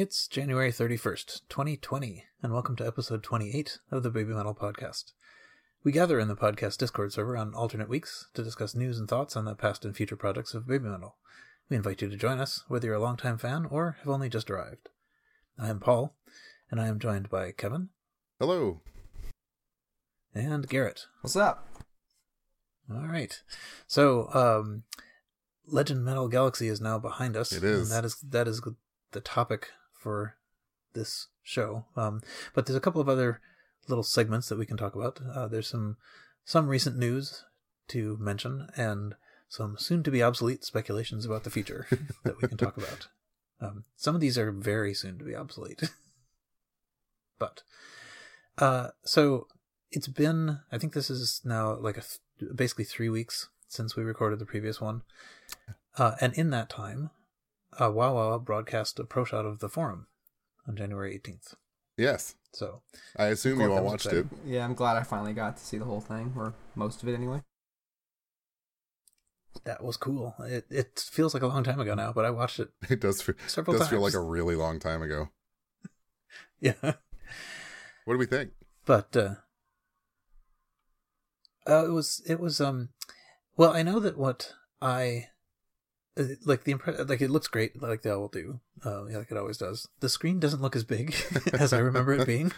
It's January 31st, 2020, and welcome to episode 28 of the Baby Metal Podcast. We gather in the podcast Discord server on alternate weeks to discuss news and thoughts on the past and future projects of Baby Metal. We invite you to join us, whether you're a longtime fan or have only just arrived. I am Paul, and I am joined by Kevin Hello. and Garrett. What's up? All right. So, um, Legend Metal Galaxy is now behind us. It is. And that is that is the topic for this show. Um, but there's a couple of other little segments that we can talk about. Uh, there's some some recent news to mention and some soon to be obsolete speculations about the future that we can talk about. Um, some of these are very soon to be obsolete. but uh, so it's been I think this is now like a th- basically 3 weeks since we recorded the previous one. Uh, and in that time, uh, WOWOW broadcast a pro shot of the forum on January 18th. Yes. So I assume you all watched it. Yeah, I'm glad I finally got to see the whole thing, or most of it anyway. that was cool. It it feels like a long time ago now, but I watched it It does feel, several does times. feel like a really long time ago. yeah, What do we think? but uh, uh, it was it was um, well, I know that what I like the impre- like it looks great like they all do, uh, yeah, like it always does. The screen doesn't look as big as I remember it being.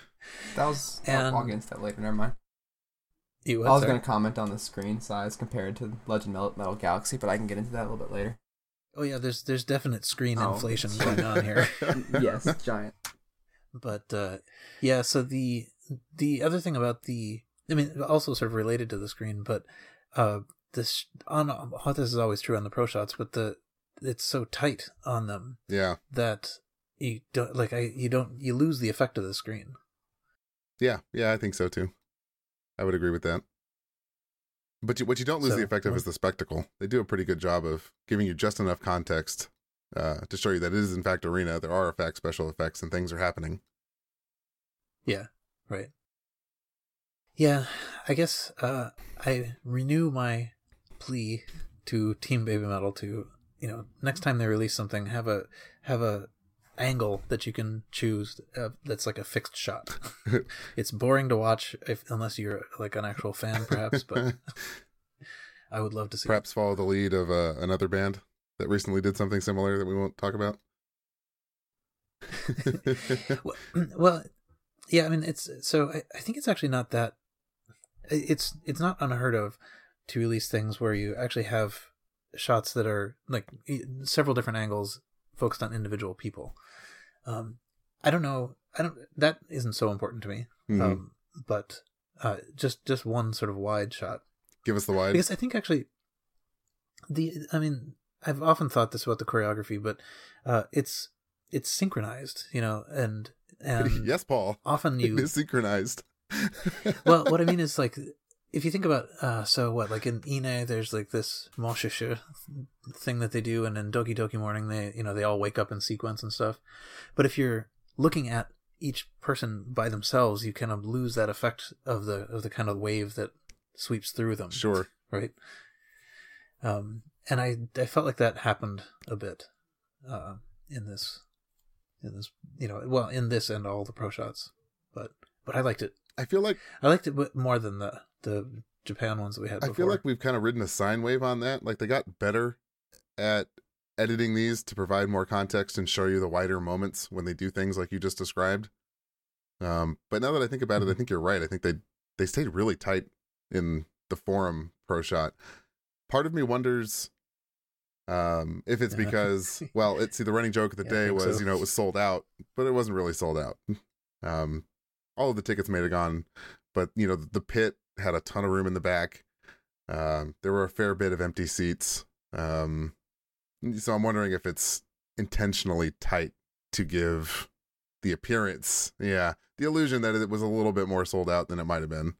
That was. And- I'll, I'll get into that later. Never mind. You, I was going to comment on the screen size compared to Legend Metal, Metal Galaxy, but I can get into that a little bit later. Oh yeah, there's there's definite screen Oh. inflation going on here. yes, giant. but uh yeah so the the other thing about the i mean also sort of related to the screen but uh this on oh, this is always true on the pro shots but the it's so tight on them Yeah. that you don't like i you don't you lose the effect of the screen Yeah. Yeah, I think so too. I would agree with that. But you, what you don't lose So, the effect of well- is the spectacle. They do a pretty good job of giving you just enough context uh, to show you that it is in fact arena. There are effects, special effects, and things are happening. yeah right yeah i guess uh i renew my plea to team baby metal to you know next time they release something have a have a angle that you can choose uh, that's like a fixed shot it's boring to watch if unless you're like an actual fan perhaps but i would love to see Perhaps follow the lead of uh, another band that recently did something similar that we won't talk about. well, well, yeah. I mean, it's so. I, I think it's actually not that. It's it's not unheard of to release things where you actually have shots that are like several different angles focused on individual people. Um, I don't know. I don't. That isn't so important to me. Mhm. Um, but uh, just just one sort of wide shot Give us the wide. because I think actually the I mean I've often thought this about the choreography, but uh, it's it's synchronized, you know, and and yes, Paul. often It you is synchronized. well what I mean is like if you think about uh so what like in Ine there's like this moshishu thing that they do and in Doki Doki Morning they you know they all wake up in sequence and stuff. But if you're looking at each person by themselves, you kind of lose that effect of the of the kind of wave that sweeps through them Sure. right? Um, and I I felt like that happened a bit uh, in this in this you know well in this and all the pro shots, but but I liked it. I feel like I liked it more than the the Japan ones that we had. Before. I feel like we've kind of ridden a sine wave on that. Like they got better at editing these to provide more context and show you the wider moments when they do things like you just described. Um, but now that I think about it, I think you're right. I think they they stayed really tight in the forum pro shot. Part of me wonders um, if it's because well, it's see the running joke of the Yeah, day was so. you know it was sold out, but it wasn't really sold out. Um, all of the tickets may have gone, but you know the pit had a ton of room in the back. Um, there were a fair bit of empty seats. Um, so I'm wondering if it's intentionally tight to give the appearance, yeah, the illusion that it was a little bit more sold out than it might have been.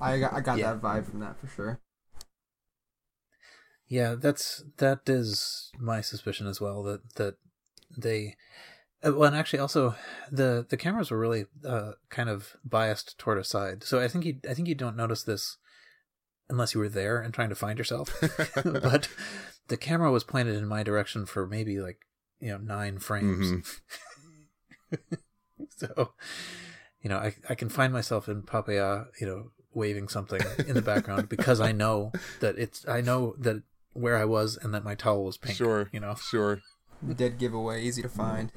I got, I got Yeah. that vibe from that for sure. yeah, that's that is my suspicion as well that that they. Uh, Well, and actually, also the the cameras were really uh, kind of biased toward a side. So I think you I think you don't notice this unless you were there and trying to find yourself. but the camera was pointed in my direction for maybe like you know nine frames. so, you know, I I can find myself in Papaya, you know, waving something in the background because I know that it's I know that where I was and that my towel was pink. Sure. You know. Sure. Dead giveaway, easy to find.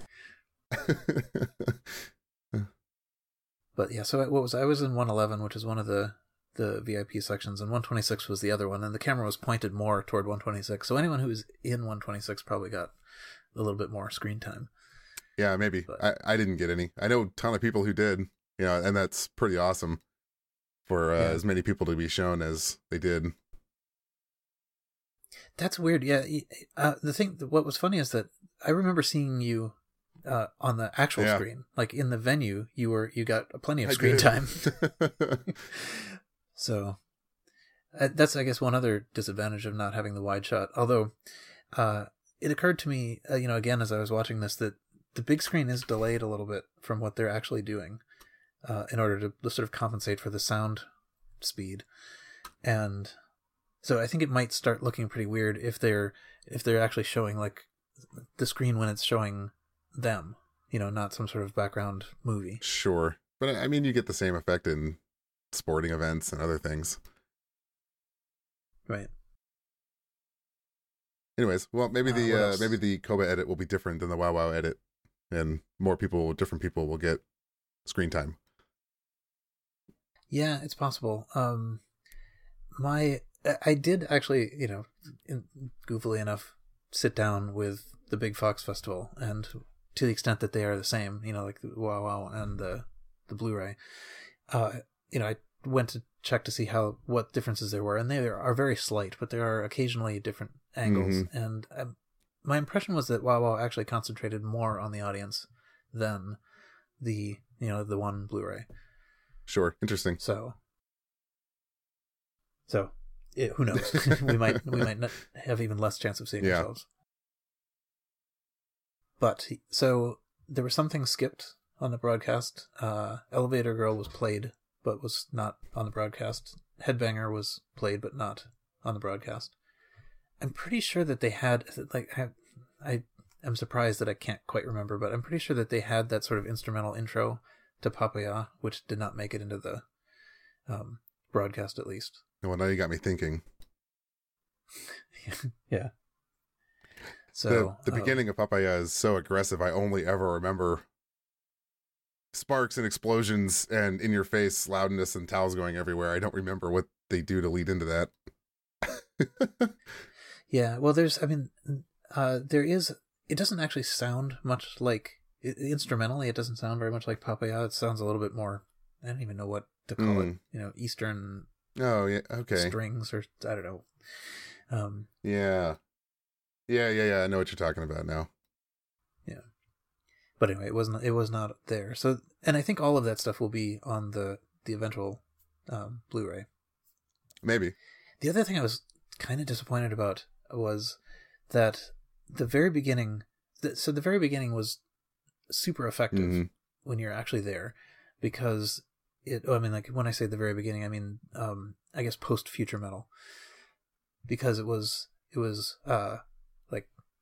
But yeah, so what was I was in 111, which is one of the the VIP sections, and 126 was the other one, and the camera was pointed more toward 126. So anyone who was in 126 probably got a little bit more screen time. yeah, maybe. But- I, I didn't get any. I know a ton of people who did. You know, and that's pretty awesome for uh, Yeah. as many people to be shown as they did. That's weird. Yeah, uh, the thing, what was funny is that I remember seeing you uh, on the actual Yeah. screen, like in the venue. You were you got plenty of I screen did. time. So uh, that's, I guess, one other disadvantage of not having the wide shot. Although uh, it occurred to me, uh, you know, again as I was watching this, that the big screen is delayed a little bit from what they're actually doing uh, in order to sort of compensate for the sound speed, and so I think it might start looking pretty weird if they're if they're actually showing like the screen when it's showing them, you know, not some sort of background movie. sure. But I mean, you get the same effect in sporting events and other things. Right. Anyways, well, maybe Uh, the uh, maybe the Koba edit will be different than the WOWOW edit, and more people, different people, will get screen time. Yeah, it's possible. Um, my I- I did actually, you know, in, goofily enough, sit down with the Big Fox Festival, and to the extent that they are the same, you know, like the WOWOW and the the Blu-ray, uh, you know, I went to check to see how what differences there were, and they are very slight, but there are occasionally different angles, and um, my impression was that WOWOW actually concentrated more on the audience than the you know the one Blu-ray. Sure, interesting. So, so yeah, who knows? we might we might not have even less chance of seeing Yeah. ourselves. But so there were some things skipped on the broadcast. Uh, Elevator Girl was played, but was not on the broadcast. Headbanger was played, but not on the broadcast. I'm pretty sure that they had like I, I am surprised that I can't quite remember, but I'm pretty sure that they had that sort of instrumental intro to Papaya, which did not make it into the um, broadcast, at least. Well, now you got me thinking. yeah. So the the uh, beginning of Papaya is so aggressive. I only ever remember sparks and explosions and in your face loudness and towels going everywhere. I don't remember what they do to lead into that. Yeah, well, there's, I mean, uh, there is. It doesn't actually sound much like i instrumentally. It doesn't sound very much like Papaya. It sounds a little bit more. I don't even know what to call it. Mm. You know, Eastern oh yeah, okay, strings or I don't know. Um, yeah, yeah, yeah, yeah. I know what you're talking about now. Yeah, but anyway, it wasn't. It was not there. So, and I think all of that stuff will be on the the eventual um, Blu-ray. Maybe. The other thing I was kind of disappointed about was that the very beginning. So the very beginning was super effective Mhm. when you're actually there, because it. oh, I mean, like when I say the very beginning, I mean, um, I guess post future metal, because it was it was uh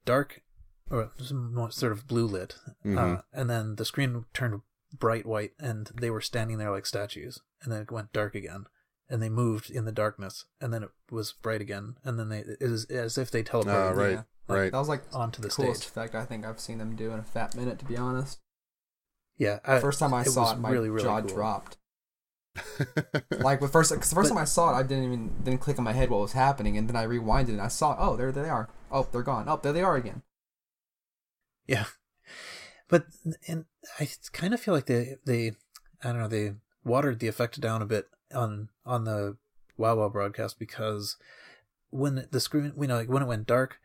dark or more sort of blue lit, uh, Mhm. and then the screen turned bright white, and they were standing there like statues, and then it went dark again, and they moved in the darkness, and then it was bright again, and then they it was as if they teleported Ah, right, Yeah. right. That was like onto the the coolest stage. effect I think I've seen them do in a fat minute, to be honest. Yeah, I, First time I it saw it, my really, really jaw cool. dropped. Like the first, cause the first But- time I saw it, I didn't even didn't click in my head what was happening, and then I rewinded and I saw, oh, there they are. Oh, they're gone. Oh, there they are again. Yeah, but and I kind of feel like they they I don't know they watered the effect down a bit on on the WOWOW broadcast because when the screen you know like when it went dark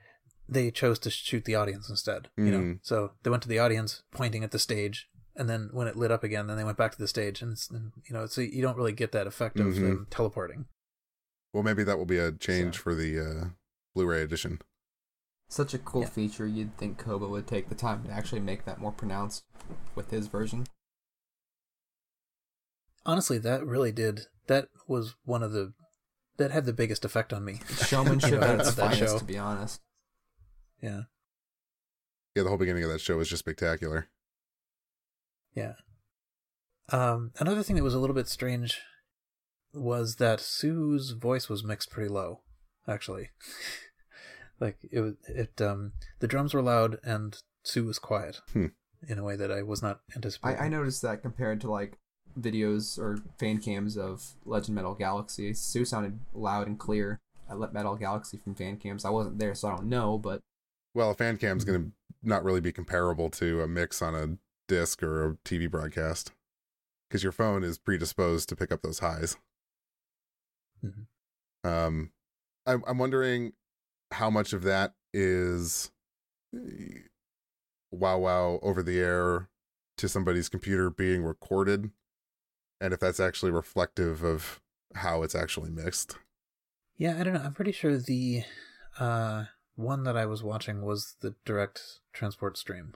they chose to shoot the audience instead you know Mm. so they went to the audience pointing at the stage and then when it lit up again then they went back to the stage and, and you know so you don't really get that effect of Mhm. them teleporting well, maybe that will be a change So- for the uh, Blu-ray edition. Such a cool Yeah. feature. You'd think Koba would take the time to actually make that more pronounced with his version. honestly that really did that was one of the that had the biggest effect on me Showmanship You know, at its of that finest, show. to be honest. yeah Yeah, the whole beginning of that show was just spectacular. Yeah. Um, another thing that was a little bit strange was that Su's voice was mixed pretty low, actually. like it was it um the drums were loud and Su was quiet Hmm. in a way that I was not anticipating. I, I noticed that compared to like videos or fan cams of Legend Metal Galaxy, Su sounded loud and clear I let Metal Galaxy from fan cams. I wasn't there, so I don't know, but Well, a fan cam's going to not really be comparable to a mix on a disc or a TV broadcast because your phone is predisposed to pick up those highs. Mhm. Um, I'm I'm wondering how much of that is eh, wow wow over the air to somebody's computer being recorded, and if that's actually reflective of how it's actually mixed. Yeah, I don't know. I'm pretty sure the uh, one that I was watching was the direct transport stream,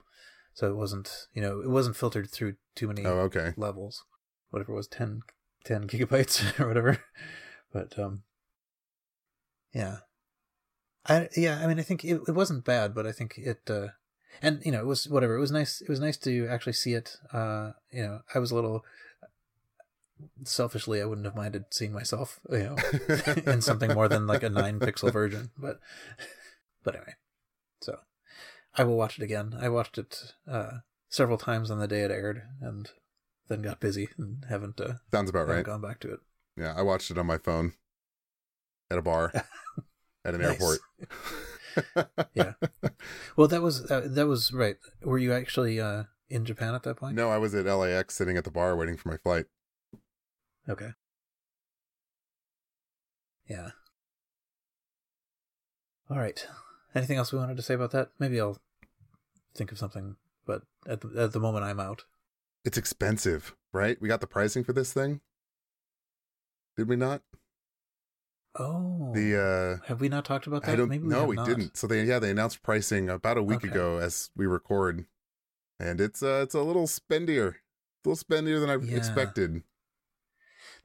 so it wasn't you know it wasn't filtered through too many Oh, okay. levels, whatever it was 10, 10 gigabytes or whatever. But um, yeah, I yeah I mean I think it, it wasn't bad, but I think it uh, and you know it was whatever it was nice it was nice to actually see it. Uh, you know I was a little selfishly I wouldn't have minded seeing myself you know in something more than like a nine pixel version. But but anyway, so I will watch it again. I watched it uh, several times on the day it aired, and then got busy and haven't uh, Sounds about haven't right. gone back to it. Yeah, I watched it on my phone at a bar at an airport. Yeah. Well, that was uh, that was right. Were you actually uh, in Japan at that point? No, I was at LAX sitting at the bar waiting for my flight. Okay. Yeah. All right. Anything else we wanted to say about that? Maybe I'll think of something, but at the, at the moment I'm out. It's expensive, right? We got the pricing for this thing. Did we not? Oh, The uh have we not talked about that? I don't Maybe no, we not. didn't. So they yeah, they announced pricing about a week Okay. ago as we record. And it's uh it's a little spendier. A little spendier than I Yeah. expected.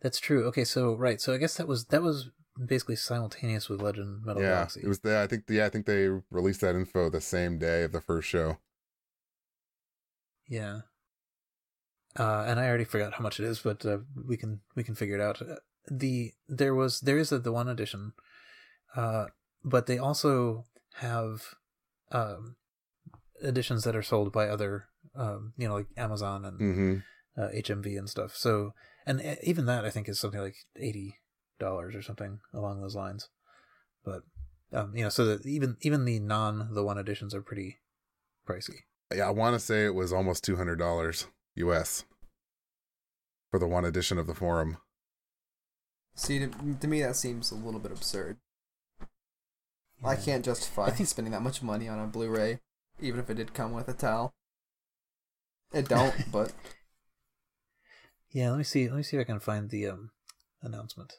That's true. Okay, so right, so I guess that was that was basically simultaneous with Legend Metal yeah. Galaxy. It was the I think yeah, I think they released that info the same day of the first show. Yeah. Uh, and I already forgot how much it is, but uh, we can we can figure it out. Uh, The there was there is a, the one edition, uh, but they also have um, editions that are sold by other, um, you know, like Amazon and Mhm. uh, HMV and stuff. So, and uh, even that I think is something like eighty dollars or something along those lines. But um, you know, so that even even the non the one editions are pretty pricey. Yeah, I want to say it was almost $200 US for the one edition of the forum. see, to, to me that seems a little bit absurd. I can't justify I think- spending that much money on a Blu-ray, even if it did come with a towel. It don't, but Yeah, let me see. Let me see if I can find the um announcement.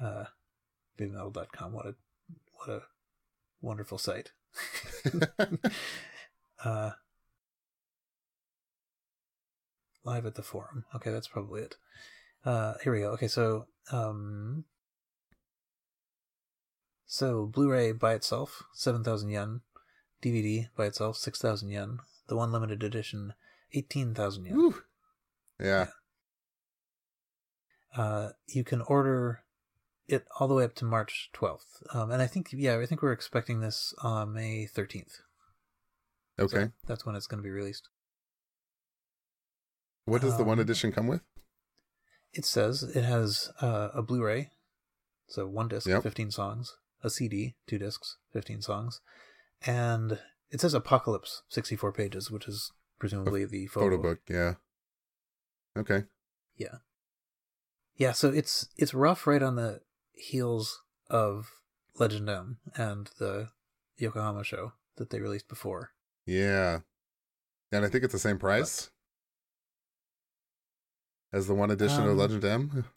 Uh, BabyMetal.com. What a what a wonderful site. uh, live at the forum. Okay, that's probably it. Uh, here we go. Okay, so um, so Blu-ray by itself, seven thousand yen. DVD by itself, six thousand yen. The one limited edition, eighteen thousand yen. Whew. yeah. uh, you can order it all the way up to March 12th. Um, and I think, yeah, I think we're expecting this on May 13th. Okay. So that's when it's going to be released. what does the one um, edition come with? It says it has uh, a Blu ray, so one disc, Yep. 15 songs, a CD, two discs, 15 songs, and it says Apocalypse, 64 pages, which is presumably the photo, Photo book, yeah. Okay. Yeah. Yeah, so it's it's rough right on the heels of Legend M and the Yokohama show that they released before. Yeah. And I think it's the same price as the one edition of Um, Legend M.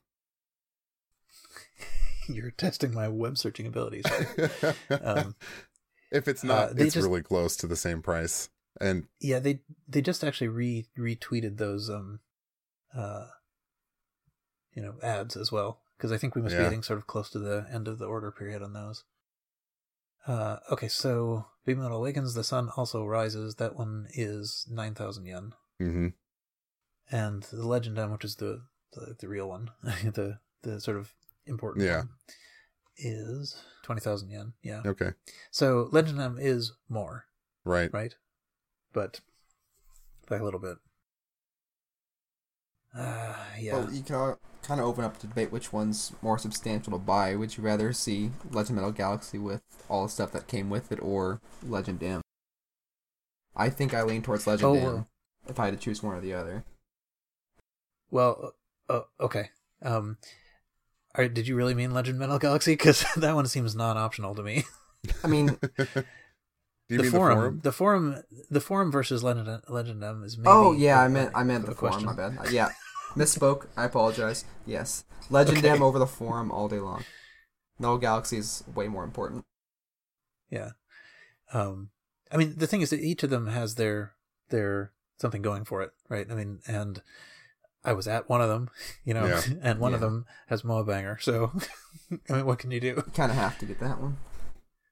You're testing my web searching abilities. um, if it's uh, not, they it's just- really close to the same price. And yeah, they they just actually re retweeted those um uh you know ads as well because I think we must be getting sort of close to the end of the order period on those. Uh, okay, so Baby Metal Awakens, The Sun Also Rises. That one is nine thousand yen. hmm and the Legend M, which is the the, the real one, the the sort of important Yeah. one, is twenty thousand yen. Yeah. Okay. So Legend M is more, Right. right? But by a little bit. Uh, yeah. Well, you can kind of open up the debate which one's more substantial to buy. Would you rather see Legend Metal Galaxy with all the stuff that came with it or Legend M? I think I lean towards Legend Oh, M well. if I had to choose one or the other. Well, uh, okay. Um, are, did you really mean Legend Metal Galaxy? Because that one seems non-optional to me. I mean, Do you the mean forum, the forum? the forum, the forum versus Legend Legend M is maybe. oh yeah, a- I meant I meant a the forum. question. My bad. Uh, Yeah, misspoke. I apologize. Yes, Legend Okay. M over the forum all day long. No Galaxy is way more important. Yeah. Um, I mean, the thing is that each of them has their their something going for it, right? I mean, and I was at one of them, you know, Yeah. and one of them has Moa Banger. So, I mean, what can you do? Kind of have to get that one.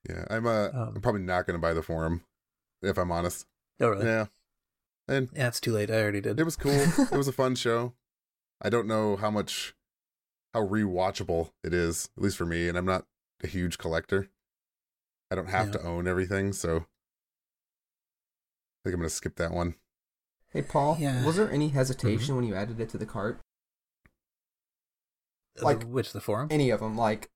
Yeah, I'm uh, Um, I'm probably not going to buy the forum, if I'm honest. Oh, really? Yeah, And Yeah, it's too late. I already did. it was cool. it was a fun show. I don't know how much, how rewatchable it is, at least for me. And I'm not a huge collector. I don't have Yeah. to own everything, so I think I'm going to skip that one. Hey Paul, Yeah. was there any hesitation when you added it to the cart? The- like- which the forum? Any of them? Like,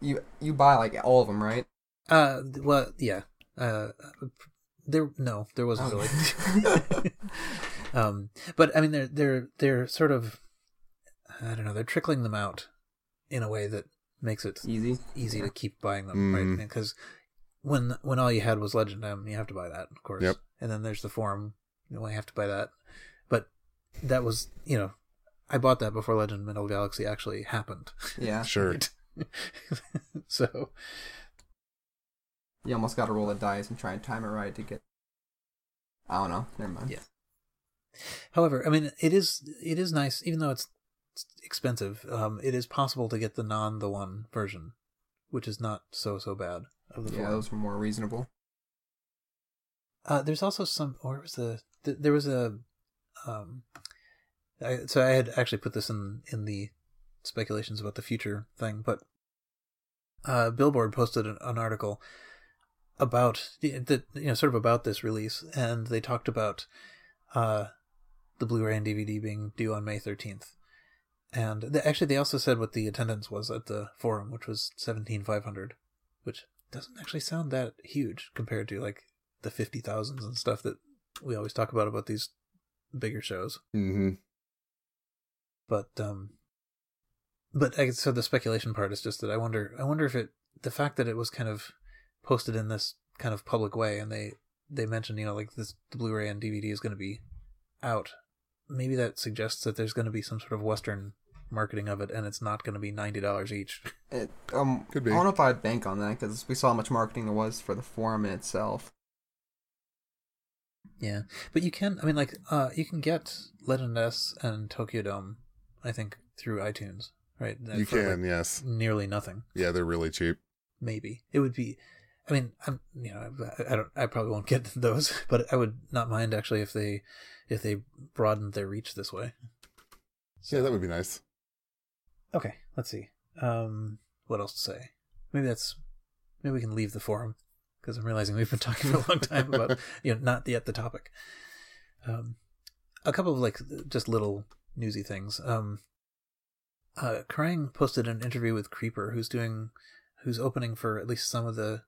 you you buy like all of them, right? Uh, well, yeah. Uh, there no, there wasn't Okay. really. um, but I mean, they're they're they're sort of, I don't know, they're trickling them out in a way that makes it Easy. easy Yeah. to keep buying them, right? Mm. Because when when all you had was Legend M, you have to buy that, of course. Yep. And then there's the forum, you know, you have to buy that. But that was, you know, I bought that before Legend Metal Galaxy actually happened. Yeah. Sure. So You almost got to roll the dice and try and time it right to get. I don't know. Never mind. Yeah. However, I mean, it is it is nice, even though it's expensive. Um, it is possible to get the non the one version, which is not so so bad. Of the Yeah, those were more reasonable. Uh, there's also some. Where was the? th- there was a. Um, I, so I had actually put this in in the speculations about the future thing, but uh, Billboard posted an, an article about the, the you know sort of about this release, and they talked about uh, the Blu-ray and DVD being due on May 13th. And they, actually, they also said what the attendance was at the forum, which was 17,500, which doesn't actually sound that huge compared to like the 50,000s and stuff that we always talk about about these bigger shows. hmm But um, but I, so the speculation part is just that I wonder, I wonder if it, the fact that it was kind of posted in this kind of public way, and they they mentioned, you know, like this the Blu-ray and DVD is going to be out. Maybe that suggests that there's going to be some sort of Western marketing of it, and it's not going to be ninety dollars each. It, um, Could be. I don't know if I'd bank on that because we saw how much marketing there was for the forum in itself. Yeah, but you can. I mean, like, uh, you can get Legend S and Tokyo Dome, I think, through iTunes, right? You For, like, can, yes. nearly nothing. Yeah, they're really cheap. Maybe it would be. I mean, I'm you know I, I don't I probably won't get those, but I would not mind actually if they if they broadened their reach this way. Yeah, that would be nice. Okay, let's see. Um, what else to say? Maybe that's maybe we can leave the forum because I'm realizing we've been talking for a long time about you know not yet the topic. Um, a couple of like just little newsy things. Um, uh, Kerrang posted an interview with Creeper, who's doing, who's opening for at least some of the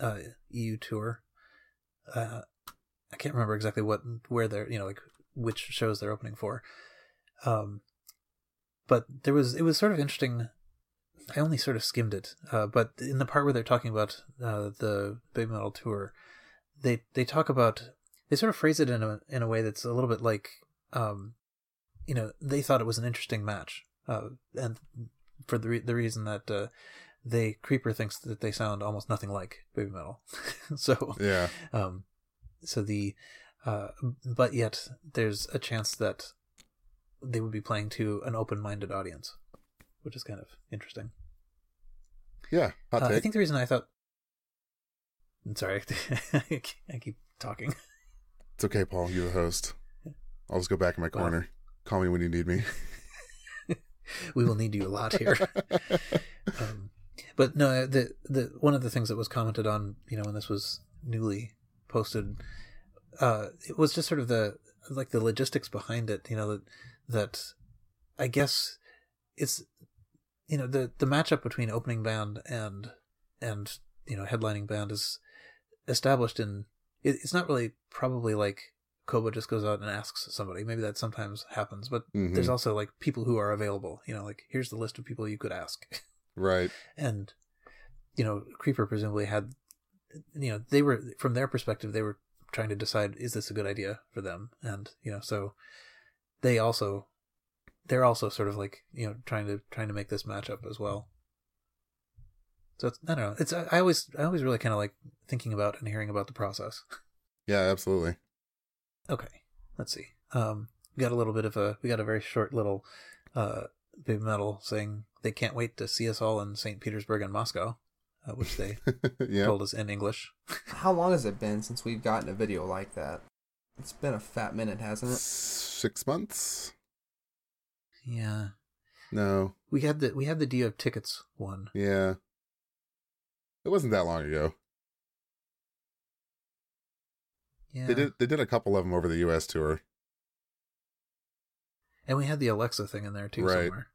uh, EU tour. Uh, I can't remember exactly what where they're you know like which shows they're opening for. Um, but there was it was sort of interesting. I only sort of skimmed it, uh, but in the part where they're talking about uh, the Baby Metal tour, they they talk about they sort of phrase it in a in a way that's a little bit like, um, you know, they thought it was an interesting match, uh, and for the re- the reason that uh, they Creeper thinks that they sound almost nothing like Baby Metal, so Yeah. um, so the uh, but yet there's a chance that they would be playing to an open-minded audience, which is kind of interesting. Yeah. Hot Uh. I think the reason I thought, I'm sorry, I keep talking. It's okay, Paul. You're the host. I'll just go back in my corner. Call me when you need me. we will need you a lot here. um, but no, the the one of the things that was commented on, you know, when this was newly posted, uh, it was just sort of the like the logistics behind it. You know that that I guess it's you know the the matchup between opening band and and you know headlining band is established in it, it's not really probably like Koba just goes out and asks somebody. Maybe that sometimes happens, but Mhm. there's also like people who are available. You know, like here's the list of people you could ask, Right. and you know, Creeper presumably had, you know, they were from their perspective they were trying to decide is this a good idea for them, and you know, so they also they're also sort of like you know trying to trying to make this match up as well. So it's, I don't know. It's I always I always really kind of like thinking about and hearing about the process. Yeah, absolutely. Okay, let's see. Um, we got a little bit of a we got a very short little uh baby metal saying they can't wait to see us all in St. Petersburg and Moscow, uh, which they yeah. told us in English. How long has it been since we've gotten a video like that? It's been a fat minute, hasn't it? Six months? Yeah, No. we had the we had the Do You Have Tickets one. Yeah. It wasn't that long ago. Yeah, They did they did a couple of them over the US tour. and we had the Alexa thing in there too Right. somewhere.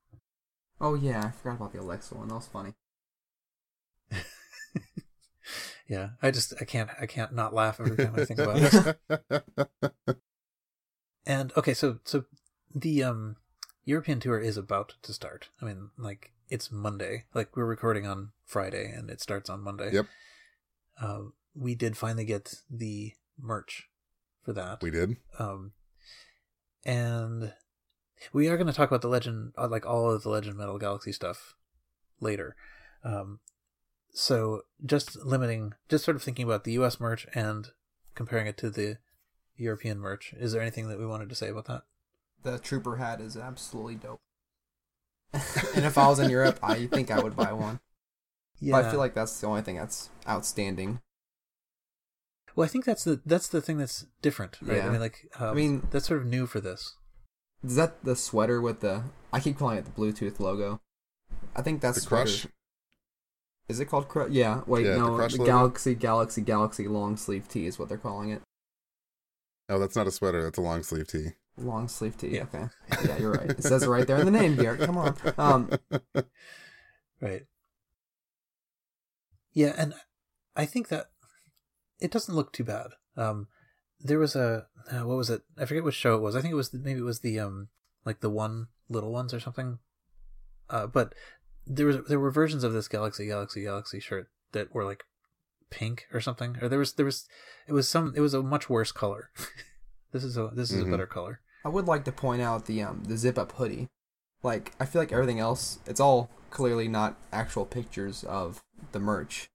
Oh yeah, I forgot about the Alexa one. That was funny. Yeah, I just I can't I can't not laugh every time I think about it. And okay, so so the um European tour is about to start. I mean, like it's Monday. Like we're recording on Friday, and it starts on Monday. Yep. Uh, we did finally get the merch for that. we did. Um, and we are going to talk about the legend, uh, like all of the Legend Metal Galaxy stuff later. Um, so just limiting, just sort of thinking about the U.S. merch and comparing it to the European merch. Is there anything that we wanted to say about that? The trooper hat is absolutely dope. and if I was in Europe, I think I would buy one. But I feel like that's the only thing that's outstanding. well, I think that's the that's the thing that's different, right? I mean, like, um, I mean- that's sort of new for this. Is that the sweater with the? I keep calling it the Bluetooth logo. I think that's The crush. Is it called Crush? Yeah. Wait, Yeah, the no. The logo? Galaxy, Galaxy, Galaxy long sleeve tee is what they're calling it. Oh, that's not a sweater, that's a long sleeve tee. Long sleeve tee. Yeah. Okay. Yeah, you're right. It says it right there in the name, Garrett. Come on. Um, Right. Yeah, and I think that it doesn't look too bad. Um, there was a uh, what was it? I forget which show it was. I think it was maybe it was the um like the one little ones or something. Uh, but there was there were versions of this Galaxy Galaxy Galaxy shirt that were like pink or something. Or there was there was it was some it was a much worse color. this is a this is Mhm. a better color. I would like to point out the um the zip up hoodie. Like I feel like everything else, it's all clearly not actual pictures of the merch,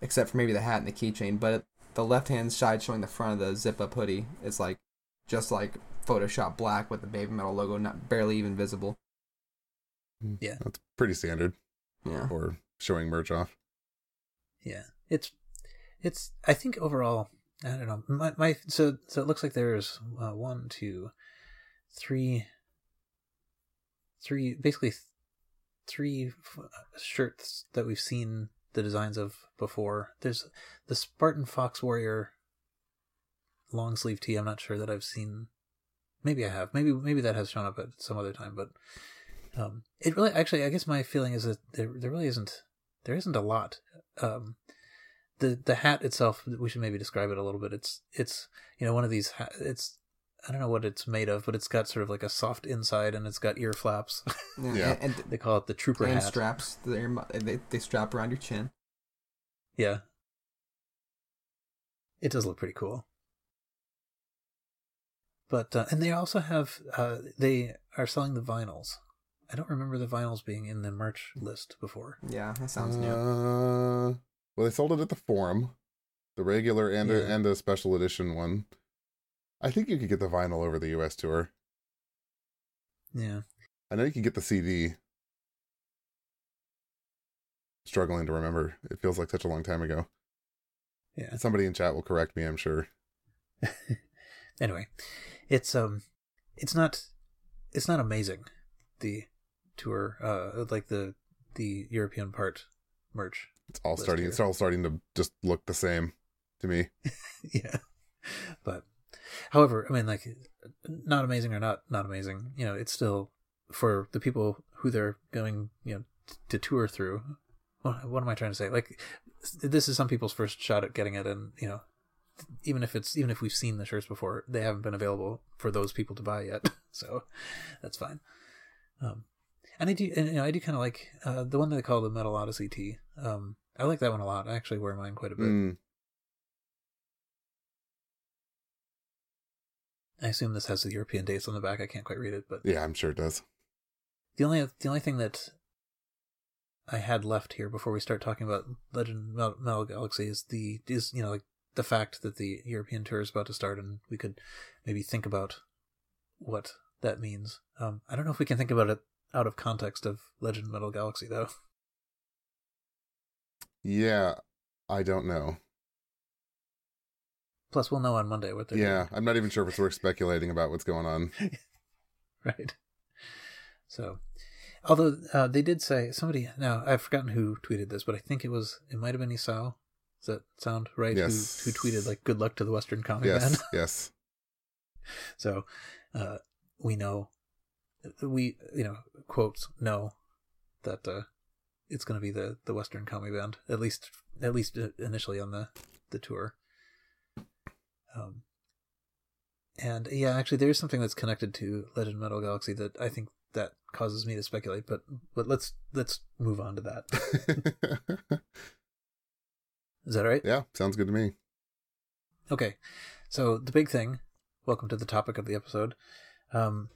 except for maybe the hat and the keychain. But the left hand side showing the front of the zip up hoodie is like just like Photoshop black with the baby metal logo not barely even visible. Yeah. That's pretty standard Yeah. for showing merch off. Yeah, it's it's. I think overall, I don't know. My my so so it looks like there's uh, one, two, three, three. Basically, th- three f- shirts that we've seen the designs of before. There's the Spartan Fox Warrior long sleeve tee. I'm not sure that I've seen. Maybe I have. Maybe maybe that has shown up at some other time, but um, it really actually. I guess my feeling is that there there really isn't there isn't a lot. Um, the the hat itself, we should maybe describe it a little bit. It's it's you know one of these. It's I don't know what it's made of, but it's got sort of like a soft inside and it's got ear flaps. Yeah. And, they call it the trooper and hat. straps. They're, they they strap around your chin. Yeah, it does look pretty cool. But uh, and they also have uh, they are selling the vinyls. I don't remember the vinyls being in the merch list before. Yeah, that sounds new. Uh, well, they sold it at the forum, the regular and a, and a special edition one. I think you could get the vinyl over the U.S. tour. Yeah, I know you can get the CD. Struggling to remember. It feels like such a long time ago. yeah. Somebody in chat will correct me, I'm sure. anyway, it's um it's not it's not amazing the tour uh like the the European part merch. It's all starting. here. It's all starting to just look the same to me. yeah. But however, I mean like not amazing or not not amazing, you know, it's still for the people who they're going, you know, to tour through. What, what am I trying to say? Like this is some people's first shot at getting it and, you know, even if it's even if we've seen the shirts before, they haven't been available for those people to buy yet. so that's fine. Um and I do, and, you know, I do kind of like uh, the one that they call the Metal Odyssey tee. Um, I like that one a lot. I actually wear mine quite a bit. Mm, I assume this has the European dates on the back. I can't quite read it, but yeah, I'm sure it does. the only the only thing that I had left here before we start talking about Legend Metal, Metal Galaxy is the is you know like the fact that the European tour is about to start, and we could maybe think about what that means. Um, I don't know if we can think about it out of context of Legend Metal Galaxy though. Yeah, I don't know. Plus, we'll know on Monday what they're Yeah, I'm not even sure if it's worth speculating about what's going on. right. So, although uh, they did say somebody now I've forgotten who tweeted this, but I think it was it might have been Isao. Does that sound right? Yes. Who, who tweeted like "Good luck to the Western Comic Yes, Band"? yes. So, uh, we know we you know quotes know that uh, it's going to be the the Western Kami Band at least at least uh, initially on the the tour. Um, and yeah, actually, there's something that's connected to Legend Metal Galaxy that I think that causes me to speculate. But but let's let's move on to that. Is that all right? yeah, sounds good to me. Okay, so the big thing. Welcome to the topic of the episode. Um,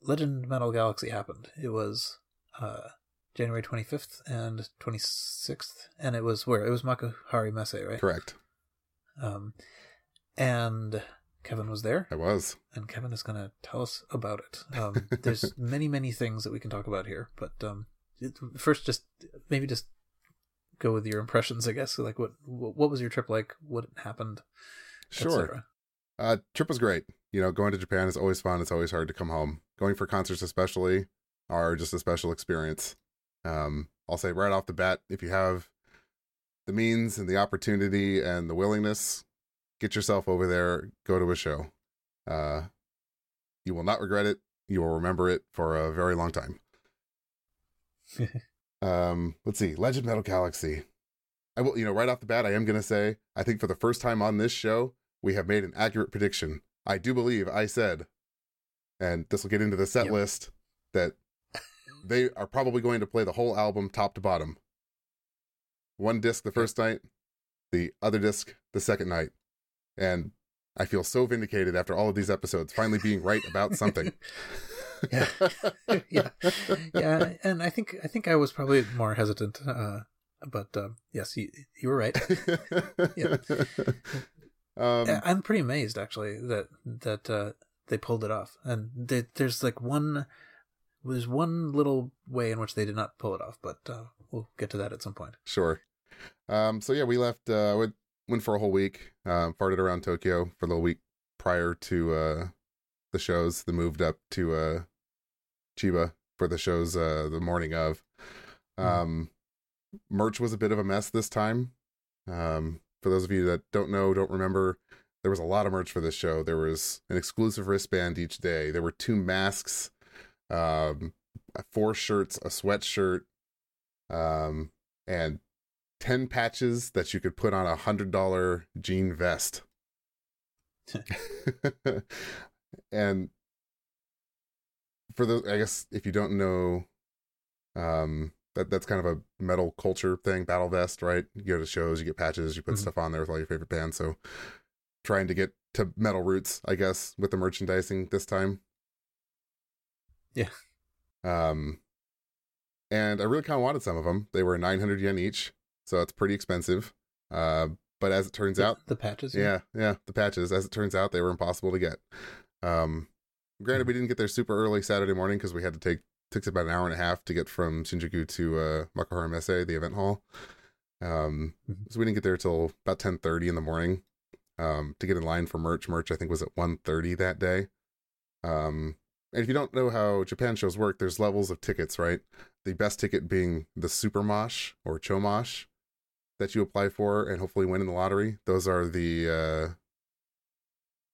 Legend Metal Galaxy happened. It was uh, January 25th and 26th, and it was where it was Makuhari Messe, right? Correct. Um, and Kevin was there, I was. and Kevin is going to tell us about it. Um, there's many, many things that we can talk about here, but um, first, just maybe just go with your impressions, I guess. Like, what what was your trip like? What happened? Sure. Uh, trip was great. You know, going to Japan is always fun. It's always hard to come home. Going for concerts, especially, are just a special experience. Um, I'll say right off the bat, if you have the means and the opportunity and the willingness, get yourself over there. Go to a show. Uh, you will not regret it. You will remember it for a very long time. um, let's see, Legend Metal Galaxy. I will, you know, right off the bat, I am going to say, I think for the first time on this show, we have made an accurate prediction. I do believe I said, and this will get into the set Yep. list, that they are probably going to play the whole album top to bottom. One disc the first night, the other disc the second night. And I feel so vindicated after all of these episodes, finally being right about something. Yeah. yeah, yeah, and I think I think I was probably more hesitant, uh, but um, yes, you you were right. Yeah. Um, I'm pretty amazed actually that that uh, they pulled it off, and they, there's like one there's one little way in which they did not pull it off, but uh, we'll get to that at some point. Sure. Um, so yeah, we left. Uh, went for a whole week. Um, farted around Tokyo for the week prior to uh the shows. Then moved up to uh Chiba for the shows uh the morning of. Um, merch was a bit of a mess this time. Um, for those of you that don't know, don't remember, there was a lot of merch for this show. There was an exclusive wristband each day. There were two masks, um, four shirts, a sweatshirt, um, and 10 patches that you could put on a hundred dollar jean vest. and for those, I guess if you don't know, um, that that's kind of a metal culture thing, battle vest, right? You go to shows, you get patches, you put Mhm. stuff on there with all your favorite bands. So trying to get to metal roots, I guess, with the merchandising this time. Yeah. Um, and I really kind of wanted some of them. They were 900 yen each, so it's pretty expensive. Uh, but as it turns The- out, the patches. yeah, yeah, the patches. As it turns out, they were impossible to get. Um, granted, we didn't get there super early Saturday morning because we had to take took about an hour and a half to get from Shinjuku to uh, Makuhari Messe, the event hall. Um, Mhm. so we didn't get there till about ten thirty in the morning. Um, to get in line for merch. Merch I think was at 1.30 that day. Um, and if you don't know how Japan shows work, there's levels of tickets, right? The best ticket being the Super Mosh or Chomosh that you apply for and hopefully win in the lottery. Those are the uh,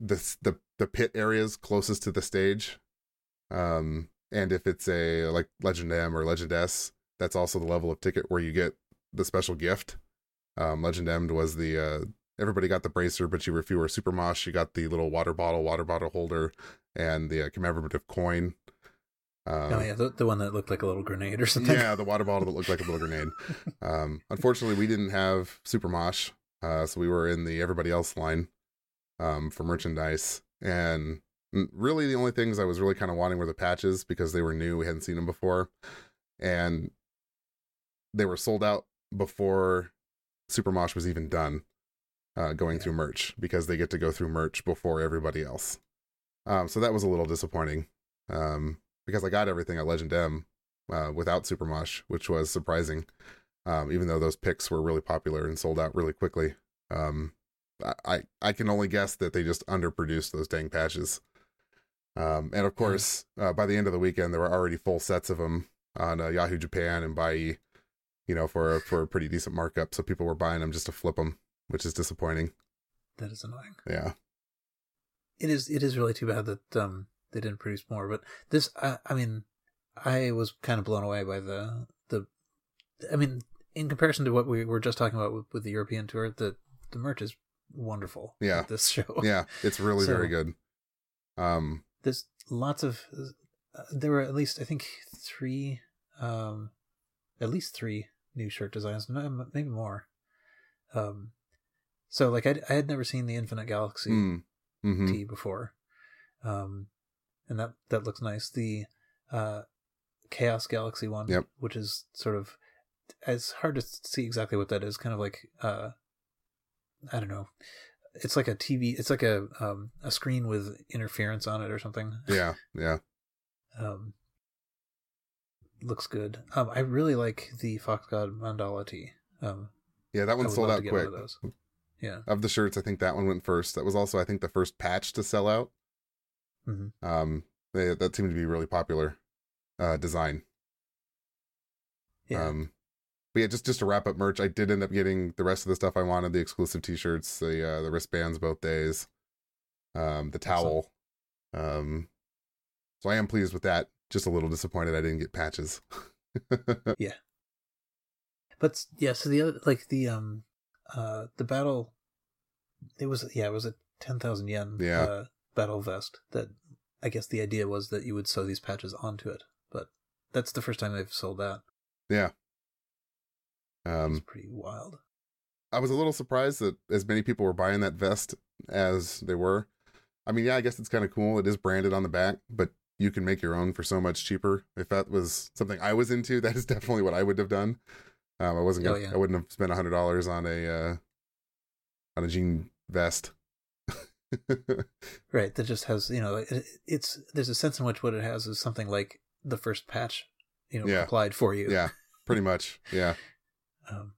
the the the pit areas closest to the stage. Um, and if it's a like Legend M or Legend S, that's also the level of ticket where you get the special gift. Um, Legend M was the uh, everybody got the bracer, but you were fewer Super Mosh, you got the little water bottle, water bottle holder, and the uh, commemorative coin. Um, oh yeah, the, the one that looked like a little grenade or something. yeah, the water bottle that looked like a little grenade. Um, unfortunately, we didn't have Super Mosh, uh, so we were in the everybody else line um, for merchandise. And really, the only things I was really kind of wanting were the patches because they were new. We hadn't seen them before, and they were sold out before Super Mosh was even done. Uh, going Yeah. through merch because they get to go through merch before everybody else. Um, so that was a little disappointing um, because I got everything at Legend M uh, without Super Mosh, which was surprising. Um, even though those picks were really popular and sold out really quickly, um, I, I I can only guess that they just underproduced those dang patches. Um, and of course, uh, by the end of the weekend, there were already full sets of them on uh, Yahoo Japan and Bai, you know, for a, for a pretty decent markup. So people were buying them just to flip them, which is disappointing. That is annoying. Yeah, It is. It is really too bad that um they didn't produce more. But this, I, I mean, I was kind of blown away by the the. I mean, in comparison to what we were just talking about with, with the European tour, the the merch is wonderful. Yeah. this show. yeah, it's really So- very good. Um, there's lots of uh, there were at least i think three um at least three new shirt designs maybe more um so like i, I had never seen the infinite galaxy mm, mhm. tee before um and that that looks nice the uh chaos galaxy one Yep. which is sort of it's hard to see exactly what that is kind of like uh i don't know it's like a tv it's like a um a screen with interference on it or something yeah, yeah, um looks good um i really like the fox god mandala tee um yeah. That one sold out quick. of yeah Of the shirts, I think that one went first. That was also, I think, the first patch to sell out. Mhm. Um, they, that seemed to be really popular uh, design. yeah Um, but yeah, just just to wrap up merch, I did end up getting the rest of the stuff I wanted: the exclusive T-shirts, the uh, the wristbands both days, um, the towel. Um, so I am pleased with that. Just a little disappointed I didn't get patches. Yeah. But yeah so the other like the um uh the battle it was yeah it was a 10,000 yen Yeah. uh, battle vest that i guess the idea was that you would sew these patches onto it but that's the first time they've sold that yeah. it's Um, pretty wild I was a little surprised that as many people were buying that vest as they were. I mean, yeah, I guess it's kind of cool. It is branded on the back, but you can make your own for so much cheaper. If that was something I was into, that is definitely what I would have done. Um, I wasn't Oh, gonna, yeah. I wouldn't have spent a hundred dollars on a uh, on a jean vest. right that just has you know it, it's there's a sense in which what it has is something like the first patch you know Yeah. applied for you yeah, pretty much. Yeah, um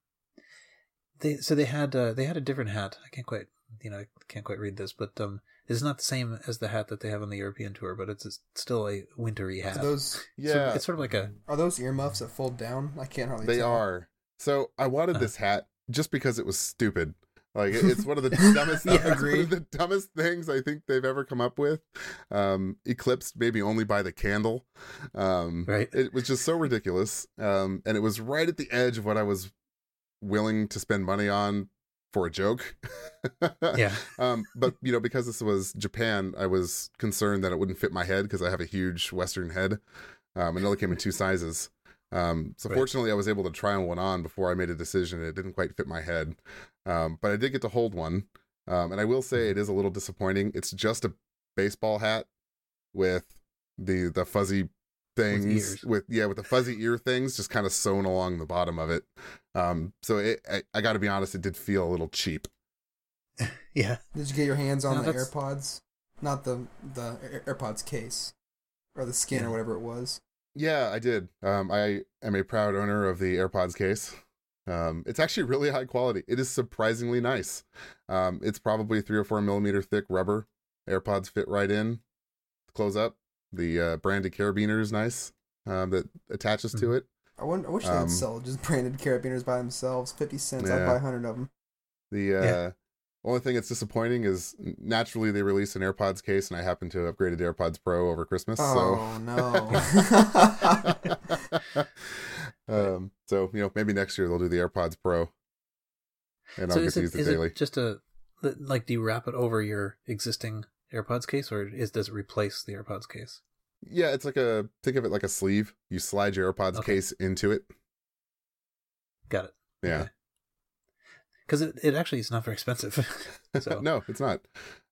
they so they had uh, they had a different hat i can't quite you know i can't quite read this but um it's not the same as the hat that they have on the european tour but it's, it's still a wintry hat Are those So yeah. it's sort of like a are those earmuffs that fold down? I can't hardly They tell. are. So I wanted Uh-huh. this hat just because it was stupid. Like it's one of the dumbest, Yeah, it's one of the dumbest things I think they've ever come up with. Um, eclipsed maybe only by the candle. Um, Right. It was just so ridiculous. Um, and it was right at the edge of what I was willing to spend money on for a joke. yeah um, but you know, because this was Japan, I was concerned that it wouldn't fit my head because I have a huge Western head. Um, and it only came in two sizes. Um, so Right. fortunately, I was able to try one on before I made a decision. It didn't quite fit my head, um, but I did get to hold one. Um, and I will say it is a little disappointing. It's just a baseball hat with the the fuzzy things ears. with, yeah with the fuzzy ear things just kind of sewn along the bottom of it. Um, so it, I, I got to be honest, it did feel a little cheap. yeah Did you get your hands on No, the that's- AirPods? Not the the AirPods case or the skin Yeah. or whatever it was. Yeah, I did. Um, I am a proud owner of the AirPods case. Um, it's actually really high quality. It is surprisingly nice. Um, it's probably three or four millimeter thick rubber. AirPods fit right in, close up. The uh, branded carabiner is nice um, that attaches to Mhm. it. I, wonder, I wish they Um, would sell just branded carabiners by themselves. Fifty cents. I'd buy a hundred of them. The uh, Yeah. only thing that's disappointing is naturally they released an AirPods case, and I happened to have upgraded to AirPods Pro over Christmas. Oh no. So, um, so you know, maybe next year they'll do the AirPods Pro, and I'll get to it, use it daily. it just a like do you wrap it over your existing AirPods case or is does it replace the AirPods case? Yeah, it's like a think of it like a sleeve. You slide your AirPods Okay. case into it. Got it. Yeah. Because it, it actually is not very expensive. so no, it's not.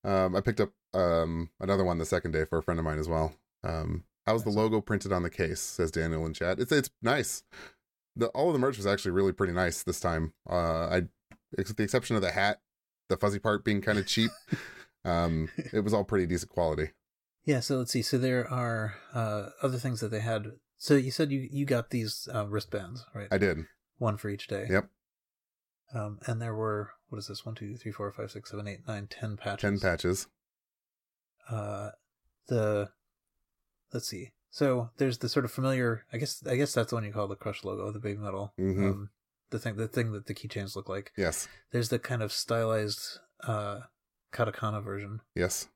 Um, I picked up um another one the second day for a friend of mine as well. Um, how's the logo printed on the case? Says Daniel in chat. It's it's nice. The all of the merch was actually really pretty nice this time. Uh, I, with the exception of the hat, the fuzzy part being kind of cheap. um, it was all pretty decent quality. Yeah, so let's see. So there are uh, other things that they had. So you said you, you got these uh, wristbands, right? I did. One for each day. Yep. Um, and there were what is this? One, two, three, four, five, six, seven, eight, nine, ten patches. Ten patches. Uh, the let's see. So there's the sort of familiar. I guess I guess that's the one you call the crush logo, the baby metal. Mhm. Um, the thing, the thing that the keychains look like. Yes. There's the kind of stylized uh, katakana version. Yes.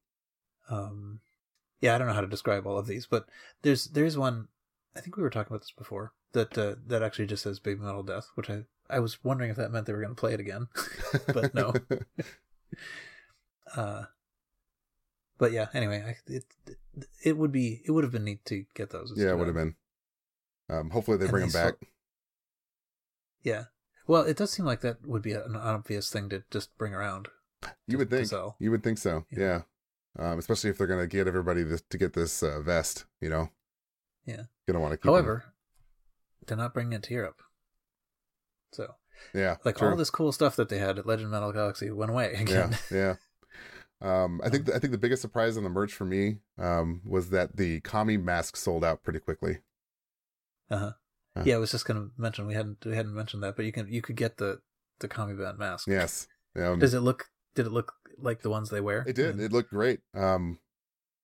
um yeah i don't know how to describe all of these but there's there's one i think we were talking about this before that uh, that actually just says baby metal death which i i was wondering if that meant they were going to play it again But no. uh but yeah anyway I, it it would be it would have been neat to get those yeah, it would have been. Um, hopefully they And bring them back. yeah well it does seem like that would be an obvious thing to just bring around You to- would think. So You would think so. Yeah. Yeah. Um, especially if they're gonna get everybody to, to get this uh, vest. You know. Yeah. Gonna want to keep. however they're not bringing it to europe so Yeah. like true. all this cool stuff that they had at legend metal galaxy went away again Yeah. Yeah. Um, I think the, I think the biggest surprise on the merch for me um, was that the Kami mask sold out pretty quickly. Uh-huh. Huh. Yeah, I was just gonna mention we hadn't we hadn't mentioned that, but you can you could get the the Kami band mask. Yes. Um, Does it look? Did it look like the ones they wear? It did. And- It looked great. Um,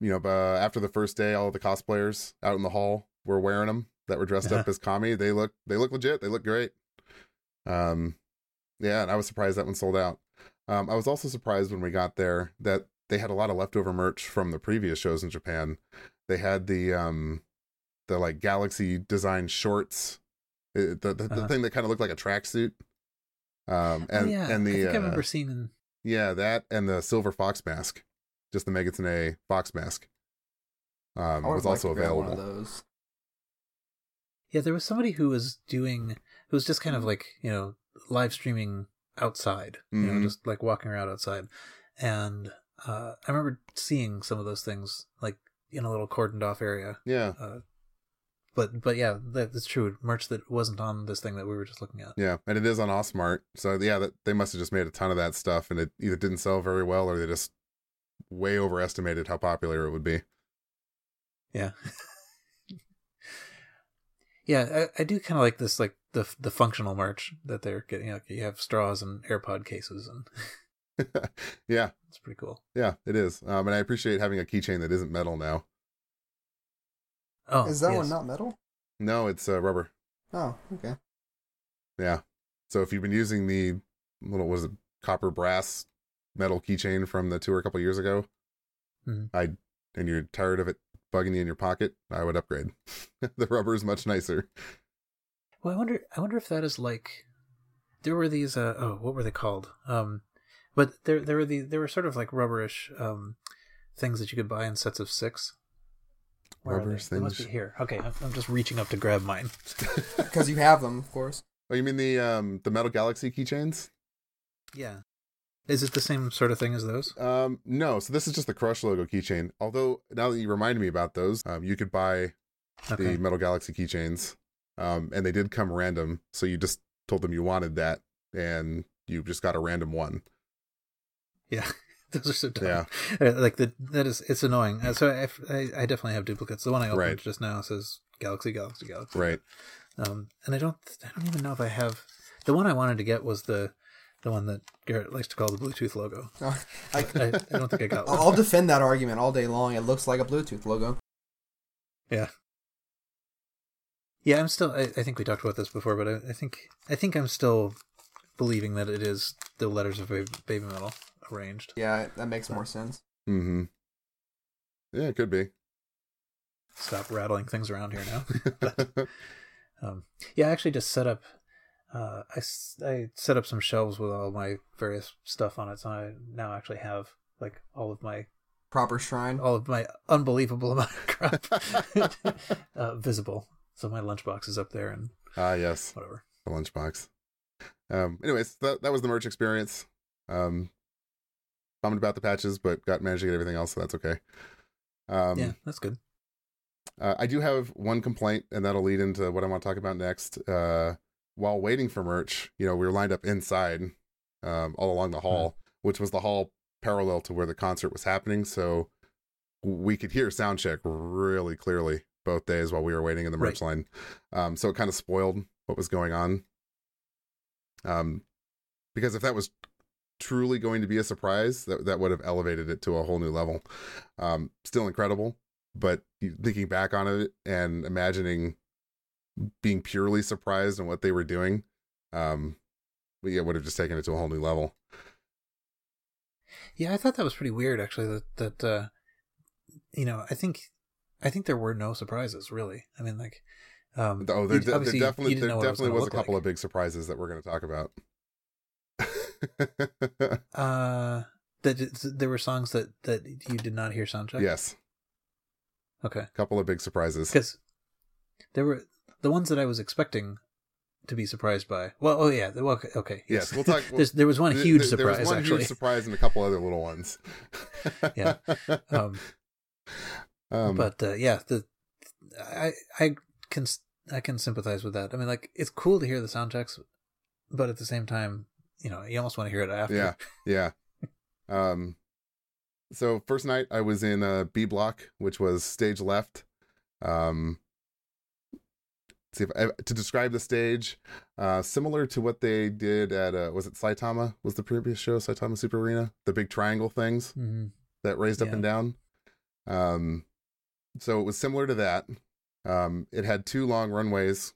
you know, uh, after the first day, all of the cosplayers out in the hall were wearing them that were dressed up Uh-huh. as Kami. They look they look legit. They look great. Um, yeah, and I was surprised that one sold out. Um, I was also surprised when we got there that they had a lot of leftover merch from the previous shows in Japan. They had the um, the like galaxy design shorts, it, the the, the Uh-huh. thing that kind of looked like a tracksuit. Um, Oh, and yeah, and the I think uh, remember seeing. yeah, that and the silver fox mask, just the Megitsune fox mask, um, was also available. Those. Yeah, there was somebody who was doing who was just kind of like you know live streaming outside, you know, Mhm. just like walking around outside, and uh, I remember seeing some of those things like in a little cordoned off area. Yeah, Uh, but but yeah, that, that's true. Merch that wasn't on this thing that we were just looking at. yeah, and it is on ASMART, so yeah, that they must have just made a ton of that stuff, and it either didn't sell very well or they just way overestimated how popular it would be. Yeah. yeah, I, I do kind of like this, like the the functional merch that they're getting. Like you have straws and AirPod cases, and yeah, it's pretty cool. yeah, it is, um, and I appreciate having a keychain that isn't metal now. Oh, Is that yes. one not metal? No, it's uh, rubber. Oh, okay. Yeah, so if you've been using the little was it, copper brass metal keychain from the tour a couple years ago, Mhm. I and you're tired of it bugging you in your pocket, I would upgrade. the rubber is much nicer. Well, I wonder. I wonder if that is like there were these. Uh, oh, what were they called? Um, but there there were the there were sort of like rubberish um things that you could buy in sets of six. Where are they? Rubberish They must be things. here. Okay, I'm, I'm just reaching up to grab mine. Because you have them, of course. Oh, you mean the um the Metal Galaxy keychains? yeah. Is it the same sort of thing as those? Um, no. So this is just the Crush logo keychain. Although now that you reminded me about those, um, you could buy Okay. the Metal Galaxy keychains, um, and they did come random. So you just told them you wanted that, and you just got a random one. Yeah, those are so dumb. Yeah. Uh, like the that is it's annoying. Uh, so I, I I definitely have duplicates. The one I opened Right. just now says Galaxy, Galaxy, Galaxy. Right. Um, and I don't I don't even know if I have the one I wanted to get was the the one that Garrett likes to call the Bluetooth logo. Oh, I, I, I don't think I got one. I'll defend that argument all day long. It looks like a Bluetooth logo. Yeah. Yeah, I'm still. I, I think we talked about this before, but I, I think I think I'm still believing that it is the letters of Baby, baby Metal arranged. Yeah, that makes more sense. Mm-hmm. Yeah, it could be. Stop rattling things around here now. but, um, yeah, I actually just set up. Uh, I, s- I set up some shelves with all my various stuff on it, so I now actually have like all of my Proper shrine. all of my unbelievable amount of crap uh, visible. So my lunchbox is up there and Ah, yes, whatever. the lunchbox. Um. Anyways, that that was the merch experience. Um. Bummed about the patches, but got managed to get everything else, so that's okay. Um, yeah, that's good. Uh, I do have one complaint, and that'll lead into what I want to talk about next. Uh, while waiting for merch, you know, we were lined up inside, um, all along the hall, which was the hall parallel to where the concert was happening. So we could hear sound check really clearly both days while we were waiting in the merch line. Um, so it kind of spoiled what was going on. Um, because if that was truly going to be a surprise, that that would have elevated it to a whole new level. Um, still incredible, but thinking back on it and imagining being purely surprised on what they were doing, um, yeah, would have just taken it to a whole new level. Yeah, I thought that was pretty weird actually. That that uh, you know, I think I think there were no surprises really. I mean, like, um, Oh, there, there obviously you- you definitely there know what it definitely gonna was a couple like. of big surprises that we're going to talk about. Uh, that there were songs that that you did not hear soundcheck. yes, Okay. a couple of big surprises. Because there were the ones that I was expecting to be surprised by. Well, oh yeah, well, okay, okay. Yes, we'll talk- there was one huge surprise There was one actually. huge surprise and a couple other little ones. Yeah. Um, um, but uh, yeah, the I I can I can sympathize with that. I mean, like it's cool to hear the sound checks, but at the same time, you know, you almost want to hear it after. Yeah. yeah. Um, so first night I was in uh, B block, which was stage left. Um, see if I, to describe the stage, uh, similar to what they did at uh, was it Saitama? Was the previous show Saitama Super Arena? The big triangle things hmm that raised up and down. Um, so it was similar to that. Um, it had two long runways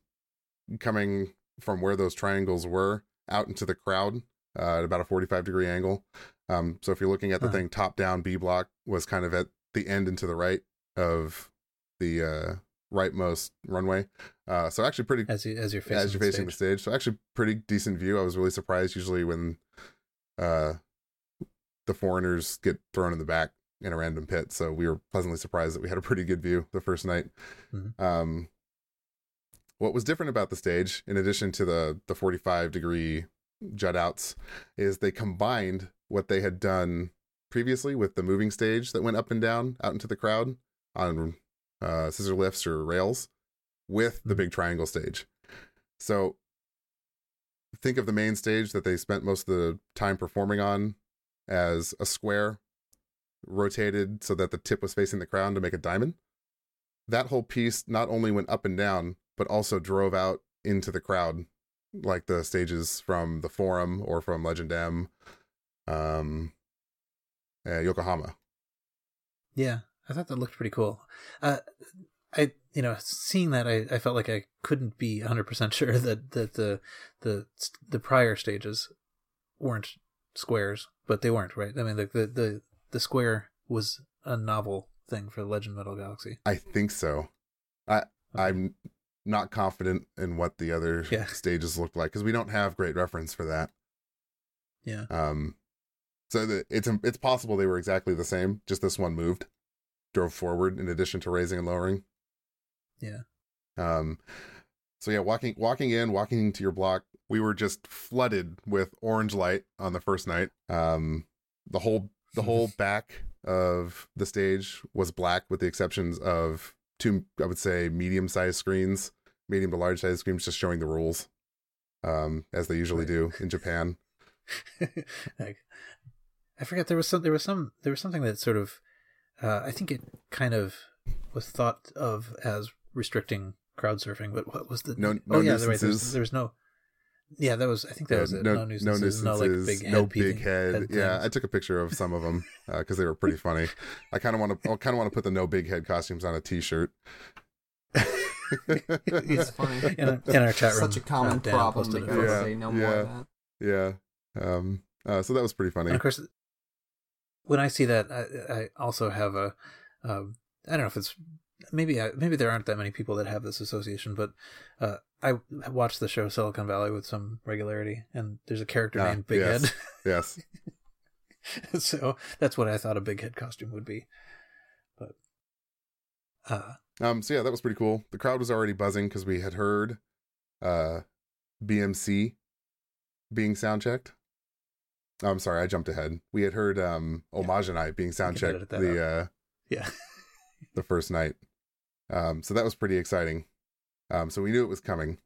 coming from where those triangles were out into the crowd uh, at about a 45 degree angle. Um, so if you're looking at the Huh. thing top down, B block was kind of at the end and to the right of the uh, rightmost runway. Uh, so actually pretty As you as you're facing as you're the facing the stage. stage. So actually pretty decent view. I was really surprised usually when uh the foreigners get thrown in the back in a random pit. So we were pleasantly surprised that we had a pretty good view the first night. Mhm. Um what was different about the stage, in addition to the the 45 degree jut outs, is they combined what they had done previously with the moving stage that went up and down out into the crowd on uh, scissor lifts or rails with the big triangle stage. So think of the main stage that they spent most of the time performing on as a square rotated so that the tip was facing the crowd to make a diamond. That whole piece not only went up and down, but also drove out into the crowd, like the stages from the Forum or from Legend M, um, uh, Yokohama. Yeah, I thought that looked pretty cool. Uh, I you know seeing that I, I felt like I couldn't be 100 percent sure that that the the the prior stages weren't squares, but they weren't right. I mean the the the, the square was a novel thing for Legend Metal Galaxy. I think so. I I'm not confident in what the other Yeah. stages look like because we don't have great reference for that. Yeah. Um, so the, it's it's possible they were exactly the same. Just this one moved, drove forward in addition to raising and lowering. Yeah. Um, so yeah, walking walking in, walking to your block, we were just flooded with orange light on the first night. Um, the whole the whole back of the stage was black, with the exceptions of two, I would say, medium sized screens, medium to large sized screens, just showing the rules, um, as they usually do in Japan. I forget there was some there was some there was something that sort of uh, I think it kind of was thought of as restricting crowd surfing, but what was the No- oh no yeah, right, there was, there was no Yeah, that was. I think that Yeah, was it. no, No, nuisances, no, like big head. no beating- big head. yeah, I took a picture of some of them because they were pretty funny. I kind of want to, I kind of want to put the no big head costumes on a T-shirt. It's funny. in, our- in our chat room. Such a common uh, problem. posted it gotta. Yeah, say no more yeah. of that. yeah. Um. Uh, so that was pretty funny. And of course, when I see that, I, I also have a. Um, I don't know if it's maybe I, maybe there aren't that many people that have this association, but uh, I watch the show Silicon Valley with some regularity, and there's a character Ah, named Big yes. Yes. So that's what I thought a Big Head costume would be. But uh, Um. So yeah, that was pretty cool. The crowd was already buzzing because we had heard, uh, BMC being sound checked. Oh, I'm sorry, I jumped ahead. We had heard um Homage and I being sound checked the uh yeah, the first night. Um, so that was pretty exciting. Um, so we knew it was coming.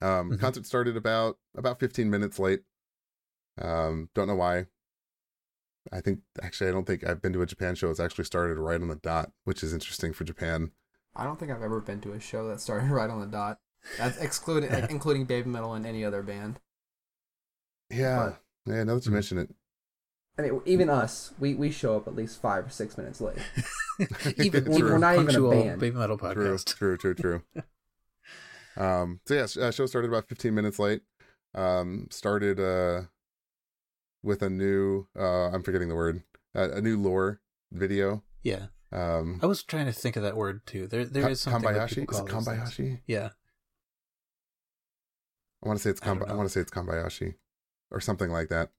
Um, Mhm. concert started about about 15 minutes late. Um, don't know why. I think actually I don't think I've been to a Japan show. It's actually started right on the dot, which is interesting for Japan. I don't think I've ever been to a show that started right on the dot. That's excluding, like, including Baby Metal and any other band. Yeah, yeah. Now that you Mhm. mention it, I mean, even us, we, we show up at least five or six minutes late. even True. even We're not even a band. baby metal true, podcast. true, true, true. um, so yeah, sh- uh, show started about 15 minutes late. Um, started uh with a new uh I'm forgetting the word uh, a new lore video. Yeah, Um, I was trying to think of that word too. There, there Ka- is something that Kamishibai. people Is it call those things. Yeah, I want to say it's I Kamba- I, know. want to say it's Kamishibai or something like that.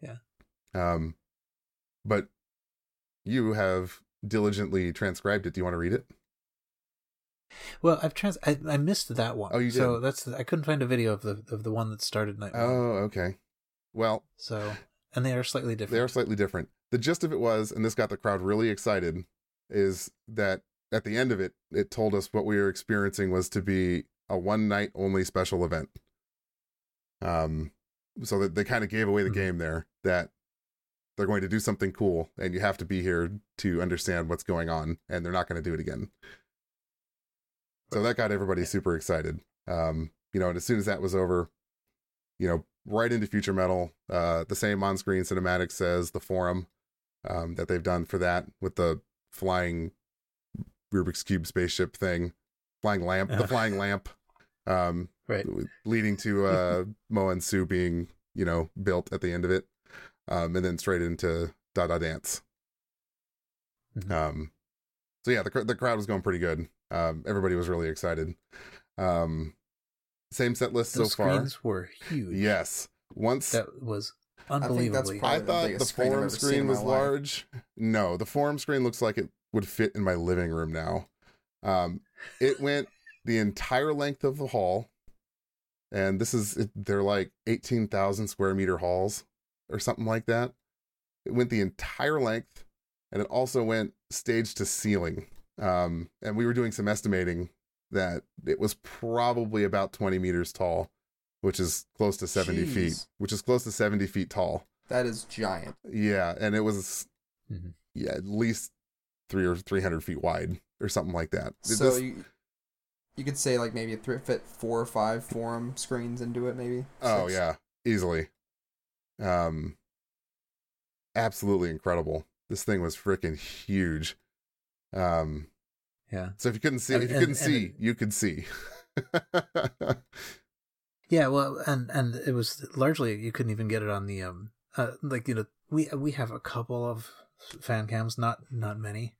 Yeah. Um, but you have diligently transcribed it. Do you want to read it? Well, I've trans. I, I missed that one. Oh, you did. So that's I couldn't find a video of the of the one that started night. one. Oh, okay. Well, So, and they are slightly different. they are slightly different. The gist of it was, and this got the crowd really excited, is that at the end of it, it told us what we were experiencing was to be a one night only special event. Um, so that they kind of gave away the Mhm. game there that they're going to do something cool and you have to be here to understand what's going on and they're not going to do it again. So that got everybody super excited. Um, you know, and as soon as that was over, you know, right into future metal, uh, the same on screen cinematic says the forum, um, that they've done for that with the flying Rubik's Cube spaceship thing, flying lamp, the Uh. flying lamp, um, right. leading to uh Moa and Su being you know built at the end of it, um, and then straight into Da Da Dance. Mhm. Um, so yeah, the the crowd was going pretty good. Um, everybody was really excited. Um, same set list Those so far. screens were huge. Yes, once that was think that's unbelievably. probably I the thought the biggest screen forum ever screen was life. large. No, the forum screen looks like it would fit in my living room now. Um, it went the entire length of the hall, and this is it- they're like eighteen thousand square meter halls or something like that. It went the entire length, and it also went stage to ceiling. Um, and we were doing some estimating that it was probably about twenty meters tall, which is close to seventy feet, which is close to seventy feet tall. That is giant. Yeah, and it was Mhm. yeah at least three or three hundred feet wide or something like that. It So just- you, you could say like maybe three, fit four or five forum screens into it, maybe. oh yeah, easily. Um, absolutely incredible. This thing was freaking huge. Um, Yeah. so if you couldn't see, And- if you and- couldn't and see, you could see. Yeah, well, and and it was largely you couldn't even get it on the um uh, like you know we we have a couple of fan cams, not not many,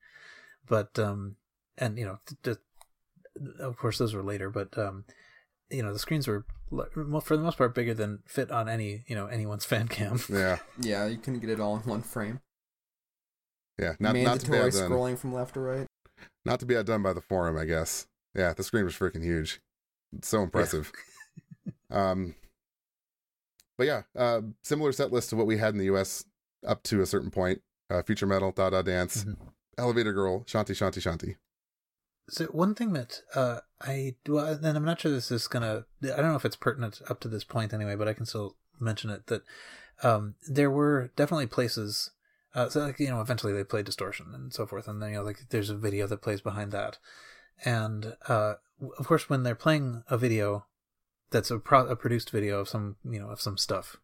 but um and you know th- th- of course those were later, but um you know the screens were well, for the most part bigger than fit on any you know anyone's fan cam. yeah, Yeah, you couldn't get it all in one frame. yeah. Not not to be Mandatory outdone. scrolling from left to right. Not to be outdone by the forum, I guess. Yeah, the screen was freaking huge. It's so impressive. um, but yeah, uh, similar set list to what we had in the U.S. up to a certain point. Uh, Future Metal, Da Da Dance, Mhm. Elevator Girl, Shanti Shanti Shanti. So one thing that uh, I well, and I'm not sure this is gonna. I don't know if it's pertinent up to this point anyway, but I can still mention it that um, there were definitely places. Uh, so like you know, eventually they play distortion and so forth, and then you know like there's a video that plays behind that, and uh, of course when they're playing a video that's a, pro- a produced video of some you know of some stuff,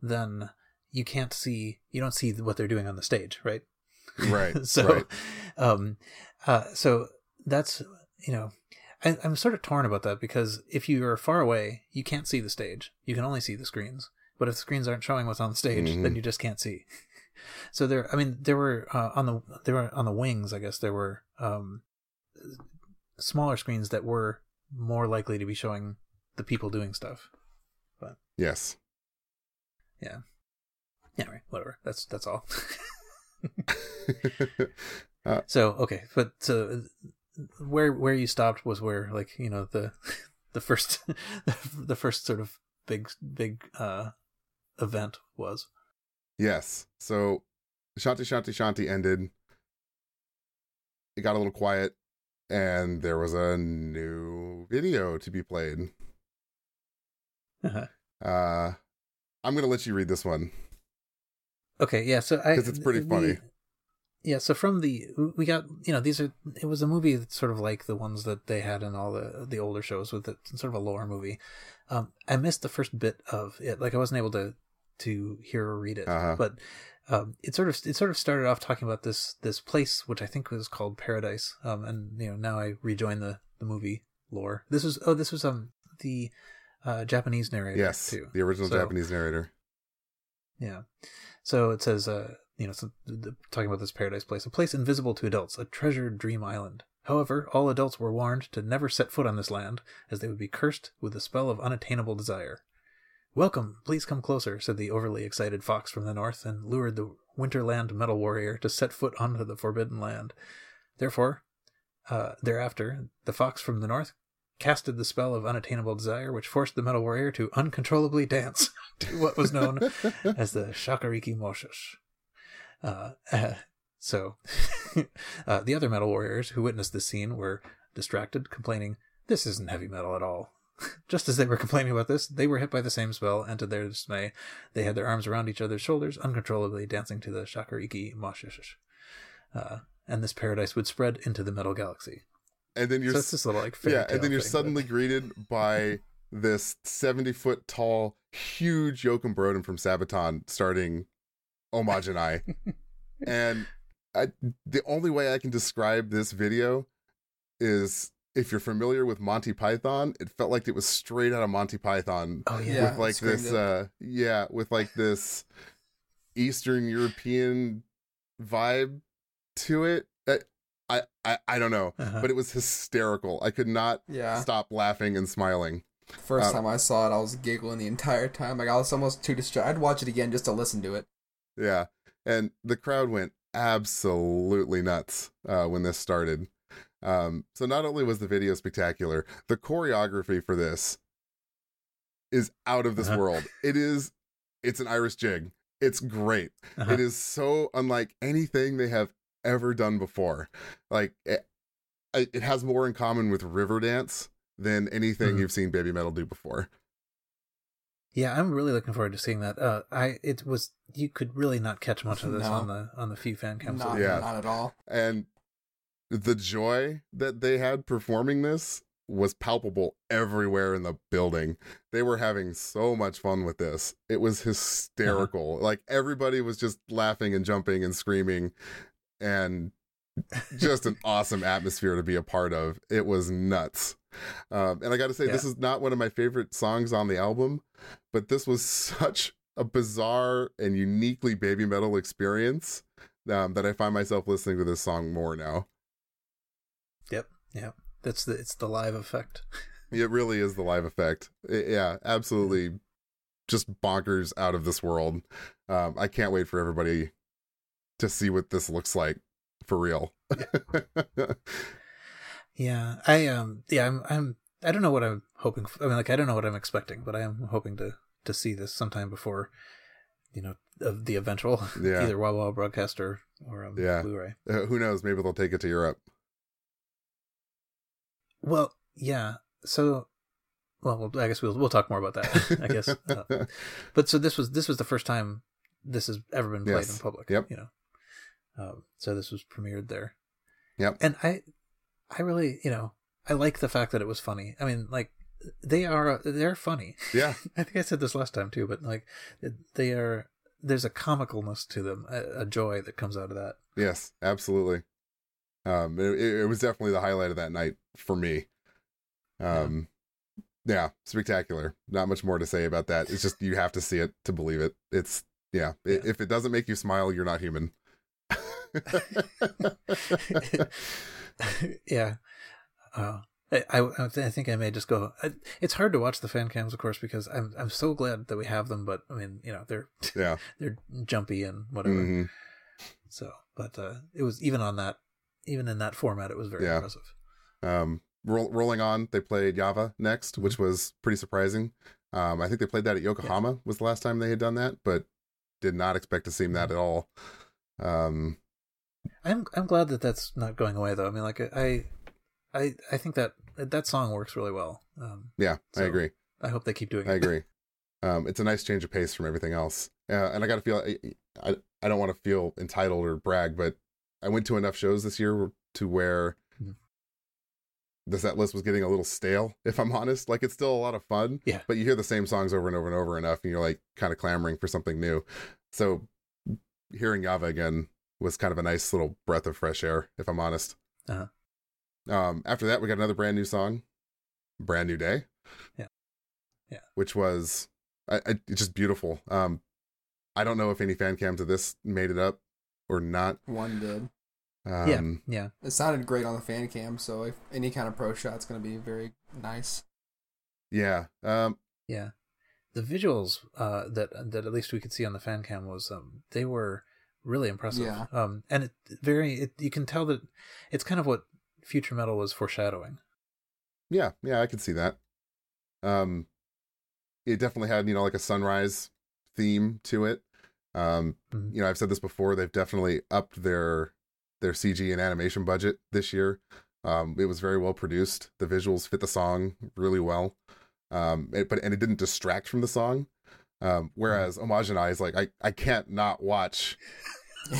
then you can't see you don't see what they're doing on the stage, right? Right. so, right. um, uh, so that's you know, I, I'm sort of torn about that because if you are far away, you can't see the stage. You can only see the screens. But if the screens aren't showing what's on the stage, Mhm. then you just can't see. So there, I mean, there were uh, on the there were on the wings. I guess there were um, smaller screens that were more likely to be showing the people doing stuff. But Yes. Yeah. Anyway, whatever. That's that's all. uh, So okay, but so where where you stopped was where like you know the the first the first sort of big big uh event was. yes. So Shanti Shanti Shanti ended. It got a little quiet, and there was a new video to be played. Uh-huh. Uh, I'm gonna let you read this one. Okay, yeah. So I 'Cause it's pretty we- funny. Yeah, so from the we got you know these are it was a movie that's sort of like the ones that they had in all the the older shows with it sort of a lore movie. Um, I missed the first bit of it, like I wasn't able to to hear or read it, Uh-huh. but um, it sort of it sort of started off talking about this this place which I think was called Paradise. Um, and you know now I rejoin the the movie lore. This was oh this was um the uh, Japanese narrator Yes, too. the original So- Japanese narrator. yeah. So it says, uh, you know, so the, talking about this paradise place, a place invisible to adults, a treasured dream island. However, all adults were warned to never set foot on this land, as they would be cursed with the spell of unattainable desire. Welcome, please come closer, said the overly excited fox from the north, and lured the Winterland metal warrior to set foot onto the forbidden land. Therefore, uh, thereafter, the fox from the north casted the spell of unattainable desire, which forced the metal warrior to uncontrollably dance to what was known as the Shakariki Moshish. Uh, so, uh, the other metal warriors who witnessed this scene were distracted, complaining, This isn't heavy metal at all. Just as they were complaining about this, they were hit by the same spell, and to their dismay, they had their arms around each other's shoulders, uncontrollably dancing to the Shakariki Moshish. Uh, and this paradise would spread into the metal galaxy. And then you're so this little like yeah, and then you're thing, suddenly but- greeted by this 70 foot tall, huge Joakim Brodén from Sabaton starting Homogenai. and I, and I. the only way I can describe this video is if you're familiar with Monty Python, it felt like it was straight out of Monty Python Oh yeah, with like screamed this uh yeah, with like this Eastern European vibe to it. I I I, I don't know, Uh-huh. but it was hysterical. I could not Yeah. stop laughing and smiling. First Uh, time I saw it, I was giggling the entire time. Like I was almost too distracted. I'd watch it again just to listen to it. Yeah. And the crowd went absolutely nuts uh, when this started. Um, so not only was the video spectacular, the choreography for this is out of this Uh-huh. world. It is it's an Irish jig. It's great. Uh-huh. It is so unlike anything they have ever done before. Like it, it has more in common with river dance than anything Mhm. you've seen Baby Metal do before. Yeah, I'm really looking forward to seeing that. Uh, I it was you could really not catch much of this No. on the on the few fan cams. Not, Yeah. not at all. and the joy that they had performing this was palpable everywhere in the building. They were having so much fun with this. It was hysterical. Like everybody was just laughing and jumping and screaming and just an awesome atmosphere to be a part of. It was nuts. Um, and I got to say, this is not one of my favorite songs on the album, but this was such a bizarre and uniquely baby metal experience um, that I find myself listening to this song more now. Yep, yep. That's the it's the live effect. It really is the live effect. I- yeah, absolutely, just bonkers out of this world. Um, I can't wait for everybody to see what this looks like for real. Yeah, I um yeah I'm I'm I don't know what I'm hoping. For. I mean, like I don't know what I'm expecting, but I am hoping to to see this sometime before you know of the eventual Yeah. either WOWOW broadcast or or um, Yeah. Blu-ray. Uh, who knows? Maybe they'll take it to Europe. Well, yeah. So, well, well, I guess we'll we'll talk more about that. I guess. Uh, but so this was this was the first time this has ever been played Yes. in public. Yep. You know, um, so this was premiered there. Yep. And I, I really, you know, I like the fact that it was funny. I mean, like they are they're funny. Yeah, I think I said this last time too, but like they are. There's a comicalness to them, a, a joy that comes out of that. yes, absolutely. Um, it, it was definitely the highlight of that night for me. Um, yeah, spectacular. Not much more to say about that. It's just you have to see it to believe it. It's yeah. Yeah. If it doesn't make you smile, you're not human. yeah. Uh, I, I, I think I may just go. I, it's hard to watch the fan cams, of course, because I'm I'm so glad that we have them. But I mean, you know, they're yeah. they're jumpy and whatever. Mhm. So, but uh, it was even on that, even in that format, it was very Yeah. impressive. Um, roll, rolling on, they played Yava next, which was pretty surprising. Um, I think they played that at Yokohama was the last time they had done that, but did not expect to see that at all. Um, I'm I'm glad that that's not going away though. I mean, like I I I think that that song works really well. Um, yeah, I agree. I hope they keep doing it. I it. agree. Um, it's a nice change of pace from everything else. Uh, and I got to feel, I, I, I don't want to feel entitled or brag, but I went to enough shows this year to where Mhm. the set list was getting a little stale, if I'm honest. Like it's still a lot of fun, Yeah. but you hear the same songs over and over and over enough, and you're like kind of clamoring for something new. So hearing Yava again was kind of a nice little breath of fresh air, if I'm honest. Uh-huh. Um, after that, we got another brand new song, "Brand New Day." Yeah. Yeah. Which was, I, I, just beautiful. Um, I don't know if any fan cams of this made it up or not. One did. Um, yeah, yeah, It sounded great on the fan cam, so if any kind of pro shot's gonna be very nice. yeah. Um, yeah. The visuals uh, that that at least we could see on the fan cam was um, they were really impressive. Yeah. Um, and it very it, you can tell that it's kind of what future metal was foreshadowing. yeah, yeah, I could see that. Um, it definitely had, you know, like a sunrise theme to it. Um, Mhm. you know, I've said this before. They've definitely upped their their CG and animation budget this year. Um, it was very well produced. The visuals fit the song really well. Um, it, but and it didn't distract from the song. Um, whereas Homage and I is like, I, I can't not watch,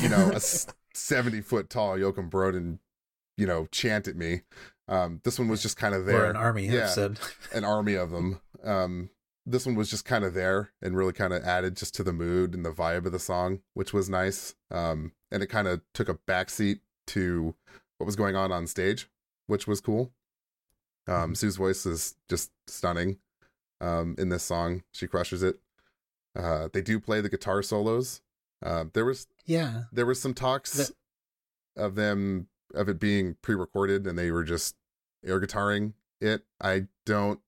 you know, a seventy foot tall Joakim Brodén, you know, chant at me. Um, this one was just kind of there Or an army Yeah. said. an army of them. Um, this one was just kind of there and really kind of added just to the mood and the vibe of the song, which was nice. Um, and it kind of took a backseat to what was going on on stage, which was cool. Um, Mhm. Su's voice is just stunning. Um, in this song, she crushes it. Uh, they do play the guitar solos. Uh, there was yeah, there was some talks The- of them of it being pre-recorded and they were just air guitaring it. I don't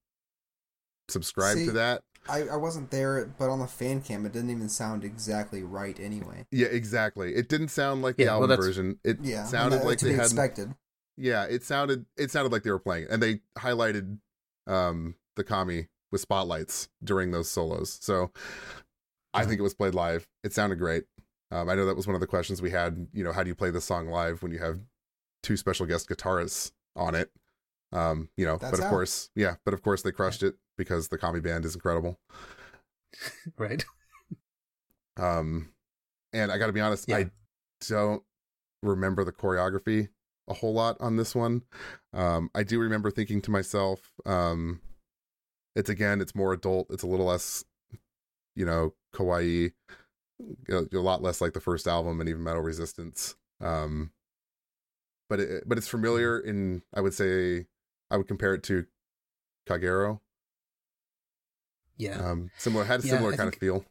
subscribe See, to that. I, I wasn't there, but on the fan cam, it didn't even sound exactly right anyway. Yeah, exactly. It didn't sound like the Yeah, well, album that's- version. It Yeah, sounded that- like to they be had expected. Yeah, it sounded it sounded like they were playing it. And they highlighted um the Kami with spotlights during those solos. So I Mhm. think it was played live. It sounded great. Um, I know that was one of the questions we had. You know, how do you play this song live when you have two special guest guitarists on it? Um, you know, That's but of how. course, yeah, but of course they crushed it because the Kami band is incredible. right. Um, and I got to be honest, Yeah. I don't remember the choreography a whole lot on this one. Um, I do remember thinking to myself, um, it's again, it's more adult. It's a little less, you know, kawaii, you know, a lot less like the first album and even Metal Resistance. Um, but it, but it's familiar in, I would say, I would compare it to Kagero. Yeah. Um, similar, had a Yeah, similar I kind of feel.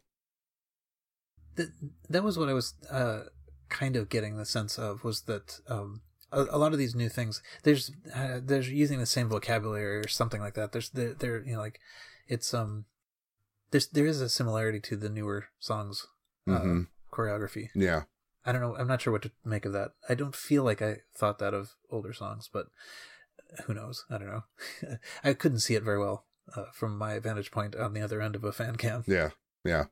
that that was what I was uh, kind of getting the sense of was that um, a, a lot of these new things there's uh, there's using the same vocabulary or something like that. There's they're, you know like it's um there's there is a similarity to the newer songs uh, hmm choreography. Yeah. I don't know. I'm not sure what to make of that. I don't feel like I thought that of older songs, but who knows? I don't know. I couldn't see it very well uh, from my vantage point on the other end of a fan cam. Yeah, yeah.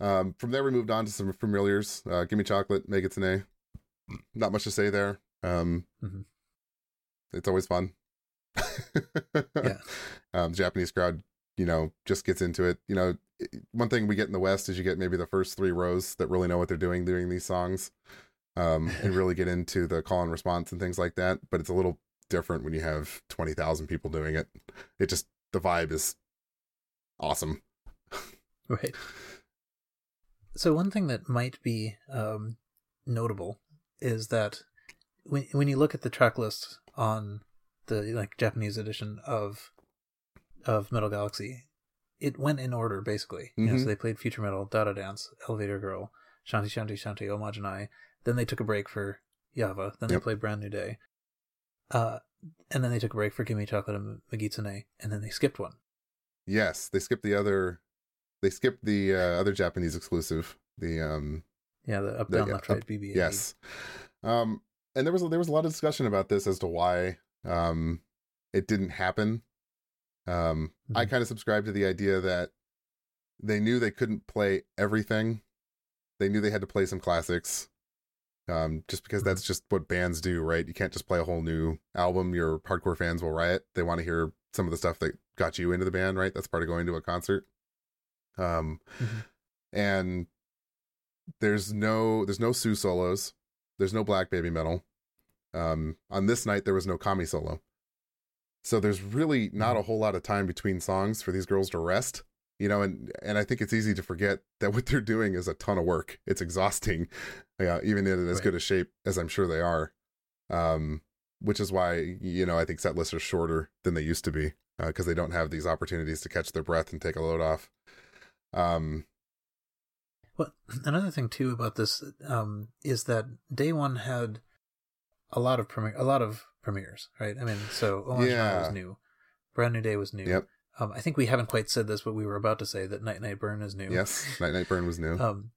Um, from there, we moved on to some familiars. Uh, Give me chocolate, Megitsune. Not much to say there. Um, Mhm. It's always fun. Yeah. Um, the Japanese crowd, you know, just gets into it. You know, one thing we get in the West is you get maybe the first three rows that really know what they're doing during these songs, um, and really get into the call and response and things like that. But it's a little different when you have 20,000 people doing it. It just, the vibe is awesome. Right. So one thing that might be um, notable is that when when you look at the track list on the like Japanese edition of of Metal Galaxy, it went in order basically. You know, so Mhm. they played Future Metal, Dada Dance, Elevator Girl, Shanti Shanti Shanti Omajanai. Then they took a break for Yava. Then they Yep. played Brand New Day. Uh, and then they took a break for Gimme Chocolate and Megitsune, and then they skipped one. Yes, they skipped the other, they skipped the uh, other Japanese exclusive. The, um, Yeah, the up The- down yeah, left up- right BB. yes. Um, and there was, there was a lot of discussion about this as to why, um, it didn't happen. Um, I Mhm. kind of subscribe to the idea that they knew they couldn't play everything. They knew they had to play some classics. Um, just because that's just what bands do, right? You can't just play a whole new album. Your hardcore fans will riot. They want to hear some of the stuff that got you into the band, right? That's part of going to a concert. Um, Mhm. and there's no there's no Su solos. There's no Black Baby Metal. Um, on this night there was no Kami solo. So there's really not a whole lot of time between songs for these girls to rest, you know, and and I think it's easy to forget that what they're doing is a ton of work. It's exhausting, yeah, even in as Right. good a shape as I'm sure they are. Um, which is why you know I think set lists are shorter than they used to be because they don't have these opportunities to catch their breath and take a load off. Um, Well, another thing too about this um, is that day one had a lot of premiere, a lot of premieres, right? I mean, so Orange Yeah. was new, Brand New Day was new. Yep. Um, I think we haven't quite said this, but we were about to say that Night Night Burn is new. yes, Night Night Burn was new. Um,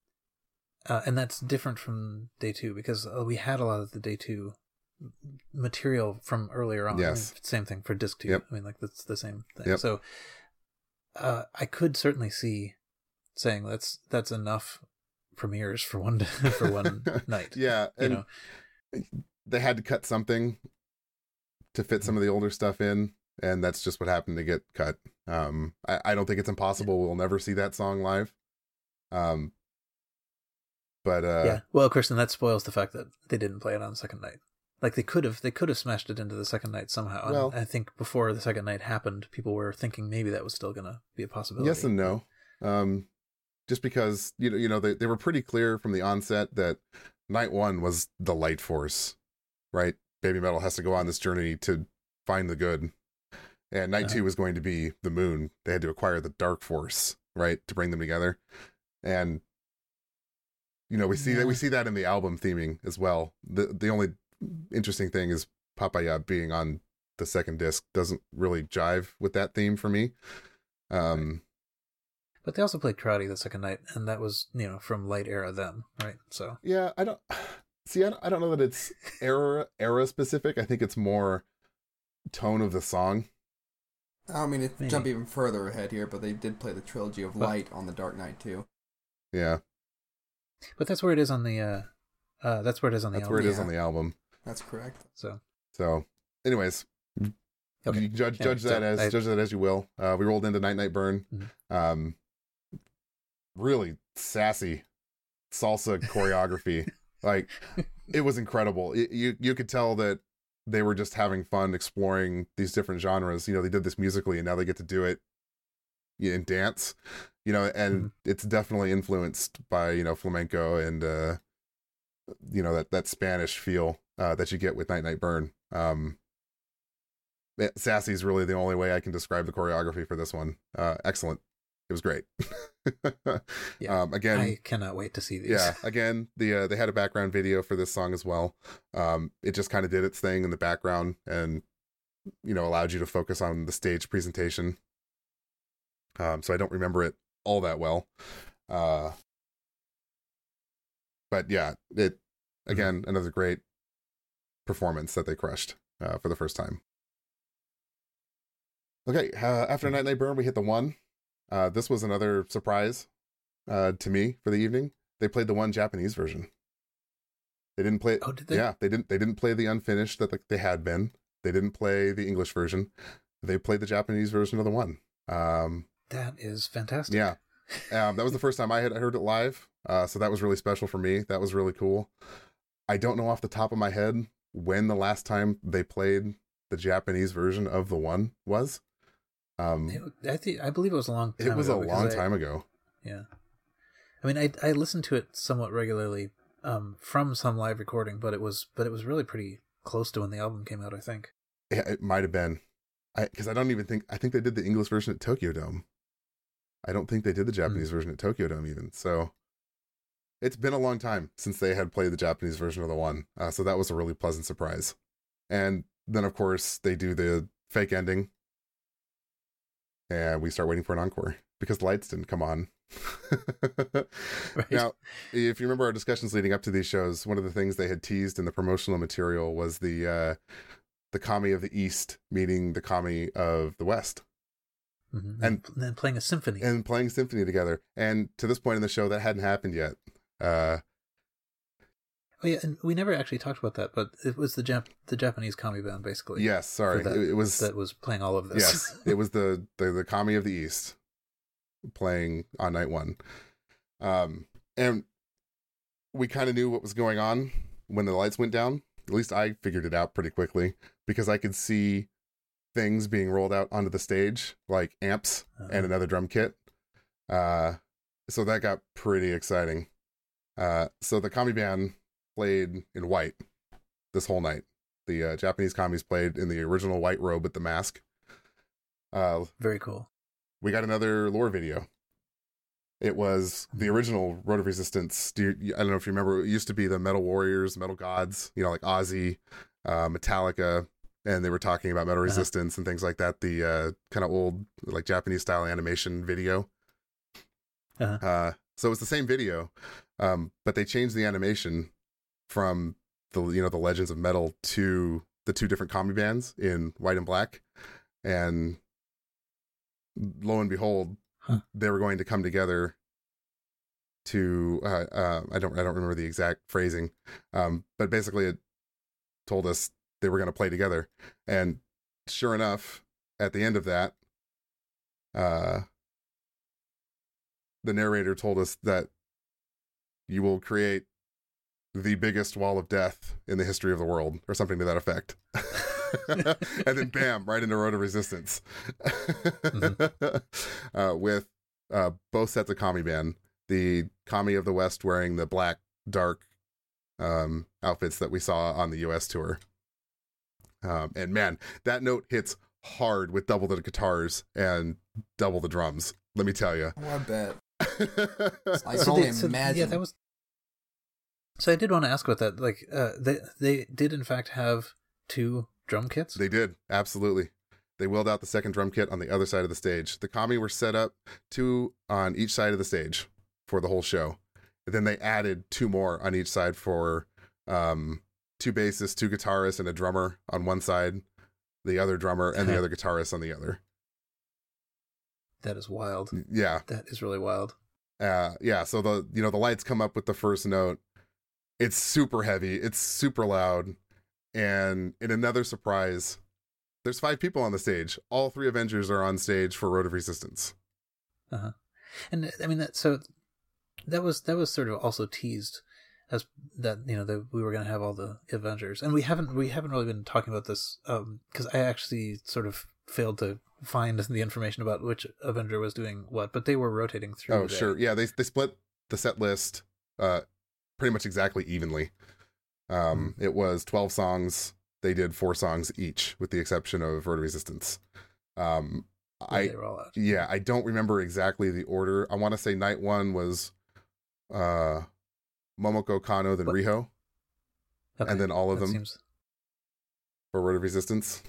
uh, and that's different from day two because uh, we had a lot of the day two material from earlier on. I mean, Yes. same thing for disc two. Yep. I mean, like that's the same thing. Yep. So, uh, I could certainly see saying that's that's enough premieres for one for one night. yeah, You and know, they had to cut something to fit some of the older stuff in, and that's just what happened to get cut. Um, I, I don't think it's impossible. We'll never see that song live. Um, but uh, yeah. Well, and that spoils the fact that they didn't play it on the second night. Like they could have, they could have smashed it into the second night somehow. Well- I think before the second night happened, people were thinking maybe that was still going to be a possibility. yes and no. Um, just because you know, you know, they they were pretty clear from the onset that night one was the light force, right? Baby metal has to go on this journey to find the good, and night Uh-huh. two was going to be the moon. They had to acquire the dark force, right, to bring them together, and you know we see that we see that in the album theming as well. the The only interesting thing is Papaya being on the second disc doesn't really jive with that theme for me. Um, But they also played Karate the second night, and that was you know from light era them, right? So Yeah, I don't see. I don't, I don't know that it's era era specific. I think it's more tone of the song. I don't mean to Maybe. jump even further ahead here, but they did play the trilogy of But- Light on the Dark Knight too. Yeah, but that's where it is on the uh, uh that's where it is on the that's where it is album. is on the album. That's correct. So So, anyways, okay, you judge Anyway, judge that so as I- judge that as you will. Uh, we rolled into Night Night Burn. Mhm. Um, really sassy salsa choreography. like it was incredible. It, you you could tell that they were just having fun exploring these different genres. You know, they did this musically, and now they get to do it in dance. You know, and Mhm. it's definitely influenced by you know flamenco and uh, you know that that Spanish feel uh, that you get with Night Night Burn. Um, sassy is really the only way I can describe the choreography for this one. Uh, excellent. It was great. Yeah, um, again, I cannot wait to see these. yeah again the uh, they had a background video for this song as well. Um it just kind of did its thing in the background and you know allowed you to focus on the stage presentation. Um so i don't remember it all that well. Uh but yeah it again another great performance that they crushed uh, for the first time. Okay uh, after night night burn we hit the one uh this was another surprise uh, to me for the evening. They played the one Japanese version. They didn't play. Oh, did they? Yeah, they didn't. They didn't play the unfinished that like, they had been. They didn't play the English version. They played the Japanese version of the one. Um, That is fantastic. yeah, um, that was the first time I had heard it live. Uh, so that was really special for me. That was really cool. I don't know off the top of my head when the last time they played the Japanese version of the one was. Um, It- I think I believe it was a long. Time it was a ago because long I- time ago. Yeah, I mean, I I listened to it somewhat regularly um, from some live recording, but it was but it was really pretty close to when the album came out. I think. Yeah, it might have been. Because I don't even think I think they did the English version at Tokyo Dome. I don't think they did the Japanese version at Tokyo Dome even. So it's been a long time since they had played the Japanese version of the one. Uh, so that was a really pleasant surprise. And then of course they do the fake ending, and we start waiting for an encore because the lights didn't come on. Right. Now, if you remember our discussions leading up to these shows, one of the things they had teased in the promotional material was the uh, the kami of the East meeting the kami of the West Mhm. and- and then playing a symphony. and playing symphony together. And to this point in the show, that hadn't happened yet. Uh, oh yeah, and we never actually talked about that, but it was the Jap- the Japanese kami band basically. yes, sorry, that- it, was that was playing all of this. yes, it was the, the the kami of the East playing on night one. Um, and we kind of knew what was going on when the lights went down. At least I figured it out pretty quickly because I could see things being rolled out onto the stage, like amps Uh, and another drum kit. Uh, so that got pretty exciting. Uh, so the kami band played in white this whole night. The uh, Japanese Kamis played in the original white robe with the mask. Uh, very cool. we got another lore video. It was the original Road of Resistance. Do you, I don't know if you remember. It used to be the Metal Warriors, Metal Gods. You know, like Ozzy, uh, Metallica, and they were talking about Metal Uh-huh. Resistance and things like that. The uh, kind of old, like Japanese style animation video. Uh-huh. Uh, so it's the same video, um, but they changed the animation from the you know the Legends of Metal to the two different Kami bands in white and black, and lo and behold, Huh. they were going to come together to uh, uh, I don't I don't remember the exact phrasing, um, but basically it told us they were going to play together, and sure enough, at the end of that, uh, the narrator told us that you will create the biggest wall of death in the history of the world, or something to that effect. and then bam, right into Road of Resistance. uh, with uh, both sets of Kami Band. The Kami of the West wearing the black, dark um, outfits that we saw on the US tour. Um, and man, that note hits hard with double the guitars and double the drums. Let me tell you. Oh, I bet. I So can only so- imagine. yeah, that was. So I did want to ask about that. Like, uh, they they did in fact have two drum kits. They did, absolutely. They wheeled out the second drum kit on the other side of the stage. The Kami were set up two on each side of the stage for the whole show. And then they added two more on each side for um, two bassists, two guitarists, and a drummer on one side, the other drummer, and the other guitarist on the other. that is wild. Yeah, That is really wild. uh, yeah. So the you know the lights come up with the first note. It's super heavy. It's super loud, and in another surprise, there's five people on the stage. All three Avengers are on stage for Road of Resistance. Uh huh. And I mean that so that was that was sort of also teased as that you know that we were going to have all the Avengers, and we haven't we haven't really been talking about this because I actually sort of failed to find the information about which Avenger was doing what, but they were rotating through. Oh, there. sure. Yeah, they they split the set list uh pretty much exactly evenly. Um it was 12 songs. They did 4 songs each with the exception of Road of Resistance. Um I they were all out. yeah, I don't remember exactly the order. I want to say night 1 was uh Momoko Kano then What- Riho Okay, and then all of that them seems for Road of Resistance.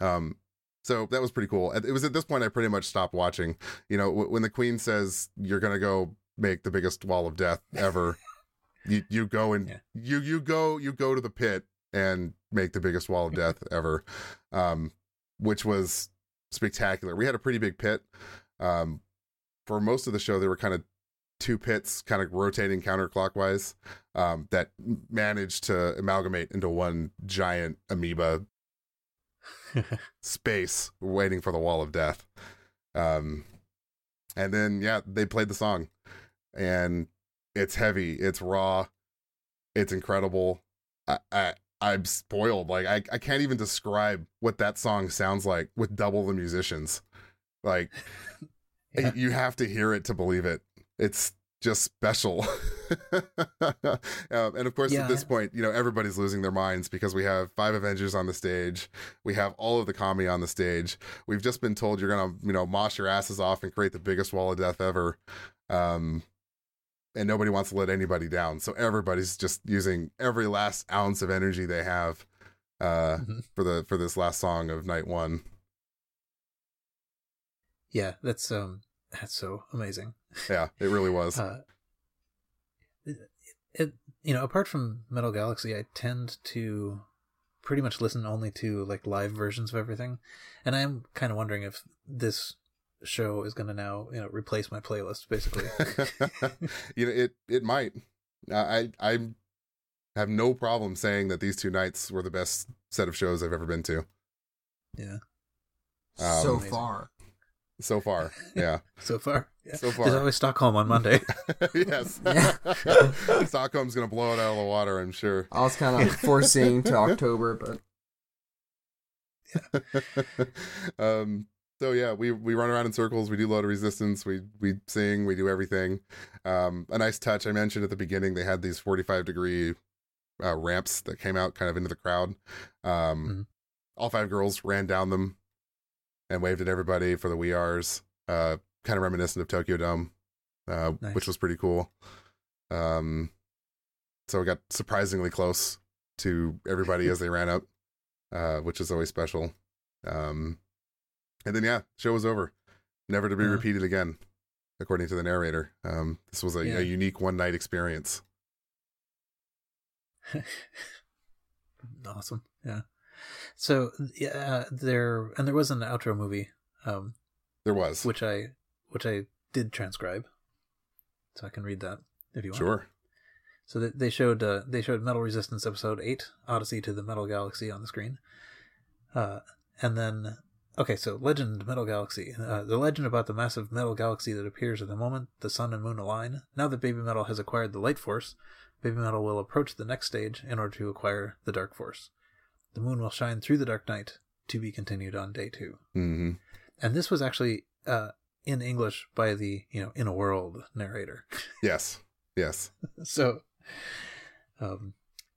Um, so that was pretty cool. It was at this point I pretty much stopped watching. You know, w- when the Queen says you're gonna go make the biggest wall of death ever, you you go and Yeah. you you go you go to the pit and make the biggest wall of death ever, um, which was spectacular. We had a pretty big pit. Um, for most of the show, there were kind of two pits kind of rotating counterclockwise um, that managed to amalgamate into one giant amoeba space waiting for the wall of death. Um, and then, yeah, they played the song and it's heavy, it's raw, it's incredible. I, I, I'm spoiled. Like I, I can't even describe what that song sounds like with double the musicians. Like Yeah. you have to hear it to believe it. It's just special. um, and of course, Yeah. at this point, you know everybody's losing their minds because we have five Avengers on the stage. We have all of the Kami on the stage. We've just been told you're gonna, you know, mosh your asses off and create the biggest wall of death ever. Um, and nobody wants to let anybody down. So everybody's just using every last ounce of energy they have uh, Mhm. for the for this last song of night one. Yeah, that's um that's so amazing. Yeah, it really was. Uh, it, it you know apart from Metal Galaxy, I tend to pretty much listen only to like live versions of everything, and I'm kind of wondering if this show is going to now you know replace my playlist basically. you know, it it might. I I have no problem saying that these two nights were the best set of shows I've ever been to yeah, Um, so far. so far. Yeah, so far. Yeah. so far. There's far. always Stockholm on Monday. yes. Yeah. Stockholm's gonna blow it out of the water, I'm sure. I was kind of foreseeing to October, but um so yeah we we run around in circles we do Road of Resistance we we sing we do everything um a nice touch i mentioned at the beginning they had these 45 degree uh, ramps that came out kind of into the crowd um Mhm. all five girls ran down them and waved at everybody for the we are's uh kind of reminiscent of tokyo dome uh Nice. which was pretty cool um so we got surprisingly close to everybody as they ran up uh, which is always special. Um, and then yeah, show was over, never to be Uh-huh. repeated again, according to the narrator. Um, this was a, Yeah. a unique one night experience. awesome. Yeah. So yeah, there and there was an outro movie, um, There was which I which I did transcribe, so I can read that if you want. sure. So they, they showed uh, they showed Metal Resistance episode eight, Odyssey to the Metal Galaxy on the screen, uh, and then okay, so Legend Metal Galaxy, uh, the legend about the massive metal galaxy that appears at the moment the sun and moon align. Now that Baby Metal has acquired the Light Force, Baby Metal will approach the next stage in order to acquire the Dark Force. The moon will shine through the dark night. To be continued on day two. hmm And this was actually uh, in English by the you know in a world narrator. Yes, yes. so um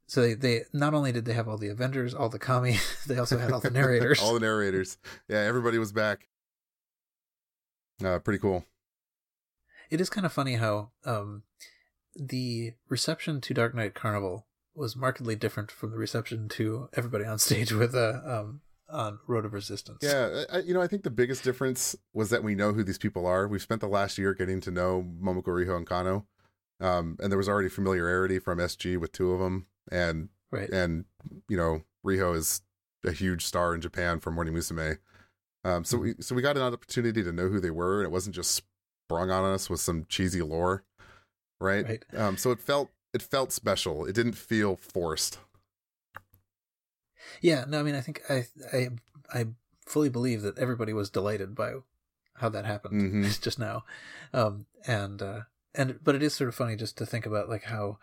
so they, they not only did they have all the avengers all the kami they also had all the narrators all the narrators. Yeah, everybody was back. Uh, pretty cool. it is kind of funny how um the reception to Dark Night Carnival was markedly different from the reception to everybody on stage with uh um on road of resistance Yeah, I, you know, I think the biggest difference was that we know who these people are. We've spent the last year getting to know Momoko Riho and Kano, um, and there was already familiarity from SG with two of them, and right and you know Riho is a huge star in Japan for Morning Musume. Um, so we so we got an opportunity to know who they were, and it wasn't just sprung on us with some cheesy lore, right? right Um, so it felt it felt special. It didn't feel forced. yeah no i mean i think i i i fully believe that everybody was delighted by how that happened Mhm. just now um and uh and but it is sort of funny just to think about like how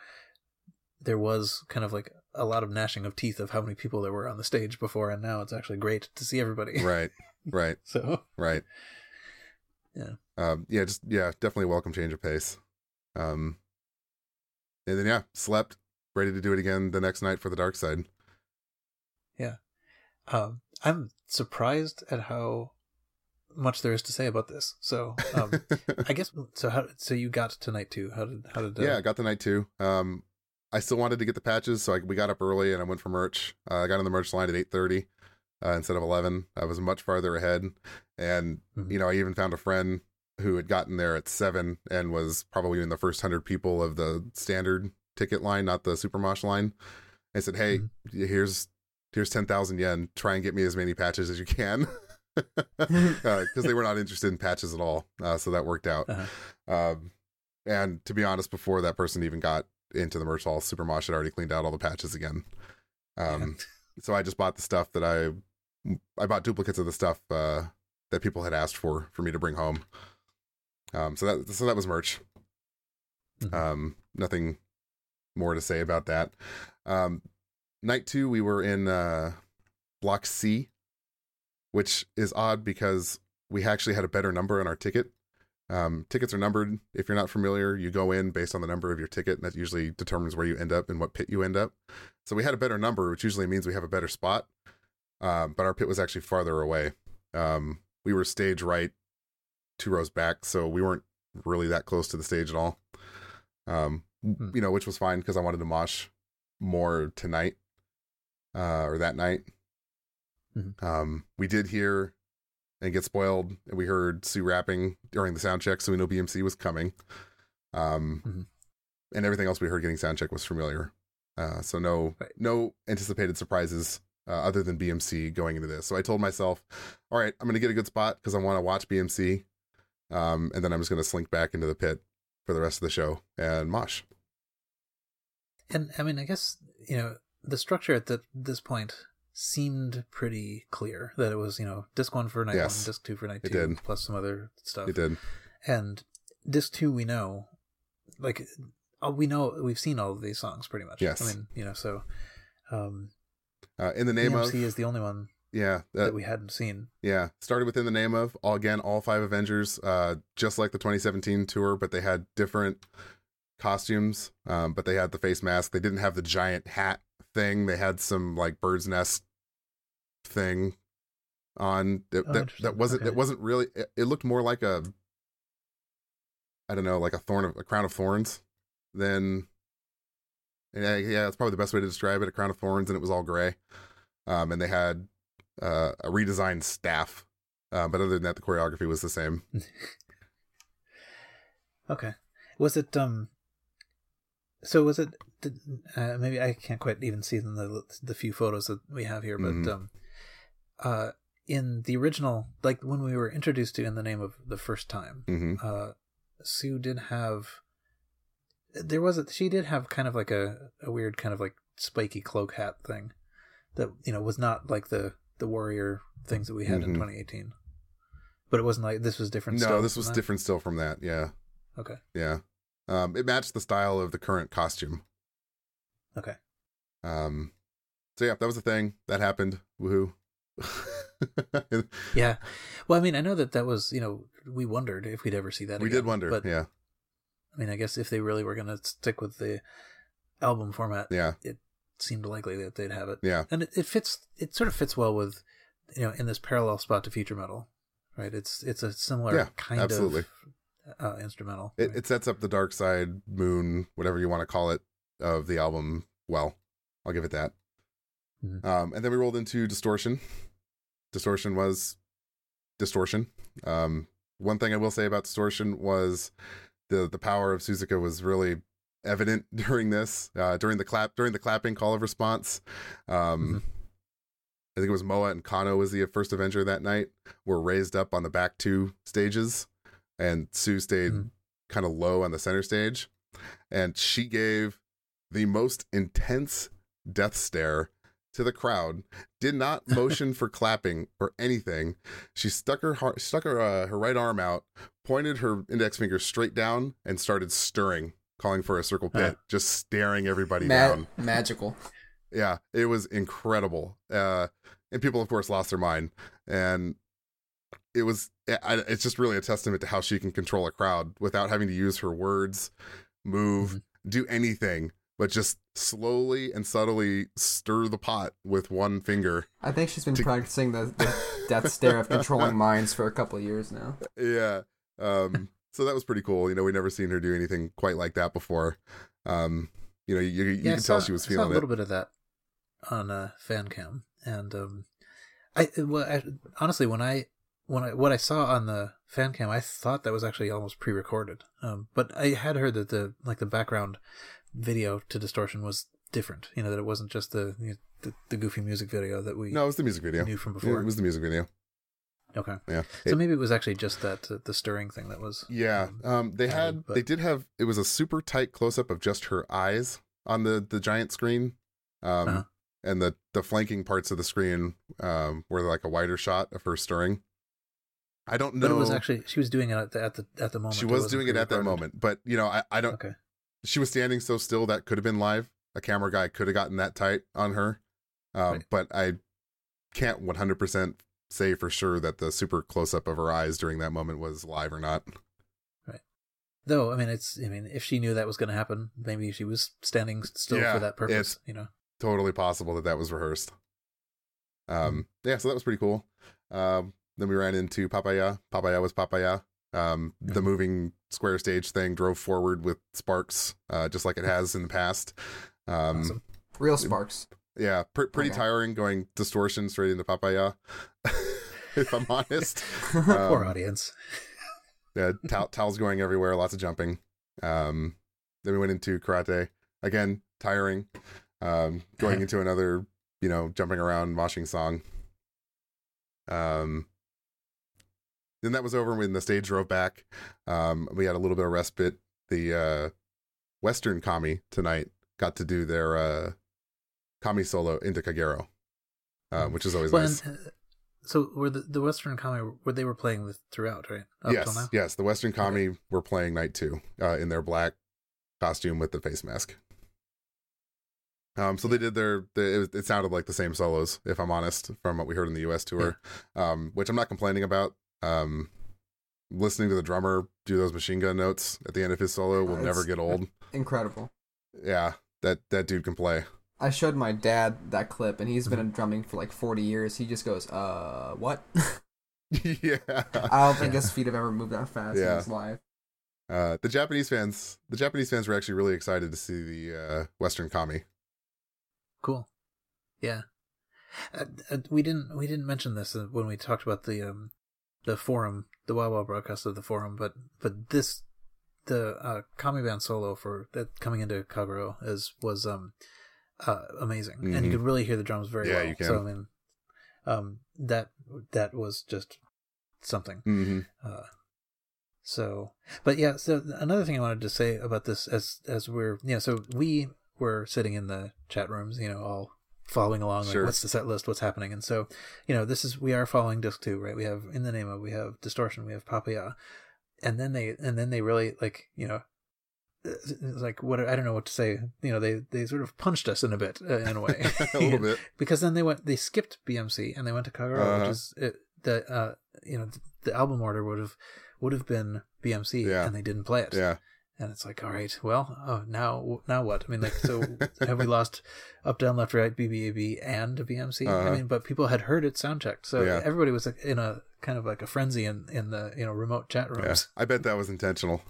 there was kind of like a lot of gnashing of teeth of how many people there were on the stage before and now it's actually great to see everybody Right, right, so right. Yeah. Um, yeah, just yeah, definitely welcome change of pace. Um, and then yeah, slept, ready to do it again the next night for the dark side. Yeah. Um i'm surprised at how much there is to say about this so um i guess so how so you got to night two how did how did uh, yeah, I got the night two. Um, I still wanted to get the patches, so I, we got up early and I went for merch. Uh, I got on the merch line at eight thirty uh, instead of eleven. I was much farther ahead, and Mhm. you know, I even found a friend who had gotten there at seven and was probably in the first hundred people of the standard ticket line, not the super mosh line. I said, "Hey, Mhm. here's here's ten thousand yen. Try and get me as many patches as you can." because they were not interested in patches at all. Uh, so that worked out. Uh-huh. Um, and to be honest, before that person even got into the merch hall, Super Mosh had already cleaned out all the patches again. Um, so I just bought the stuff that I I bought duplicates of the stuff uh, that people had asked for for me to bring home. Um, so that so that was merch. Mhm. Um, nothing more to say about that. Um, night two, we were in uh, Block C, which is odd because we actually had a better number on our ticket. Um, tickets are numbered. If you're not familiar, you go in based on the number of your ticket, and that usually determines where you end up and what pit you end up. So we had a better number, which usually means we have a better spot. Um, but our pit was actually farther away. Um, we were stage right, two rows back, so we weren't really that close to the stage at all. Um, Hmm. you know, which was fine because I wanted to mosh more tonight, uh, or that night. Mhm. Um, we did hear and get spoiled, and we heard Su rapping during the sound check, so we know BMC was coming. Um, Mhm. and everything else we heard getting sound check was familiar. Uh, so no, Right. no anticipated surprises uh, other than BMC going into this. So I told myself, all right, I'm going to get a good spot because I want to watch BMC. Um, and then I'm just going to slink back into the pit for the rest of the show and mosh. And I mean, I guess you know the structure at the, this point seemed pretty clear that it was you know disc one for night Yes. one, disc two for night two, plus some other stuff. It did. And disc two, we know, like uh, we know we've seen all of these songs pretty much. Yes. I mean, you know, so um, Uh, in the name BMC of, is the only one yeah, uh, that we hadn't seen. yeah, started within the name of, all again, all five Avengers, uh, just like the 2017 tour, but they had different costumes. Um, but they had the face mask. They didn't have the giant hat thing. They had some like bird's nest thing on that Oh, that, that wasn't Okay. it wasn't really it, it looked more like a I don't know like a thorn of a crown of thorns than yeah yeah that's probably the best way to describe it a crown of thorns and it was all gray um and they had uh, a redesigned staff uh, but other than that the choreography was the same Okay. Was it um? So was it? Did, uh, maybe I can't quite even see in the the few photos that we have here, but Mhm. um, uh, in the original, like when we were introduced to in the name of the first time, hmm uh, Su did have. There was a she did have kind of like a a weird kind of like spiky cloak hat thing, that you know was not like the the warrior things that we had in Mhm. 2018. But it wasn't like this was different. no this was different still from that yeah Okay. yeah um it matched the style of the current costume Okay. um so yeah that was the thing that happened woohoo Yeah. Well, I mean, I know that that was, you know, we wondered if we'd ever see that we again, did wonder But, yeah I mean, I guess if they really were going to stick with the album format, yeah it seemed likely that they'd have it. yeah And it, it fits, it sort of fits well with, you know, in this parallel spot to Future Metal, right? It's it's a similar Yeah, kind absolutely. of uh, instrumental. it, it sets up the dark side moon whatever you want to call it of the album well i'll give it that Mhm. um and then we rolled into distortion distortion was distortion um one thing i will say about distortion was the the power of suzuka was really evident during this uh during the clap during the clapping call of response um I think it was Moa and Kano was the first Avenger that night. Were raised up on the back two stages, and Su stayed Mhm. kind of low on the center stage, and she gave the most intense death stare to the crowd. Did not motion for clapping or anything. She stuck her har- stuck her uh, her right arm out, pointed her index finger straight down, and started stirring, calling for a circle pit, Huh. just staring everybody Ma- down. magical. Yeah, it was incredible. Uh, and people, of course, lost their mind. And it was, it's just really a testament to how she can control a crowd without having to use her words, move, Mhm. do anything, but just slowly and subtly stir the pot with one finger. I think she's been To- practicing the, the death stare of controlling minds for a couple of years now. yeah. Um, so that was pretty cool. You know, we never seen her do anything quite like that before. Um, you know, you, you yeah, I can tell she was I saw a little it. bit of that on uh, fan cam, and um, I well, I, honestly, when I when I what I saw on the fan cam, I thought that was actually almost pre-recorded. Um, but I had heard that the like the background video to distortion was different. You know that it wasn't just the you know, the, the goofy music video that we No, it was the music video. knew from Yeah, before. It was the music video. okay, Yeah. so It- maybe it was actually just that uh, the stirring thing that was Yeah, um, um, they added, had but- they did have it was a super tight close up of just her eyes on the the giant screen, um, Uh-huh. and the the flanking parts of the screen um were like a wider shot of her stirring. I don't know. But it was actually she was doing it at the at the, at the moment. she was doing it at that moment, but you know I I don't. Okay. She was standing so still that could have been live. a camera guy could have gotten that tight on her. Um, Right. But I can't 100% say for sure that the super close up of her eyes during that moment was live or not. Right. Though, I mean, it's, I mean, if she knew that was going to happen, maybe she was standing still Yeah, for that purpose, you know? Totally possible that that was rehearsed. Um, yeah, so that was pretty cool. Um, then we ran into Papaya. Papaya was Papaya. Um, the Mhm. moving square stage thing drove forward with sparks, uh, just like it has in the past. Um, Awesome. Real sparks. Yeah, pr- pretty Okay. tiring going distortion straight into Papaya. if I'm honest, Poor um, audience. yeah, towel towels going everywhere, lots of jumping. Um, then we went into karate again, tiring. Um, going into another, you know, jumping around, moshing song. Um, then that was over when the stage drove back. Um, we had a little bit of respite. The uh, Western Kami tonight got to do their uh, Kami solo into Kagero, uh, which is always Well, nice. and, uh, so were the, the Western Kami where they were playing this throughout, right? Up till yes, now? yes. The Western Kami were playing night two uh, in their black costume with the face mask. Um, so they did their. The, it, it sounded like the same solos, if I'm honest, from what we heard in the U.S. tour, um, which I'm not complaining about. Um, listening to the drummer do those machine gun notes at the end of his solo will Uh, never get old. Incredible. Yeah, that that dude can play. I showed my dad that clip, and he's been in drumming for like 40 years. He just goes, "Uh, what?" yeah. I don't think his feet have ever moved that fast Yeah. in his life. Uh, the Japanese fans, the Japanese fans were actually really excited to see the uh, Western Kami. Cool. Yeah. Uh, uh, we didn't we didn't mention this uh, when we talked about the um the forum, the WOWOW broadcast of the forum, but but this the uh Kami band solo for that coming into Kagero is was um uh amazing, and Mhm. you could really hear the drums very Yeah, well. you can. So I mean, um that that was just something. Mm-hmm. Uh, so, but yeah, so another thing I wanted to say about this as as we're yeah, so we were sitting in the chat rooms, you know, all following along, like what's the set list, what's happening, and so you know, this is we are following disc two, right? We have in the name of we have distortion, we have Papaya, and then they and then they really like you know. it's Like what I don't know what to say. You know, they they sort of punched us in a bit uh, in a way, a little bit. because then they went they skipped BMC and they went to Kagero, Uh-huh. which is it, the uh you know the album order would have would have been BMC Yeah. and they didn't play it. Yeah. And it's like, all right, well, oh, now now what? I mean, like, so have we lost up, down, left, right, BBAB, and BMC? Uh-huh. I mean, but people had heard it sound checked, so Yeah. everybody was like, in a kind of like a frenzy in in the you know remote chat Yeah. rooms. I bet that was intentional.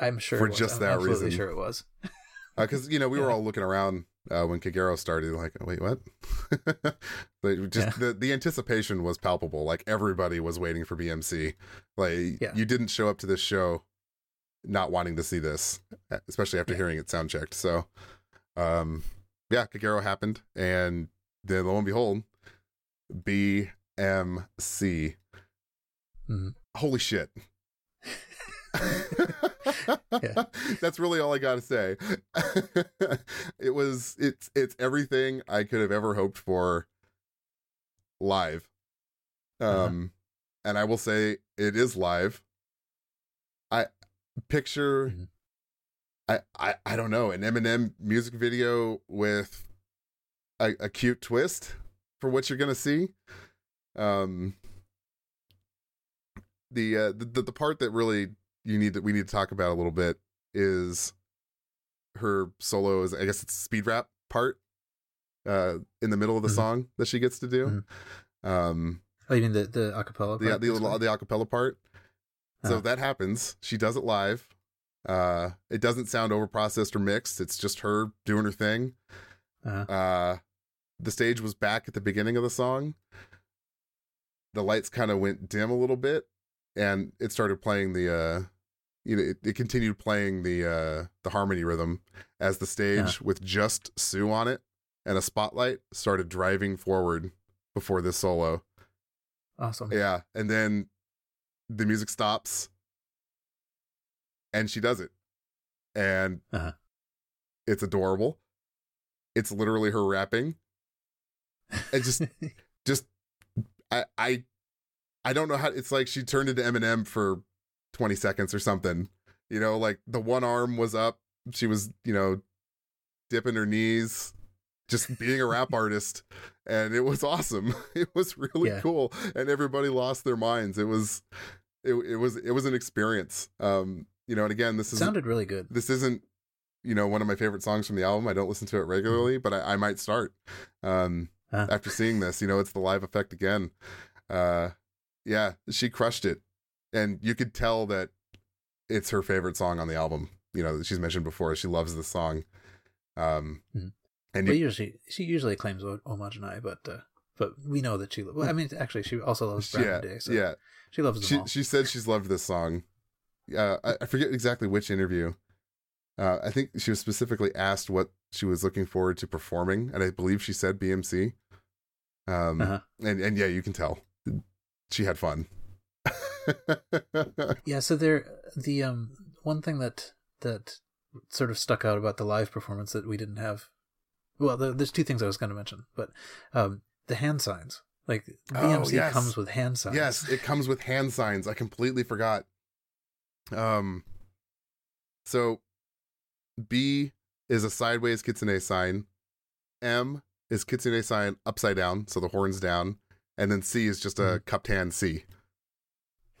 I'm sure For it was. just I'm that absolutely reason. Sure, it was. because you know we were all looking around uh, when Kagero started, like, wait, what? like, just Yeah. the the anticipation was palpable. Like everybody was waiting for BMC. Like Yeah. you didn't show up to this show not wanting to see this, especially after hearing it sound checked. So, um, yeah, Kagero happened, and then lo and behold, BMC. Mhm. Holy shit. Yeah. That's really all I got to say. it was it's it's everything I could have ever hoped for live. Uh-huh. Um and I will say it is live. I picture Mhm. I, I I don't know, an Eminem music video with a, a cute twist for what you're gonna see. Um the uh the, the the part that really you need that we need to talk about a little bit is her solo is I guess it's speed rap part uh in the middle of the Mhm. song that she gets to do. Um Oh, you mean the the acapella? the part, the little the acapella part. So Uh-huh. that happens. She does it live. Uh it doesn't sound over processed or mixed. It's just her doing her thing. Uh-huh. Uh the stage was back at the beginning of the song. The lights kind of went dim a little bit and it started playing the uh you know it, it continued playing the uh the harmony rhythm as the stage with just Su on it and a spotlight started driving forward before this solo. Awesome. Yeah, and then the music stops, and she does it, and Uh-huh. it's adorable. It's literally her rapping. It just, just, I, I, I don't know how. It's like she turned into Eminem for twenty seconds or something. You know, like the one arm was up. She was, you know, dipping her knees, just being a rap artist, and it was awesome. It was really Yeah. cool, and everybody lost their minds. It was, it, it was it was an experience. Um, you know, and again, this is sounded really good. this isn't you know one of my favorite songs from the album. I don't listen to it regularly, but I, I might start um, Huh. after seeing this. You know, it's the live effect again. Uh, yeah, she crushed it, and you could tell that it's her favorite song on the album. You know, that she's mentioned before. She loves this song. Um, Mhm. and you, usually, she usually claims o- Homogenai, but uh, but we know that she. Well, I mean, actually, she also loves Brown yeah, Day, so yeah, she loves them she all. she said she's loved this song. Uh, I, I forget exactly which interview. Uh, I think she was specifically asked what she was looking forward to performing, and I believe she said BMC. Um, Uh-huh. and and yeah, you can tell she had fun. Yeah, so there the um one thing that that sort of stuck out about the live performance that we didn't have. Well, there, there's two things I was going to mention, but um the hand signs. Like Oh, BMC yes. comes with hand signs. yes, it comes with hand signs. I completely forgot. Um, so B is a sideways kitsune sign. M is kitsune sign upside down, so the horns down, and then C is just a Mm-hmm. cupped hand C.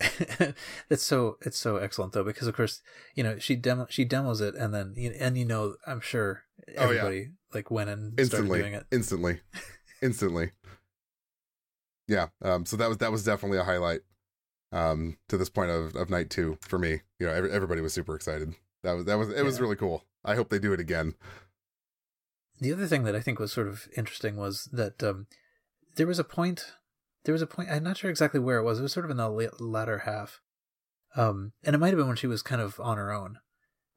it's so it's so excellent though because of course you know she demo she demos it and then you and you know I'm sure Oh, yeah. everybody like went and instantly started doing it. instantly instantly yeah um so that was that was definitely a highlight um to this point of of night two for me you know every, everybody was super excited that was that was it was really cool i hope they do it again The other thing that I think was sort of interesting was that um, there was a point. There was a point. I'm not sure exactly where it was. It was sort of in the la- latter half, um, and it might have been when she was kind of on her own.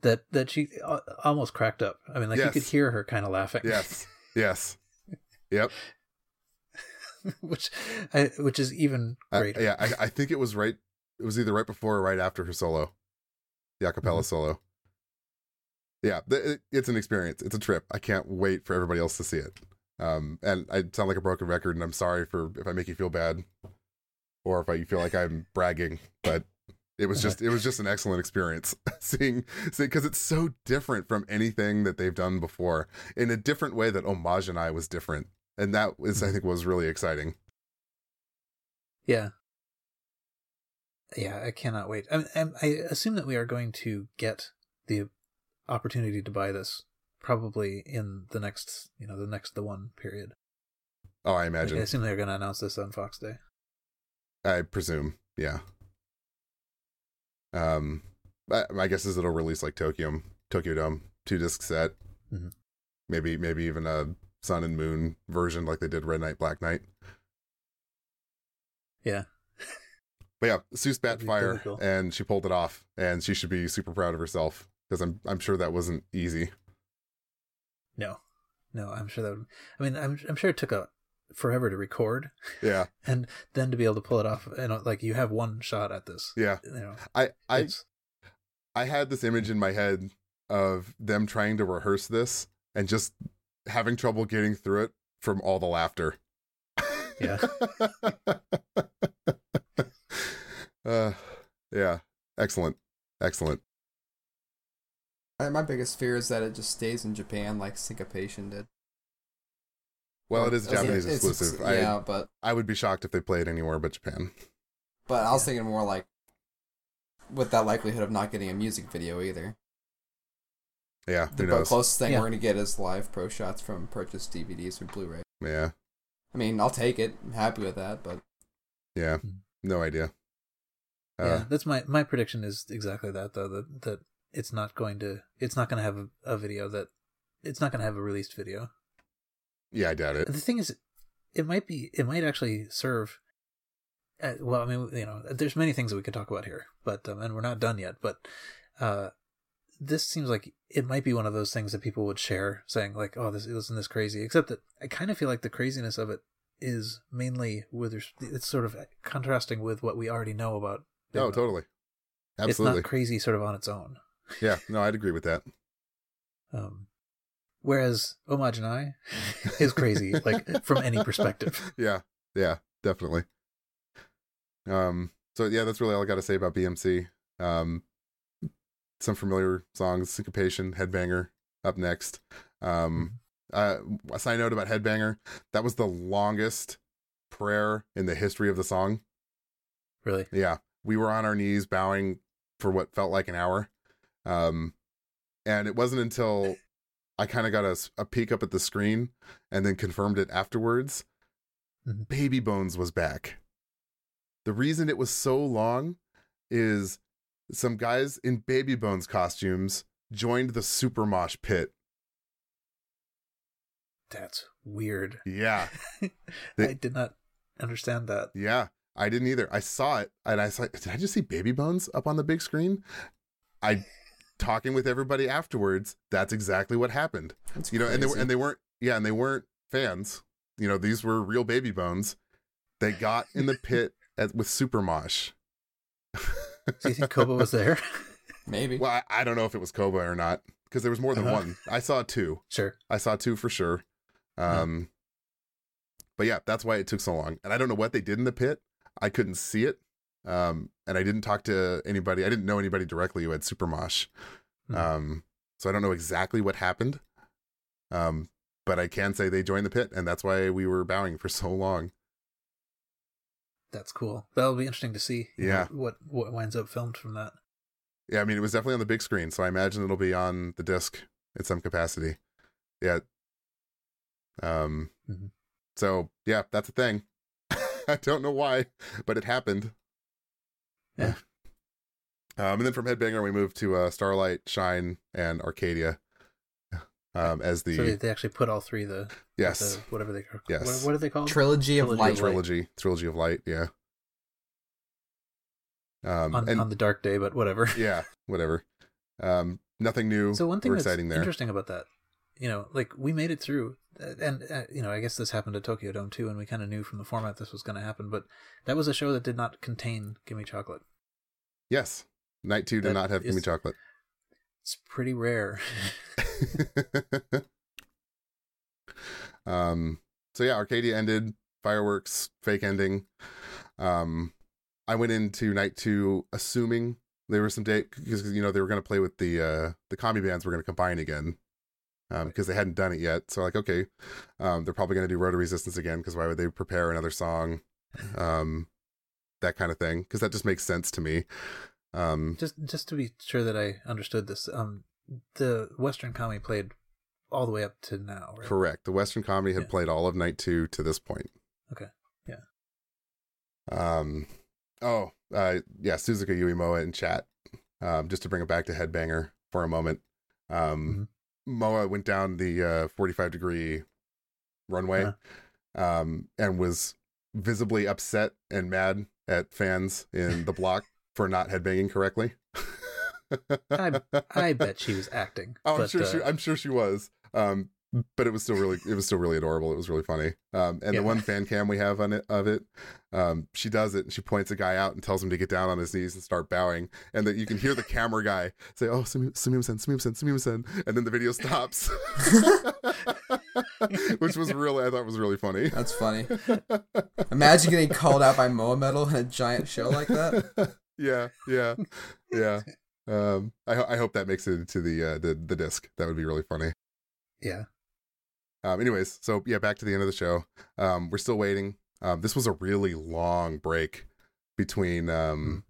That that she uh, almost cracked up. I mean, like you could hear her kind of laughing. yes yes yep. Which I, which is even I- greater. yeah I, I think it was right it was either right before or right after her solo. The acapella Mhm. solo. Yeah th- it's an experience. It's a trip. I can't wait for everybody else to see it. Um and i sound like a broken record and i'm sorry for if i make you feel bad or if I you feel like i'm bragging but it was just it was just an excellent experience seeing seeing because it's so different from anything that they've done before in a different way that homage and i was different and that was i think was really exciting Yeah. Yeah, I cannot wait. I, I, I assume that we are going to get the opportunity to buy this probably in the next, you know, the next the one period. oh i Like, imagine I assume they're going to announce this on Fox Day. I presume, yeah. Um, my guess is it'll release like Tokyo Tokyo Dome two disc set, Mhm. maybe maybe even a Sun and Moon version like they did Red Night Black Night. Yeah. But yeah, Su spat fire cool. and she pulled it off, and she should be super proud of herself because I'm I'm sure that wasn't easy. No, no, I'm sure that. Would, I mean, I'm I'm sure it took a forever to record, Yeah, and then to be able to pull it off. You know, like you have one shot at this. yeah. You know, I I I had this image in my head of them trying to rehearse this and just having trouble getting through it from all the laughter. Yeah. uh, yeah. Excellent. Excellent. I- My biggest fear is that it just stays in Japan like Syncopation did. Well, it is It's- Japanese it's- exclusive. yeah, but I I would be shocked if they played anywhere but Japan. but I was thinking more like with that likelihood of not getting a music video either. Yeah, The knows? closest thing Yeah. we're gonna get is live pro shots from purchased DVDs or Blu-ray. Yeah, I mean, I'll take it. I'm happy with that, but yeah. Hmm. No idea. Uh, yeah, that's my my prediction is exactly that though that that it's not going to it's not going to have a, a video that it's not going to have a released video. yeah, I doubt it. The thing is, it might be it might actually serve. Uh, well, I mean, you know, there's many things that we could talk about here, but um, and we're not done yet. But uh, this seems like it might be one of those things that people would share, saying like, "Oh, this isn't this crazy." Except that I kind of feel like the craziness of it is mainly with it's sort of contrasting with what we already know about. Big Oh, Mouth. totally. It's Absolutely. not crazy, sort of on its own. yeah, no, I'd agree with that. Um, whereas Homage and I is crazy, like from any perspective. yeah, yeah, definitely. Um, so yeah, that's really all I got to say about BMC. Um, some familiar songs, Syncopation, Headbanger, up next. Um, uh, a side note about Headbanger: that was the longest prayer in the history of the song. Really? Yeah, we were on our knees bowing for what felt like an hour, um, and it wasn't until I kind of got a, a peek up at the screen and then confirmed it afterwards. Mhm. Baby Bones was back. The reason it was so long is some guys in Baby Bones costumes joined the Super Mosh pit. That's weird. Yeah, They- I did not understand that. yeah. I didn't either. I saw it and I saw, did I just see Baby Bones up on the big screen? I talking with everybody afterwards. That's exactly what happened. That's you know, and they were, and they weren't, yeah, and they weren't fans. You know, these were real baby bones. They got in the pit at, with Super Mosh. Do you think Koba was there? maybe. well, I, I don't know if it was Koba or not because there was more than Uh-huh. one. I saw two. sure. I saw two for sure. Um, but yeah, that's why it took so long. And I don't know what they did in the pit. I couldn't see it. Um, and I didn't talk to anybody. I didn't know anybody directly who had Super Mosh. Hmm. Um, so I don't know exactly what happened. Um, but I can say they joined the pit, and that's why we were bowing for so long. That's cool. That'll be interesting to see. Yeah. know, what what winds up filmed from that. Yeah, I mean, it was definitely on the big screen, so I imagine it'll be on the disc in some capacity. Yeah. Um. Mhm. So yeah, that's a thing. I don't know why, but it happened. Yeah. Um, and then from Headbanger, we moved to uh, Starlight, Shine, and Arcadia. Um, as the so they, they actually put all three of the yes the, whatever they Yes. what, what are they called? Trilogy of Trilogy of Light. Light. trilogy, trilogy of light. Yeah. Um, on, and on the dark day, but whatever. yeah, whatever. Um, nothing new So one thing or that's exciting there. interesting about that, you know, like we made it through, uh, and uh, you know, I guess this happened at Tokyo Dome too, and we kind of knew from the format this was going to happen. But that was a show that did not contain Gimme Chocolate. Yes, night two did That not have gimme chocolate. It's pretty rare. um. So yeah, Arcadia ended. Fireworks, fake ending. Um, I went into night two assuming there were some date because you know they were going to play with the uh the Kami bands were going to combine again. Um, because they hadn't done it yet, so like, okay, um, they're probably going to do Road of Resistance again. Because why would they prepare another song, um, that kind of thing? Because that just makes sense to me. Um, just just to be sure that I understood this, um, the Western Comedy played all the way up to now, right? Correct. The Western comedy had Yeah. played all of night two to this point. Okay. Yeah. Um. Oh. Uh. Yeah. Suzuka Uemoa in chat. Um. Just to bring it back to Headbanger for a moment. Um. Moa went down the uh 45 degree runway. Um. And was visibly upset and mad at fans in the block for not headbanging correctly. I I bet she was acting. Oh, I'm sure uh, she. I'm sure she was. Um, but it was still really. It was still really adorable. It was really funny. Um, and Yeah. the one fan cam we have on it of it, um, she does it and she points a guy out and tells him to get down on his knees and start bowing, and that you can hear the camera guy say, "Oh, Sumim-sen, Sumim-sen, Sumim-sen," and then the video stops, which was really. I thought was really funny. That's funny. Imagine getting called out by Moa Metal in a giant show like that. Yeah, yeah, yeah. Um, I, ho- I hope that makes it into the uh, the the disc. That would be really funny. yeah. Um, anyways, so yeah, back to the end of the show. Um, we're still waiting. Um, this was a really long break between um,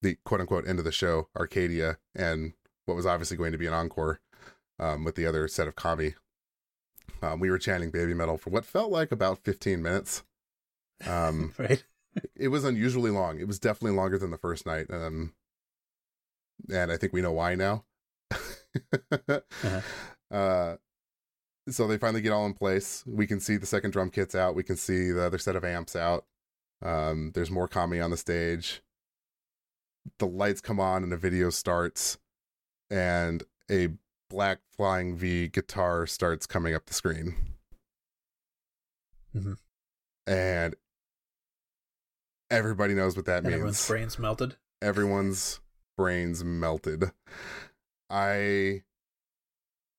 the quote unquote end of the show, Arcadia, and what was obviously going to be an encore um, with the other set of Kami. Um, we were chanting baby metal for what felt like about 15 minutes. Um, Right. It was unusually long. It was definitely longer than the first night. Um, and I think we know why now. Uh-huh. uh, so they finally get all in place. We can see the second drum kit's out. We can see the other set of amps out. Um, there's more Kami on the stage. The lights come on and the video starts, and a black flying V guitar starts coming up the screen. Mhm. And everybody knows what that And means everyone's brains melted. everyone's brains melted. I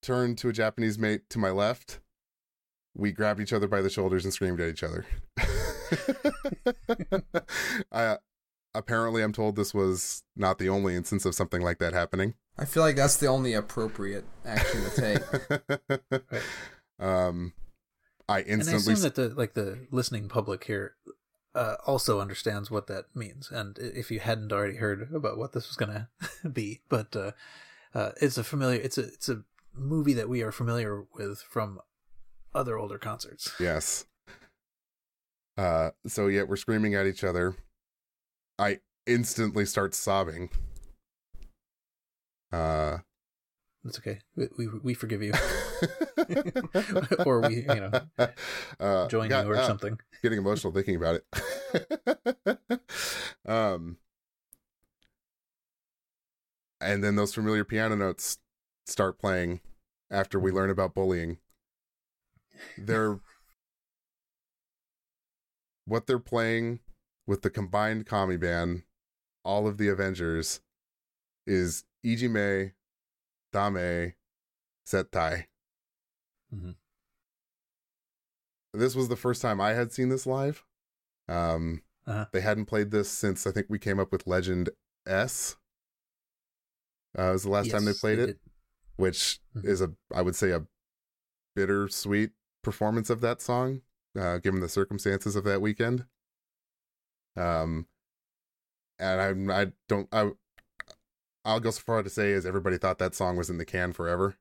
turned to a Japanese mate to my left. We grabbed each other by the shoulders and screamed at each other. I apparently I'm told this was not the only instance of something like that happening. I feel like that's the only appropriate action to take. Right. um, I And I instantly assume that the like the listening public here uh, also understands what that means. And if you hadn't already heard about what this was gonna be, but uh, uh, it's a familiar, it's a it's a movie that we are familiar with from other older concerts. Yes. Uh, so yet we're screaming at each other. I instantly start sobbing. Uh, It's okay. We we, we forgive you, or we you know uh, join got- you or uh, something. Getting emotional thinking about it. um, and then those familiar piano notes start playing after we learn about bullying. They're what they're playing with the combined Kami band, all of the Avengers, is Ijime, Dame, Zettai. Mhm. This was the first time I had seen this live. Um, Uh-huh. They hadn't played this since I think we came up with Legend S. Uh, it was the last time they Yes, played it, did. which Mhm. is a I would say a bittersweet performance of that song, uh, given the circumstances of that weekend. Um, and I'm I don't I I'll go so far to say is everybody thought that song was in the can forever.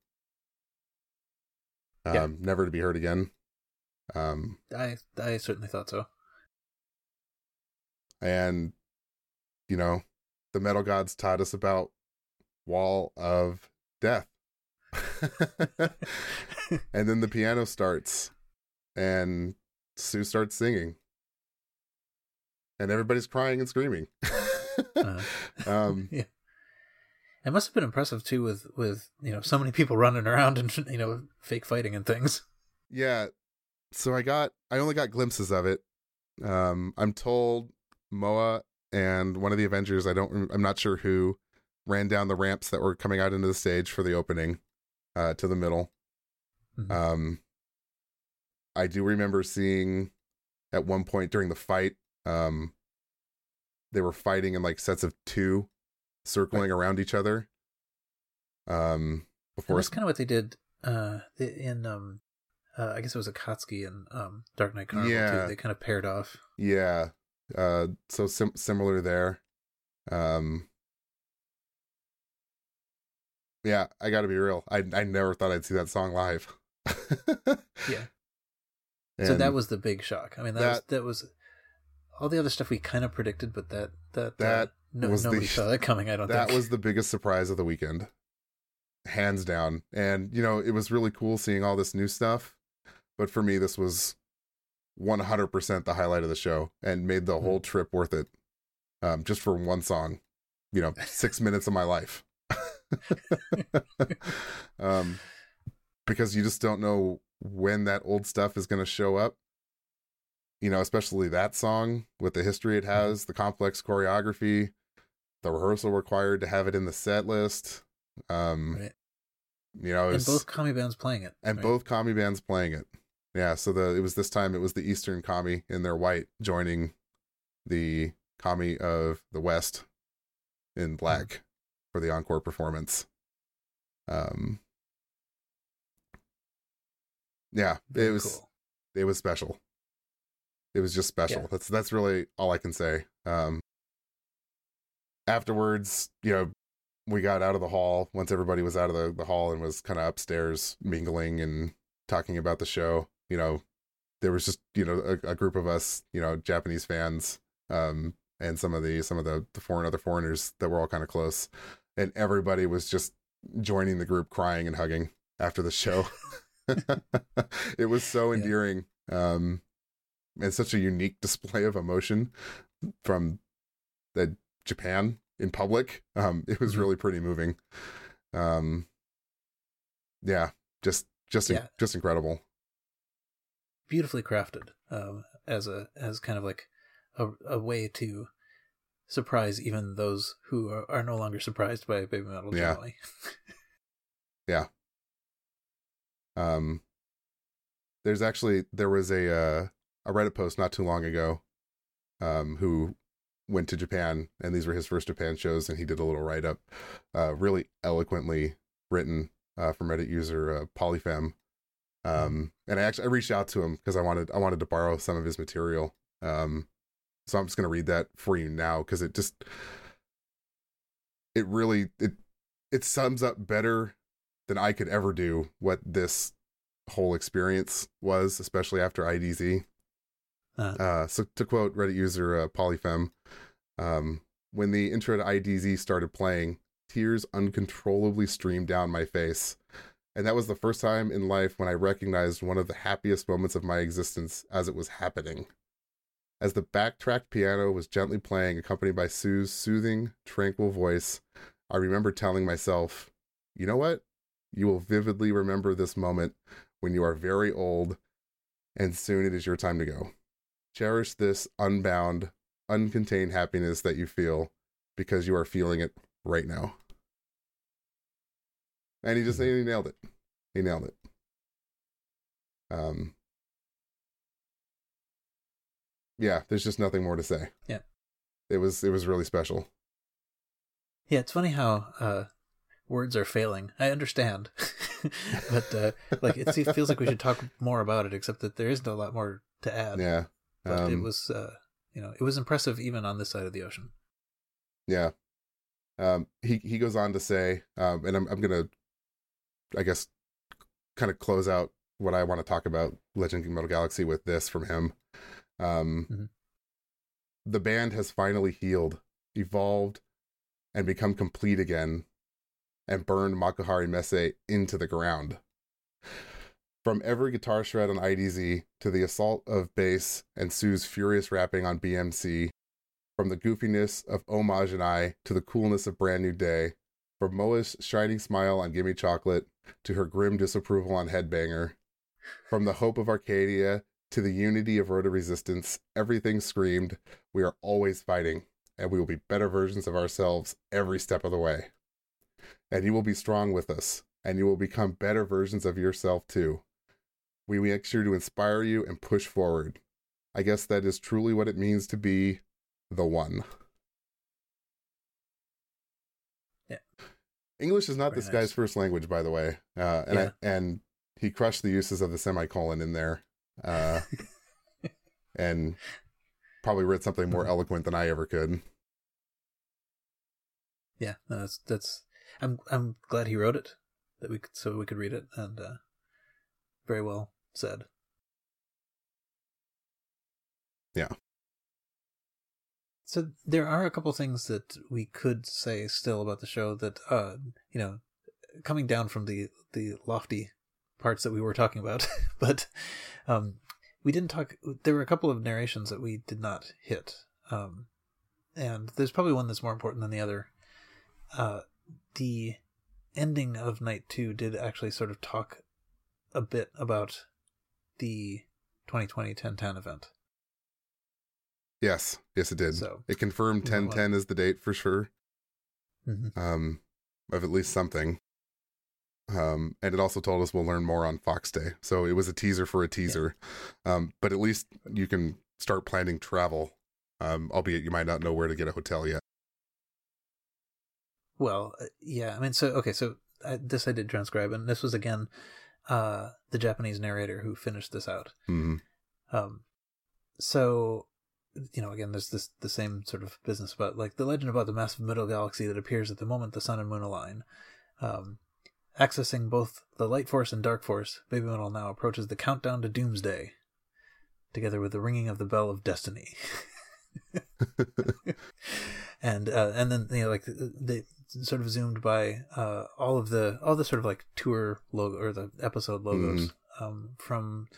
Um, Yeah. never to be heard again. Um, I I certainly thought so. and you know the metal gods taught us about wall of death and then the piano starts and su starts singing and everybody's crying and screaming Uh, um yeah. It must have been impressive too, with with you know so many people running around and you know fake fighting and things. yeah so i got i only got glimpses of it um i'm told moa and one of the avengers I don't I'm not sure who ran down the ramps that were coming out into the stage for the opening uh to the middle Mhm. um i do remember seeing at one point during the fight um they were fighting in like sets of two circling around each other um And before that's kind of what they did uh, in um, uh, I guess it was Akatsuki and um, Dark Night Carnival Yeah. too. They kind of paired off. Yeah. Uh so sim- similar there. Um Yeah, I got to be real. I I never thought I'd see that song live. Yeah. so that was the big shock. I mean, that, was that- that was all the other stuff we kind of predicted, but that that That uh, no, was the- nobody saw that coming. I don't think. that think. was the biggest surprise of the weekend. Hands down. And you know, it was really cool seeing all this new stuff, but for me this was 100% the highlight of the show and made the Mm-hmm. whole trip worth it. Um just for one song. You know, 6 minutes of my life. um because you just don't know when that old stuff is going to show up you know especially that song with the history it has the complex choreography the rehearsal required to have it in the set list um Right. you know it and was- both kami bands playing it. and right? both kami bands playing it yeah so the it was this time it was the eastern kami in their white joining the kami of the west in black for the encore performance um yeah it was cool. it was special it was just special Yeah. that's that's really all i can say um afterwards you know we got out of the hall once everybody was out of the, the hall and was kind of upstairs mingling and talking about the show you know. There was just you know a, a group of us you know japanese fans um and some of the some of the, the foreign other foreigners that were all kind of close. And everybody was just joining the group crying and hugging after the show. It was so Yeah. endearing um and such a unique display of emotion from the japan in public um it was Mhm. really pretty moving um yeah just just in- just incredible beautifully crafted um, as a as kind of like a, a way to surprise even those who are, are no longer surprised by baby metal Yeah. generally. Um, there's actually there was a uh, a Reddit post not too long ago, um, who went to Japan, and these were his first Japan shows, and he did a little write up, uh, really eloquently written uh, from Reddit user uh, Polyfem. Um, and I actually I reached out to him because I wanted I wanted to borrow some of his material. Um, so I'm just gonna read that for you now because it just it really it it sums up better than I could ever do what this whole experience was, especially after IDZ. Uh, Uh, so to quote Reddit user uh, Polyfem, um, when the intro to IDZ started playing, tears uncontrollably streamed down my face. And that was the first time in life when I recognized one of the happiest moments of my existence as it was happening. As the backtracked piano was gently playing, accompanied by Su's soothing, tranquil voice, I remember telling myself, you know what? You will vividly remember this moment when you are very old, and soon it is your time to go. Cherish this unbound, uncontained happiness that you feel because you are feeling it right now. And he just he nailed it. He nailed it. Um Yeah, there's just nothing more to say. Yeah. It was it was really special. yeah, it's funny how uh, words are failing. I understand, but uh, like it feels like we should talk more about it. Except that there isn't a lot more to add. Yeah. But it Um, was, uh, you know, it was impressive even on this side of the ocean. Yeah. Um, he he goes on to say, um, and I'm I'm gonna, I guess, kind of close out what I want to talk about Legend of Metal Galaxy with this from him. Um, Mhm. The band has finally healed, evolved, and become complete again, and burned Makuhari Messe into the ground. From every guitar shred on IDZ to the assault of bass and Su's furious rapping on BMC, from the goofiness of Homage and I to the coolness of Brand New Day, from Moa's shining smile on Gimme Chocolate to her grim disapproval on Headbanger, from the hope of Arcadia to the unity of Road of Resistance, everything screamed, we are always fighting, and we will be better versions of ourselves every step of the way. And you will be strong with us, and you will become better versions of yourself too. We make sure to inspire you and push forward. I guess that is truly what it means to be the one. Yeah. English is not Very this guy's first language, by the way. Uh, and Yeah. I, and he crushed the uses of the semicolon in there. Uh, and probably wrote something more Mm-hmm. eloquent than I ever could. Yeah, no, that's that's. I'm I'm glad he wrote it that we could so we could read it and uh, very well said. Yeah. So there are a couple things that we could say still about the show that uh you know coming down from the the lofty parts that we were talking about, but um we didn't talk. There were a couple of narrations that we did not hit, um, and there's probably one that's more important than the other. Uh, the ending of night two did actually sort of talk a bit about the 2020 1010 event. Yes, yes, it did. So- it confirmed You know ten what? ten is the date for sure. Mm-hmm. Um, of at least something. Um, and it also told us we'll learn more on Fox Day. So it was a teaser for a teaser. Um, but at least you can start planning travel. Um, albeit you might not know where to get a hotel yet. Well, uh, yeah. I mean, so okay, so I, this I did transcribe, and this was again uh, the Japanese narrator who finished this out. hmm Um, so you know, again, there's this the same sort of business about like the legend about the massive metal galaxy that appears at the moment the sun and moon align. Um, accessing both the light force and dark force, Baby Metal now approaches the countdown to doomsday, together with the ringing of the bell of destiny. and uh, and then you know like they sort of zoomed by uh, all of the all the sort of like tour logo or the episode logos um, from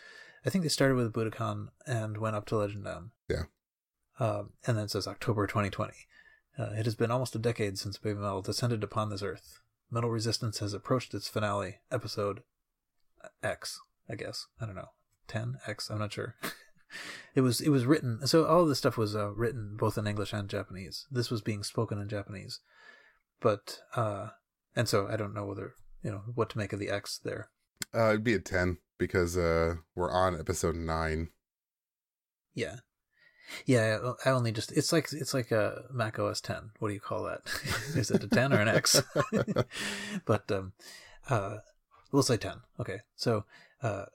I think they started with Budokan and went up to Legend Down. Yeah. Um, and then it says October 2020. Uh, it has been almost a decade since Baby Metal descended upon this earth. Metal Resistance has approached its finale, episode X, I guess. I don't know. 10 X, I'm not sure. it was it was written so all this stuff was uh, written both in English and Japanese. This was being spoken in Japanese. But uh and so I don't know whether, you know, what to make of the X there. Uh, it'd be a 10 because uh, we're on episode 9. Yeah. Yeah, I only just it's like it's like a Mac OS 10. What do you call that? Is it a 10 or an X? but um, uh, we'll say 10. Okay, so uh,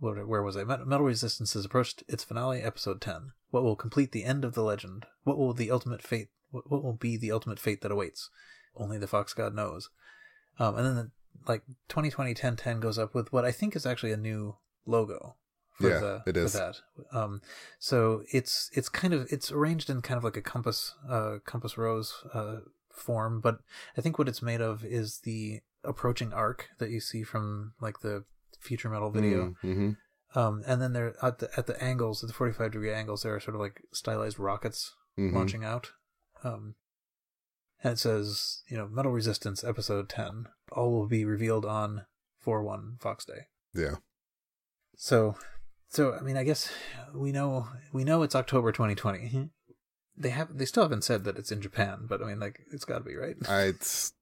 what, where was I? Metal Resistance has approached its finale, episode 10. What will complete the end of the legend? What will the ultimate fate? What, what will be the ultimate fate that awaits? Only the Fox God knows. Um, and then the, like 2020 10 10 goes up with what I think is actually a new logo for Yeah, the it is. for that. Um, so it's it's kind of it's arranged in kind of like a compass uh compass rose uh form, but I think what it's made of is the approaching arc that you see from like the future metal video. Mm-hmm. Um, and then there at the at the angles, at the forty five degree angles, there are sort of like stylized rockets Mm-hmm. launching out. Um, and it says, you know, Metal Resistance episode ten. All will be revealed on four one Fox Day. Yeah. So, so I mean, I guess we know we know it's October 2020. They have they still haven't said that it's in Japan, but I mean, like it's got to be right. I, it's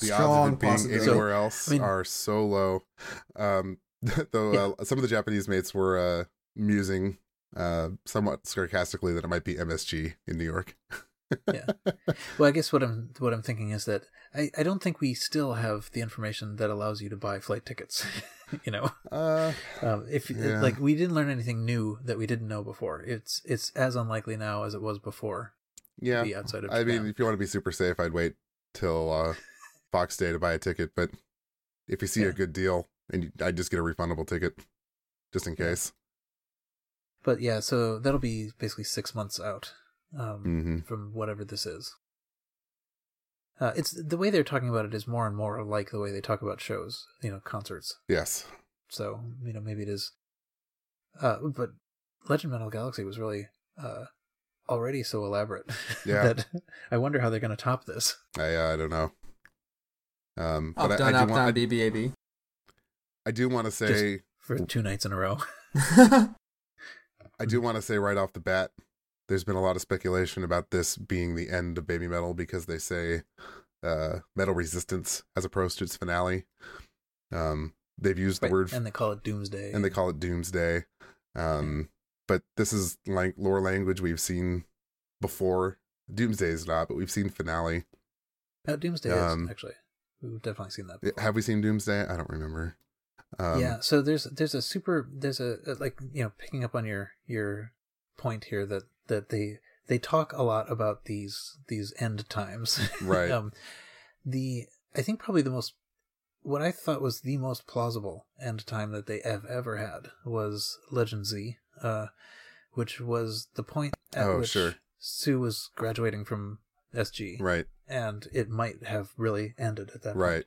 the odds of it being possibility. anywhere else I mean- are so low. Um, though uh, some of the Japanese mates were uh, musing uh, somewhat sarcastically that it might be MSG in New York. Yeah. Well, I guess what I'm what I'm thinking is that I I don't think we still have the information that allows you to buy flight tickets. you know, Uh, um, if Yeah. like we didn't learn anything new that we didn't know before. It's it's as unlikely now as it was before yeah. to be outside of I mean, if you want to be super safe, I'd wait till uh, Fox Day to buy a ticket. But if you see Yeah. a good deal, and you, I'd just get a refundable ticket just in case. but yeah, so that'll be basically six months out. Um, hmm from whatever this is. Uh, it's the way they're talking about it is more and more like the way they talk about shows, you know, concerts. Yes. So you know, maybe it is. Uh, but Legend Metal Galaxy was really uh, already so elaborate Yeah. that I wonder how they're going to top this. I uh, I don't know. Um, Up, but I, down, I up, do down, want BBAB. I, I do want to say for two nights in a row. I do want to say right off the bat, there's been a lot of speculation about this being the end of Baby Metal because they say uh, Metal Resistance has approached its finale. Um, they've used the Right, word and they call it Doomsday. and they call it Doomsday. Um, but this is like lore language we've seen before. Doomsday is not, but we've seen finale. Uh, Doomsday um, is actually. We've definitely seen that. Before. Have we seen Doomsday? I don't remember. Um, yeah so there's there's a super there's a like you know picking up on your your point here that that they they talk a lot about these these end times Right. um the i think probably the most what i thought was the most plausible end time that they have ever had was legend z uh which was the point at Oh, which sure. su was graduating from sg Right. and it might have really ended at that point. Right.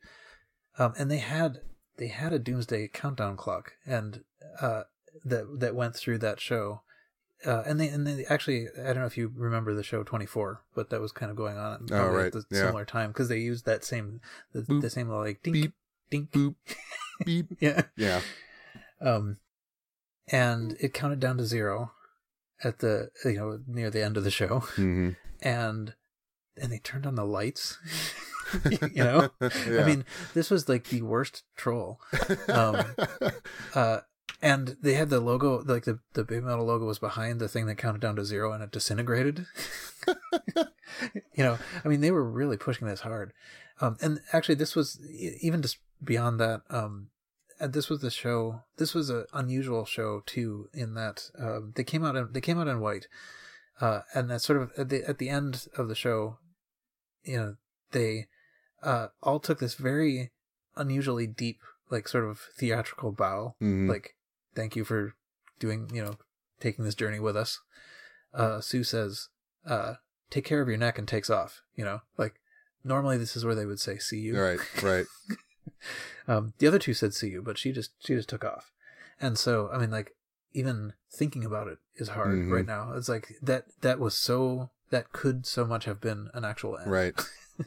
Um, and they had they had a doomsday countdown clock, and uh, that that went through that show. Uh, and they and they actually I don't know if you remember the show Twenty Four, but that was kind of going on at, Oh, right. at the Yeah. similar time because they used that same the, Boop. the same like dink Beep. dink Boop. Beep. yeah Yeah. um and it counted down to zero at the you know near the end of the show hmm and and they turned on the lights you know Yeah. I mean, this was like the worst troll. Um, uh, and they had the logo, like the the big metal logo was behind the thing that counted down to zero, and it disintegrated. you know, I mean, they were really pushing this hard. Um, and actually, this was even just beyond that. Um, and this was the show. This was an unusual show too, in that um, they came out in they came out in white, uh, and that sort of at the at the end of the show, you know, they uh, all took this very unusually deep, like sort of theatrical bow, Mhm. like thank you for doing, you know, taking this journey with us. Uh, Su says, uh, "Take care of your neck," and takes off. You know, like normally this is where they would say "see you." right. Right. Um, the other two said "see you," but she just she just took off, and so I mean, like even thinking about it is hard Mhm. right now. It's like that that was so that could so much have been an actual end, Right.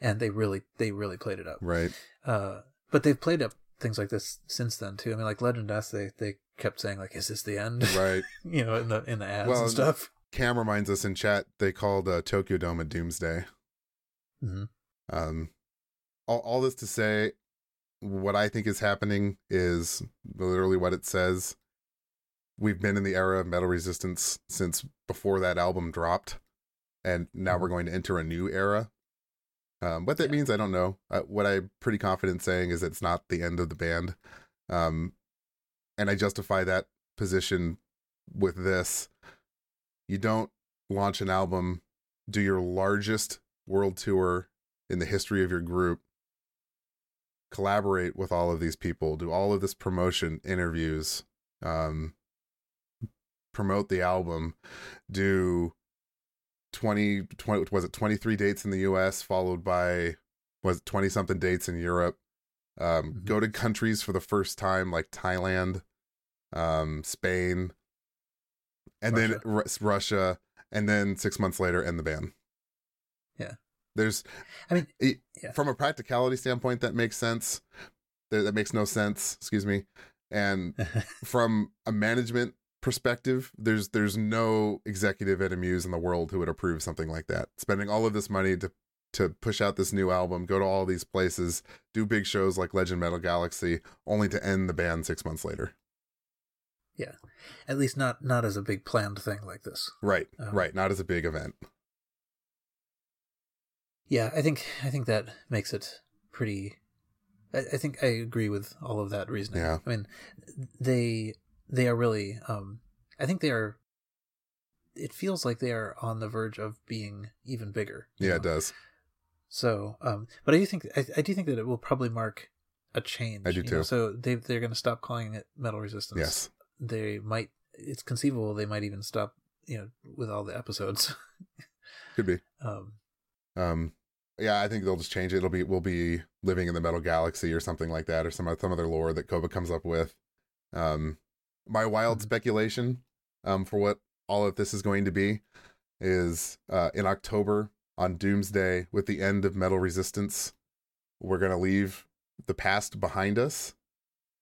and they really they really played it up. Right. Uh, but they've played up things like this since then too. I mean, like Legend S, they they kept saying like, "Is this the end?" Right. you know, in the in the ads Well, and stuff. Cam reminds us in chat they called uh, Tokyo Dome a doomsday. hmm Um, all, all this to say, what I think is happening is literally what it says. We've been in the era of metal resistance since before that album dropped, and now we're going to enter a new era. Um, what that Yeah. means, I don't know. Uh, what I'm pretty confident saying is it's not the end of the band, um, and I justify that position with this: you don't launch an album, do your largest world tour in the history of your group, collaborate with all of these people, do all of this promotion, interviews, um, promote the album, do 20, 20 was it 23 dates in the US followed by was 20 something dates in Europe. Um, Mhm. go to countries for the first time like Thailand, um, Spain, and then Ru- Russia, and then 6 months later end the band. Yeah. There's I mean, it, yeah. from a practicality standpoint that makes sense. That, that makes no sense, excuse me. And from a management perspective, there's there's no executive at Amuse in the world who would approve something like that. Spending all of this money to to push out this new album, go to all these places, do big shows like Legend Metal Galaxy, only to end the band six months later. Yeah, at least not not as a big planned thing like this. Right, Um, right. Not as a big event. Yeah, I think I think that makes it pretty. I, I think I agree with all of that reasoning. Yeah. I mean, they they are really. Um, I think they are. It feels like they are on the verge of being even bigger. Yeah, know? it does. So, um, but I do think I, I do think that it will probably mark a change. I do you know? too. So they they're going to stop calling it metal resistance. Yes. They might. It's conceivable they might even stop. You know, with all the episodes. Could be. um, Um, yeah, I think they'll just change it. It'll be we'll be living in the Metal Galaxy or something like that, or some some other lore that Koba comes up with. Um, my wild Mhm. speculation, um, for what all of this is going to be, is uh, in October on Doomsday with the end of Metal Resistance, we're gonna leave the past behind us.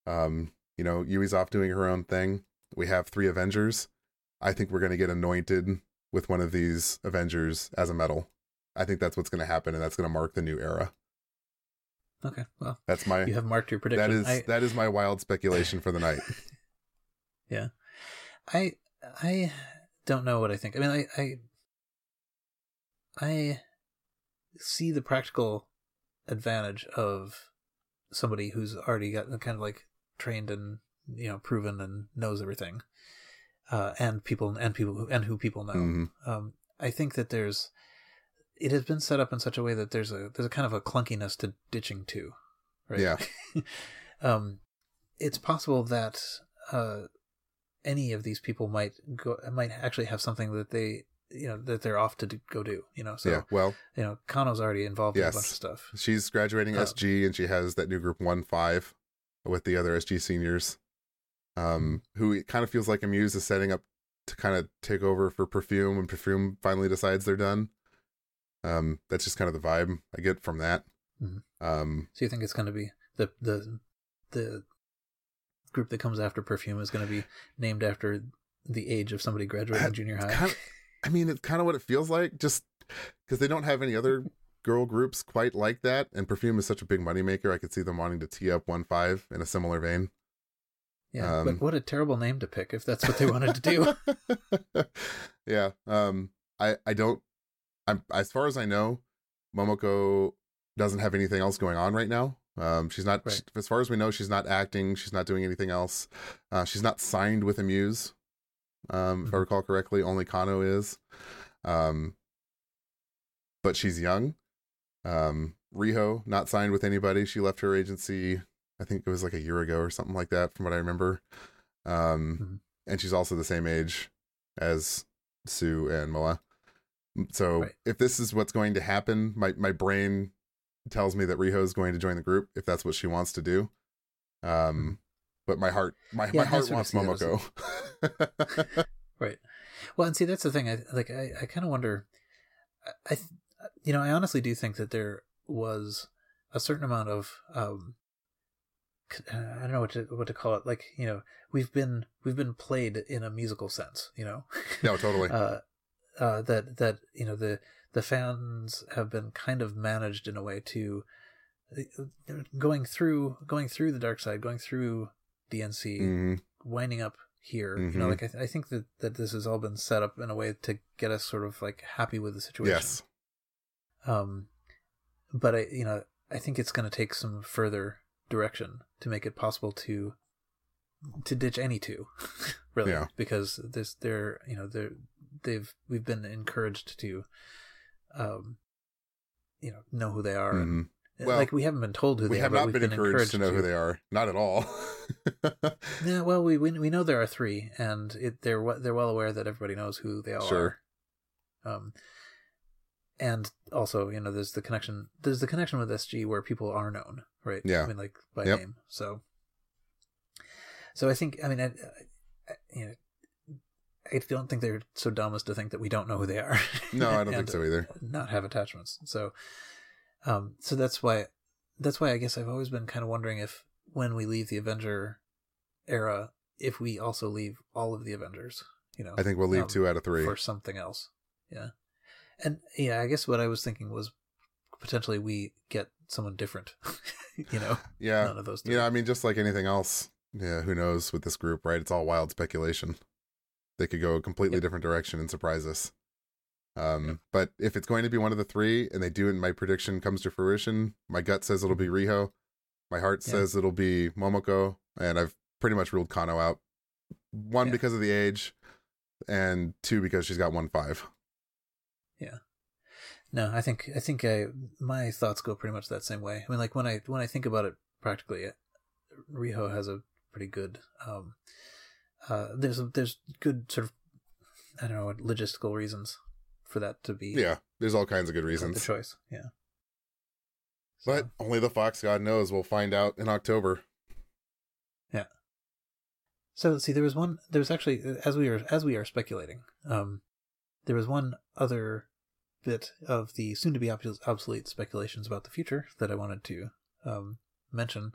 Um, you know, Yui's off doing her own thing. We have three Avengers. I think we're gonna get anointed with one of these Avengers as a metal. I think that's what's going to happen, and that's going to mark the new era. okay. Well, That's my you have marked your prediction. that is I, that is my wild speculation for the night. yeah, I I don't know what I think. I mean, I I, I see the practical advantage of somebody who's already got kind of like trained and you know proven and knows everything, uh, and people and people who, and who people know. Mhm. Um, I think that there's it has been set up in such a way that there's a there's a kind of a clunkiness to ditching too, right? Yeah. um, it's possible that uh, any of these people might go might actually have something that they you know that they're off to do, go do. You know, so yeah, well, you know, Kano's already involved in a bunch of stuff. she's graduating Oh. SG, and she has that new group one five with the other SG seniors, um, who it kind of feels like Amuse is setting up to kind of take over for Perfume when Perfume finally decides they're done. Um, that's just kind of the vibe I get from that. Mhm. Um, So you think it's going to be the the the group that comes after Perfume is going to be named after the age of somebody graduating Uh, junior high? kind of- I mean, it's kind of what it feels like, just because they don't have any other girl groups quite like that, and Perfume is such a big moneymaker. I could see them wanting to tee up one five in a similar vein. yeah, um, but what a terrible name to pick if that's what they wanted to do. yeah. Um. I I don't. I'm as far as I know, Momoko doesn't have anything else going on right now. Um. She's not. Right. as far as we know, she's not acting. She's not doing anything else. Uh. She's not signed with Amuse. Um. If I Mhm. recall correctly, only Kano is. Um. But she's young. Um. Riho not signed with anybody. She left her agency. I think it was like a year ago or something like that, from what I remember. Um Mhm. and she's also the same age as Su and Moa. So Right. if this is what's going to happen, my my brain tells me that Riho is going to join the group if that's what she wants to do. Um, but my heart my Yeah, my heart wants Momoko. Right. Well, and see, that's the thing. I like. I, I kind of wonder. I, I, you know, I honestly do think that there was a certain amount of. um uh, I don't know what to what to call it. Like you know, we've been we've been played in a musical sense. You know. no, totally. uh, uh, that that you know the the fans have been kind of managed in a way to going through going through the dark side, going through DNC, Mhm. winding up here. You know, Mhm. like I, th- I think that that this has all been set up in a way to get us sort of like happy with the situation. Yes. Um, but I, you know, I think it's going to take some further direction to make it possible to to ditch any two, really, Yeah. because this they're you know they're they've we've been encouraged to, um, you know, know who they are. and- Mhm. Well, like we haven't been told who We they have are. not we've been encouraged, to know who they are. Not at all. Yeah, well, we we, we know there are three, and it, they're they're well aware that everybody knows who they all Sure. are. Um, and also, you know, there's the connection. There's the connection with SG where people are known, right? Yeah. I mean, like by Yep. name. So, so I think, I mean, I, I, you know, I don't think they're so dumb as to think that we don't know who they are. no, I don't think so either. Not have attachments. So, um, so that's why, that's why I guess I've always been kind of wondering if when we leave the Avenger era, if we also leave all of the Avengers, you know, I think we'll leave um, two out of three. for something else. Yeah. And yeah, I guess what I was thinking was potentially we get someone different. you know, Yeah. none of those three. Know, I mean, just like anything else, yeah, who knows with this group, right? It's all wild speculation. They could go a completely Yep. different direction and surprise us. Um, Yep. But if it's going to be one of the three, and they do, and my prediction comes to fruition, my gut says it'll be Riho. My heart Yeah. says it'll be Momoko, and I've pretty much ruled Kano out. One because of the age, and two because she's got one five. Yeah. No, I think I think I my thoughts go pretty much that same way. I mean, like when I when I think about it practically, Riho has a pretty good. Um, uh, there's there's good sort of I don't know logistical reasons for that to be Yeah, there's all kinds of good reasons. the choice. Yeah, but So, only the Fox God knows. We'll find out in October. Yeah. So see, there was one. There was actually, as we are as we are speculating, um, there was one other bit of the soon-to-be obsolete speculations about the future that I wanted to um, mention,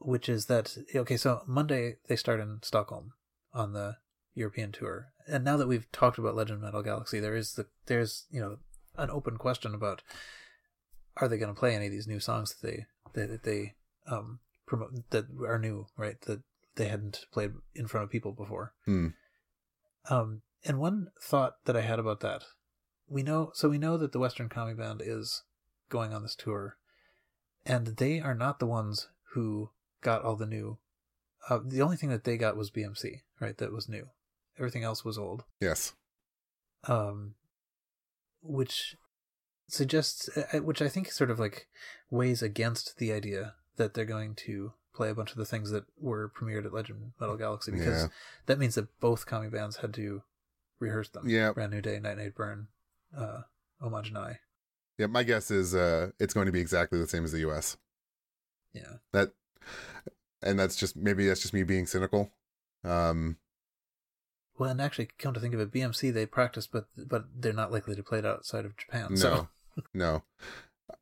which is that okay. So Monday they start in Stockholm on the European tour, and now that we've talked about Legend Metal Galaxy, there is the there's you know an open question about are they going to play any of these new songs that they that they um promote that are new, right? That they hadn't played in front of people before. Hmm. Um, and one thought that I had about that, we know, so we know that the Western Kami Band is going on this tour, and they are not the ones who got all the new. Uh, the only thing that they got was BMC, right? That was new. Everything else was old. Yes. Um, which suggests, uh, which I think sort of like weighs against the idea that they're going to play a bunch of the things that were premiered at Legend Metal Galaxy because Yeah. that means that both Kami bands had to rehearse them. Yeah. Brand New Day, Night Night Burn, uh, Homage Nai. Yeah, my guess is uh, it's going to be exactly the same as the U.S. Yeah. That, and that's just maybe that's just me being cynical. Um, Well, and actually, come to think of it, BMC they practice, but but they're not likely to play it outside of Japan. no, So no,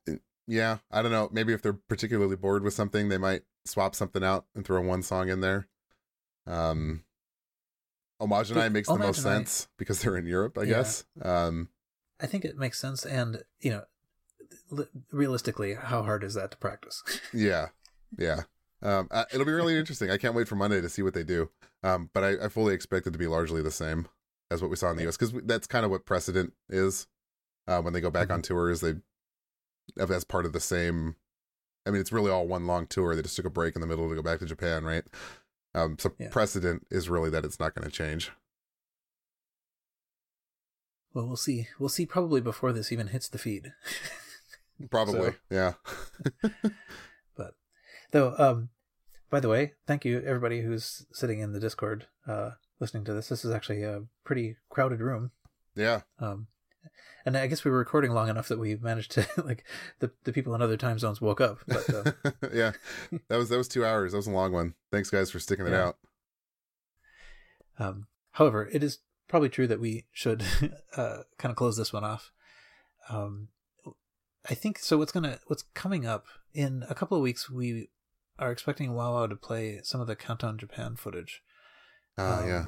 Uh, yeah, I don't know. Maybe if they're particularly bored with something, they might swap something out and throw one song in there. Um, Homage and I makes the most I- sense because they're in Europe, I Yeah. guess. Um, I think it makes sense. And you know, li- realistically, how hard is that to practice? yeah, yeah. Um, uh, it'll be really interesting. I can't wait for Monday to see what they do. Um, but I, I fully expect it to be largely the same as what we saw in the US because that's kind of what precedent is. Uh, when they go back Mhm. on tours, they that's part of the same. I mean, it's really all one long tour. They just took a break in the middle to go back to Japan, right? Um, so Yeah. precedent is really that it's not going to change. well, we'll see. We'll see probably before this even hits the feed. Probably, So- yeah. But though, um, by the way, thank you everybody who's sitting in the Discord uh, listening to this. This is actually a pretty crowded room. Yeah, Um, and I guess we were recording long enough that we managed to like the the people in other time zones woke up. But uh, yeah. That was that was two hours. That was a long one. Thanks, guys, for sticking it out. um, however, it is probably true that we should uh, kind of close this one off. Um, I think so. What's gonna what's coming up in a couple of weeks? We are expecting WOWOW to play some of the Countdown Japan footage. Uh, Um, yeah.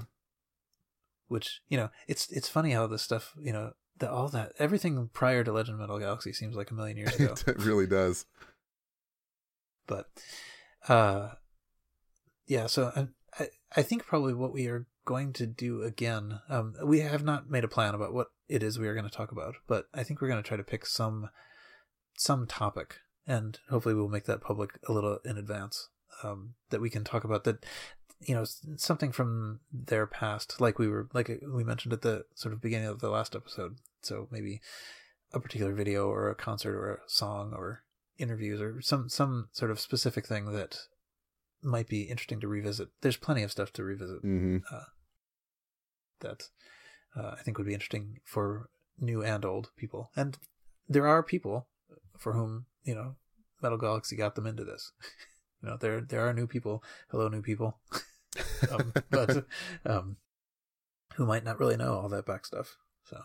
Which you know, it's it's funny how this stuff you know the, all that everything prior to Legend of Metal Galaxy seems like a million years ago. it really does. but uh, yeah. So I, I I think probably what we are going to do again. Um, we have not made a plan about what it is we are going to talk about, but I think we're going to try to pick some some topic, and hopefully we'll make that public a little in advance. Um, that we can talk about that, you know, something from their past, like we were like we mentioned at the sort of beginning of the last episode. So maybe a particular video or a concert or a song or interviews or some some sort of specific thing that might be interesting to revisit. There's plenty of stuff to revisit hmm uh, that uh, I think would be interesting for new and old people. And there are people for whom you know Metal Galaxy got them into this. you know, there there are new people. Hello, new people. um, but um, who might not really know all that back stuff. So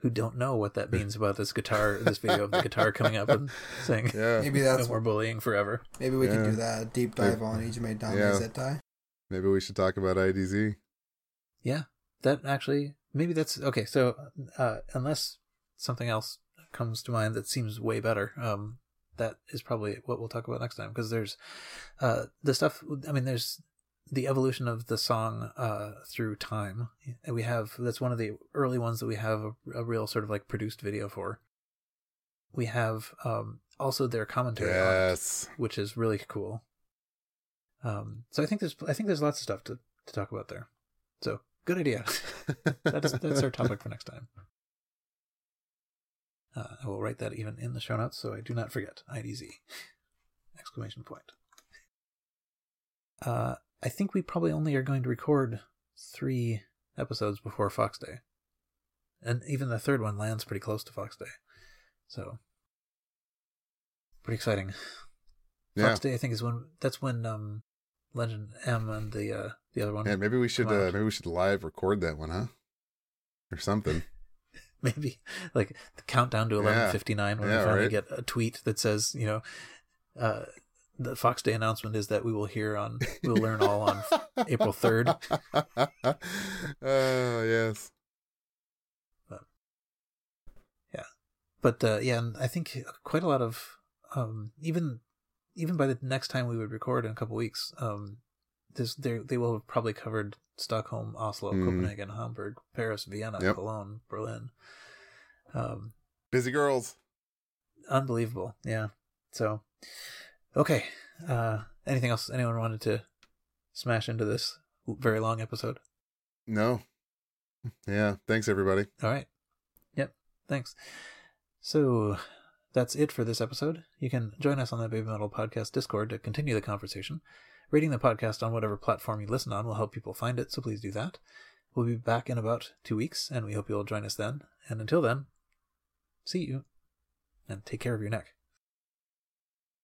who don't know what that means about this guitar, this video of the guitar coming up and saying Yeah. Maybe no that's more bullying forever. maybe we can do that deep dive on Ijime Dame Yeah. Zettai. Maybe we should talk about IDZ. Yeah, that actually maybe that's okay. So uh, unless something else comes to mind that seems way better, um, that is probably what we'll talk about next time because there's uh, the stuff. I mean, there's the evolution of the song uh, through time. And we have that's one of the early ones that we have a, a real sort of like produced video for. We have um, also their commentary on it which is really cool. Um, so I think there's I think there's lots of stuff to, to talk about there. So good idea. that's that's our topic for next time. Uh, I will write that even in the show notes so I do not forget. IDZ exclamation point. Uh, I think we probably only are going to record three episodes before Fox Day, and even the third one lands pretty close to Fox Day, so pretty exciting. Yeah. Fox Day, I think, is when that's when um, Legend M and the uh, the other one Yeah, maybe we should uh, maybe we should live record that one, huh? Or something. Maybe like the countdown to Yeah. eleven fifty nine when Yeah, we finally right. get a tweet that says, you know, uh, the Fox Day announcement is that we will hear on we'll learn all on April 3rd. Oh yes. Yeah. But uh, yeah, and I think quite a lot of um, even even by the next time we would record in a couple weeks, um, this they they will have probably covered Stockholm, Oslo, Mhm. Copenhagen, Hamburg, Paris, Vienna, Yep. Cologne, Berlin. Um, Busy girls. unbelievable, yeah. So, okay. Uh, anything else anyone wanted to smash into this very long episode? No. Yeah. Thanks everybody. All right. Yep. Thanks. So that's it for this episode. You can join us on the Baby Metal Podcast Discord to continue the conversation. Rating the podcast on whatever platform you listen on will help people find it, so please do that. We'll be back in about two weeks, and we hope you'll join us then. And until then, see you, and take care of your neck.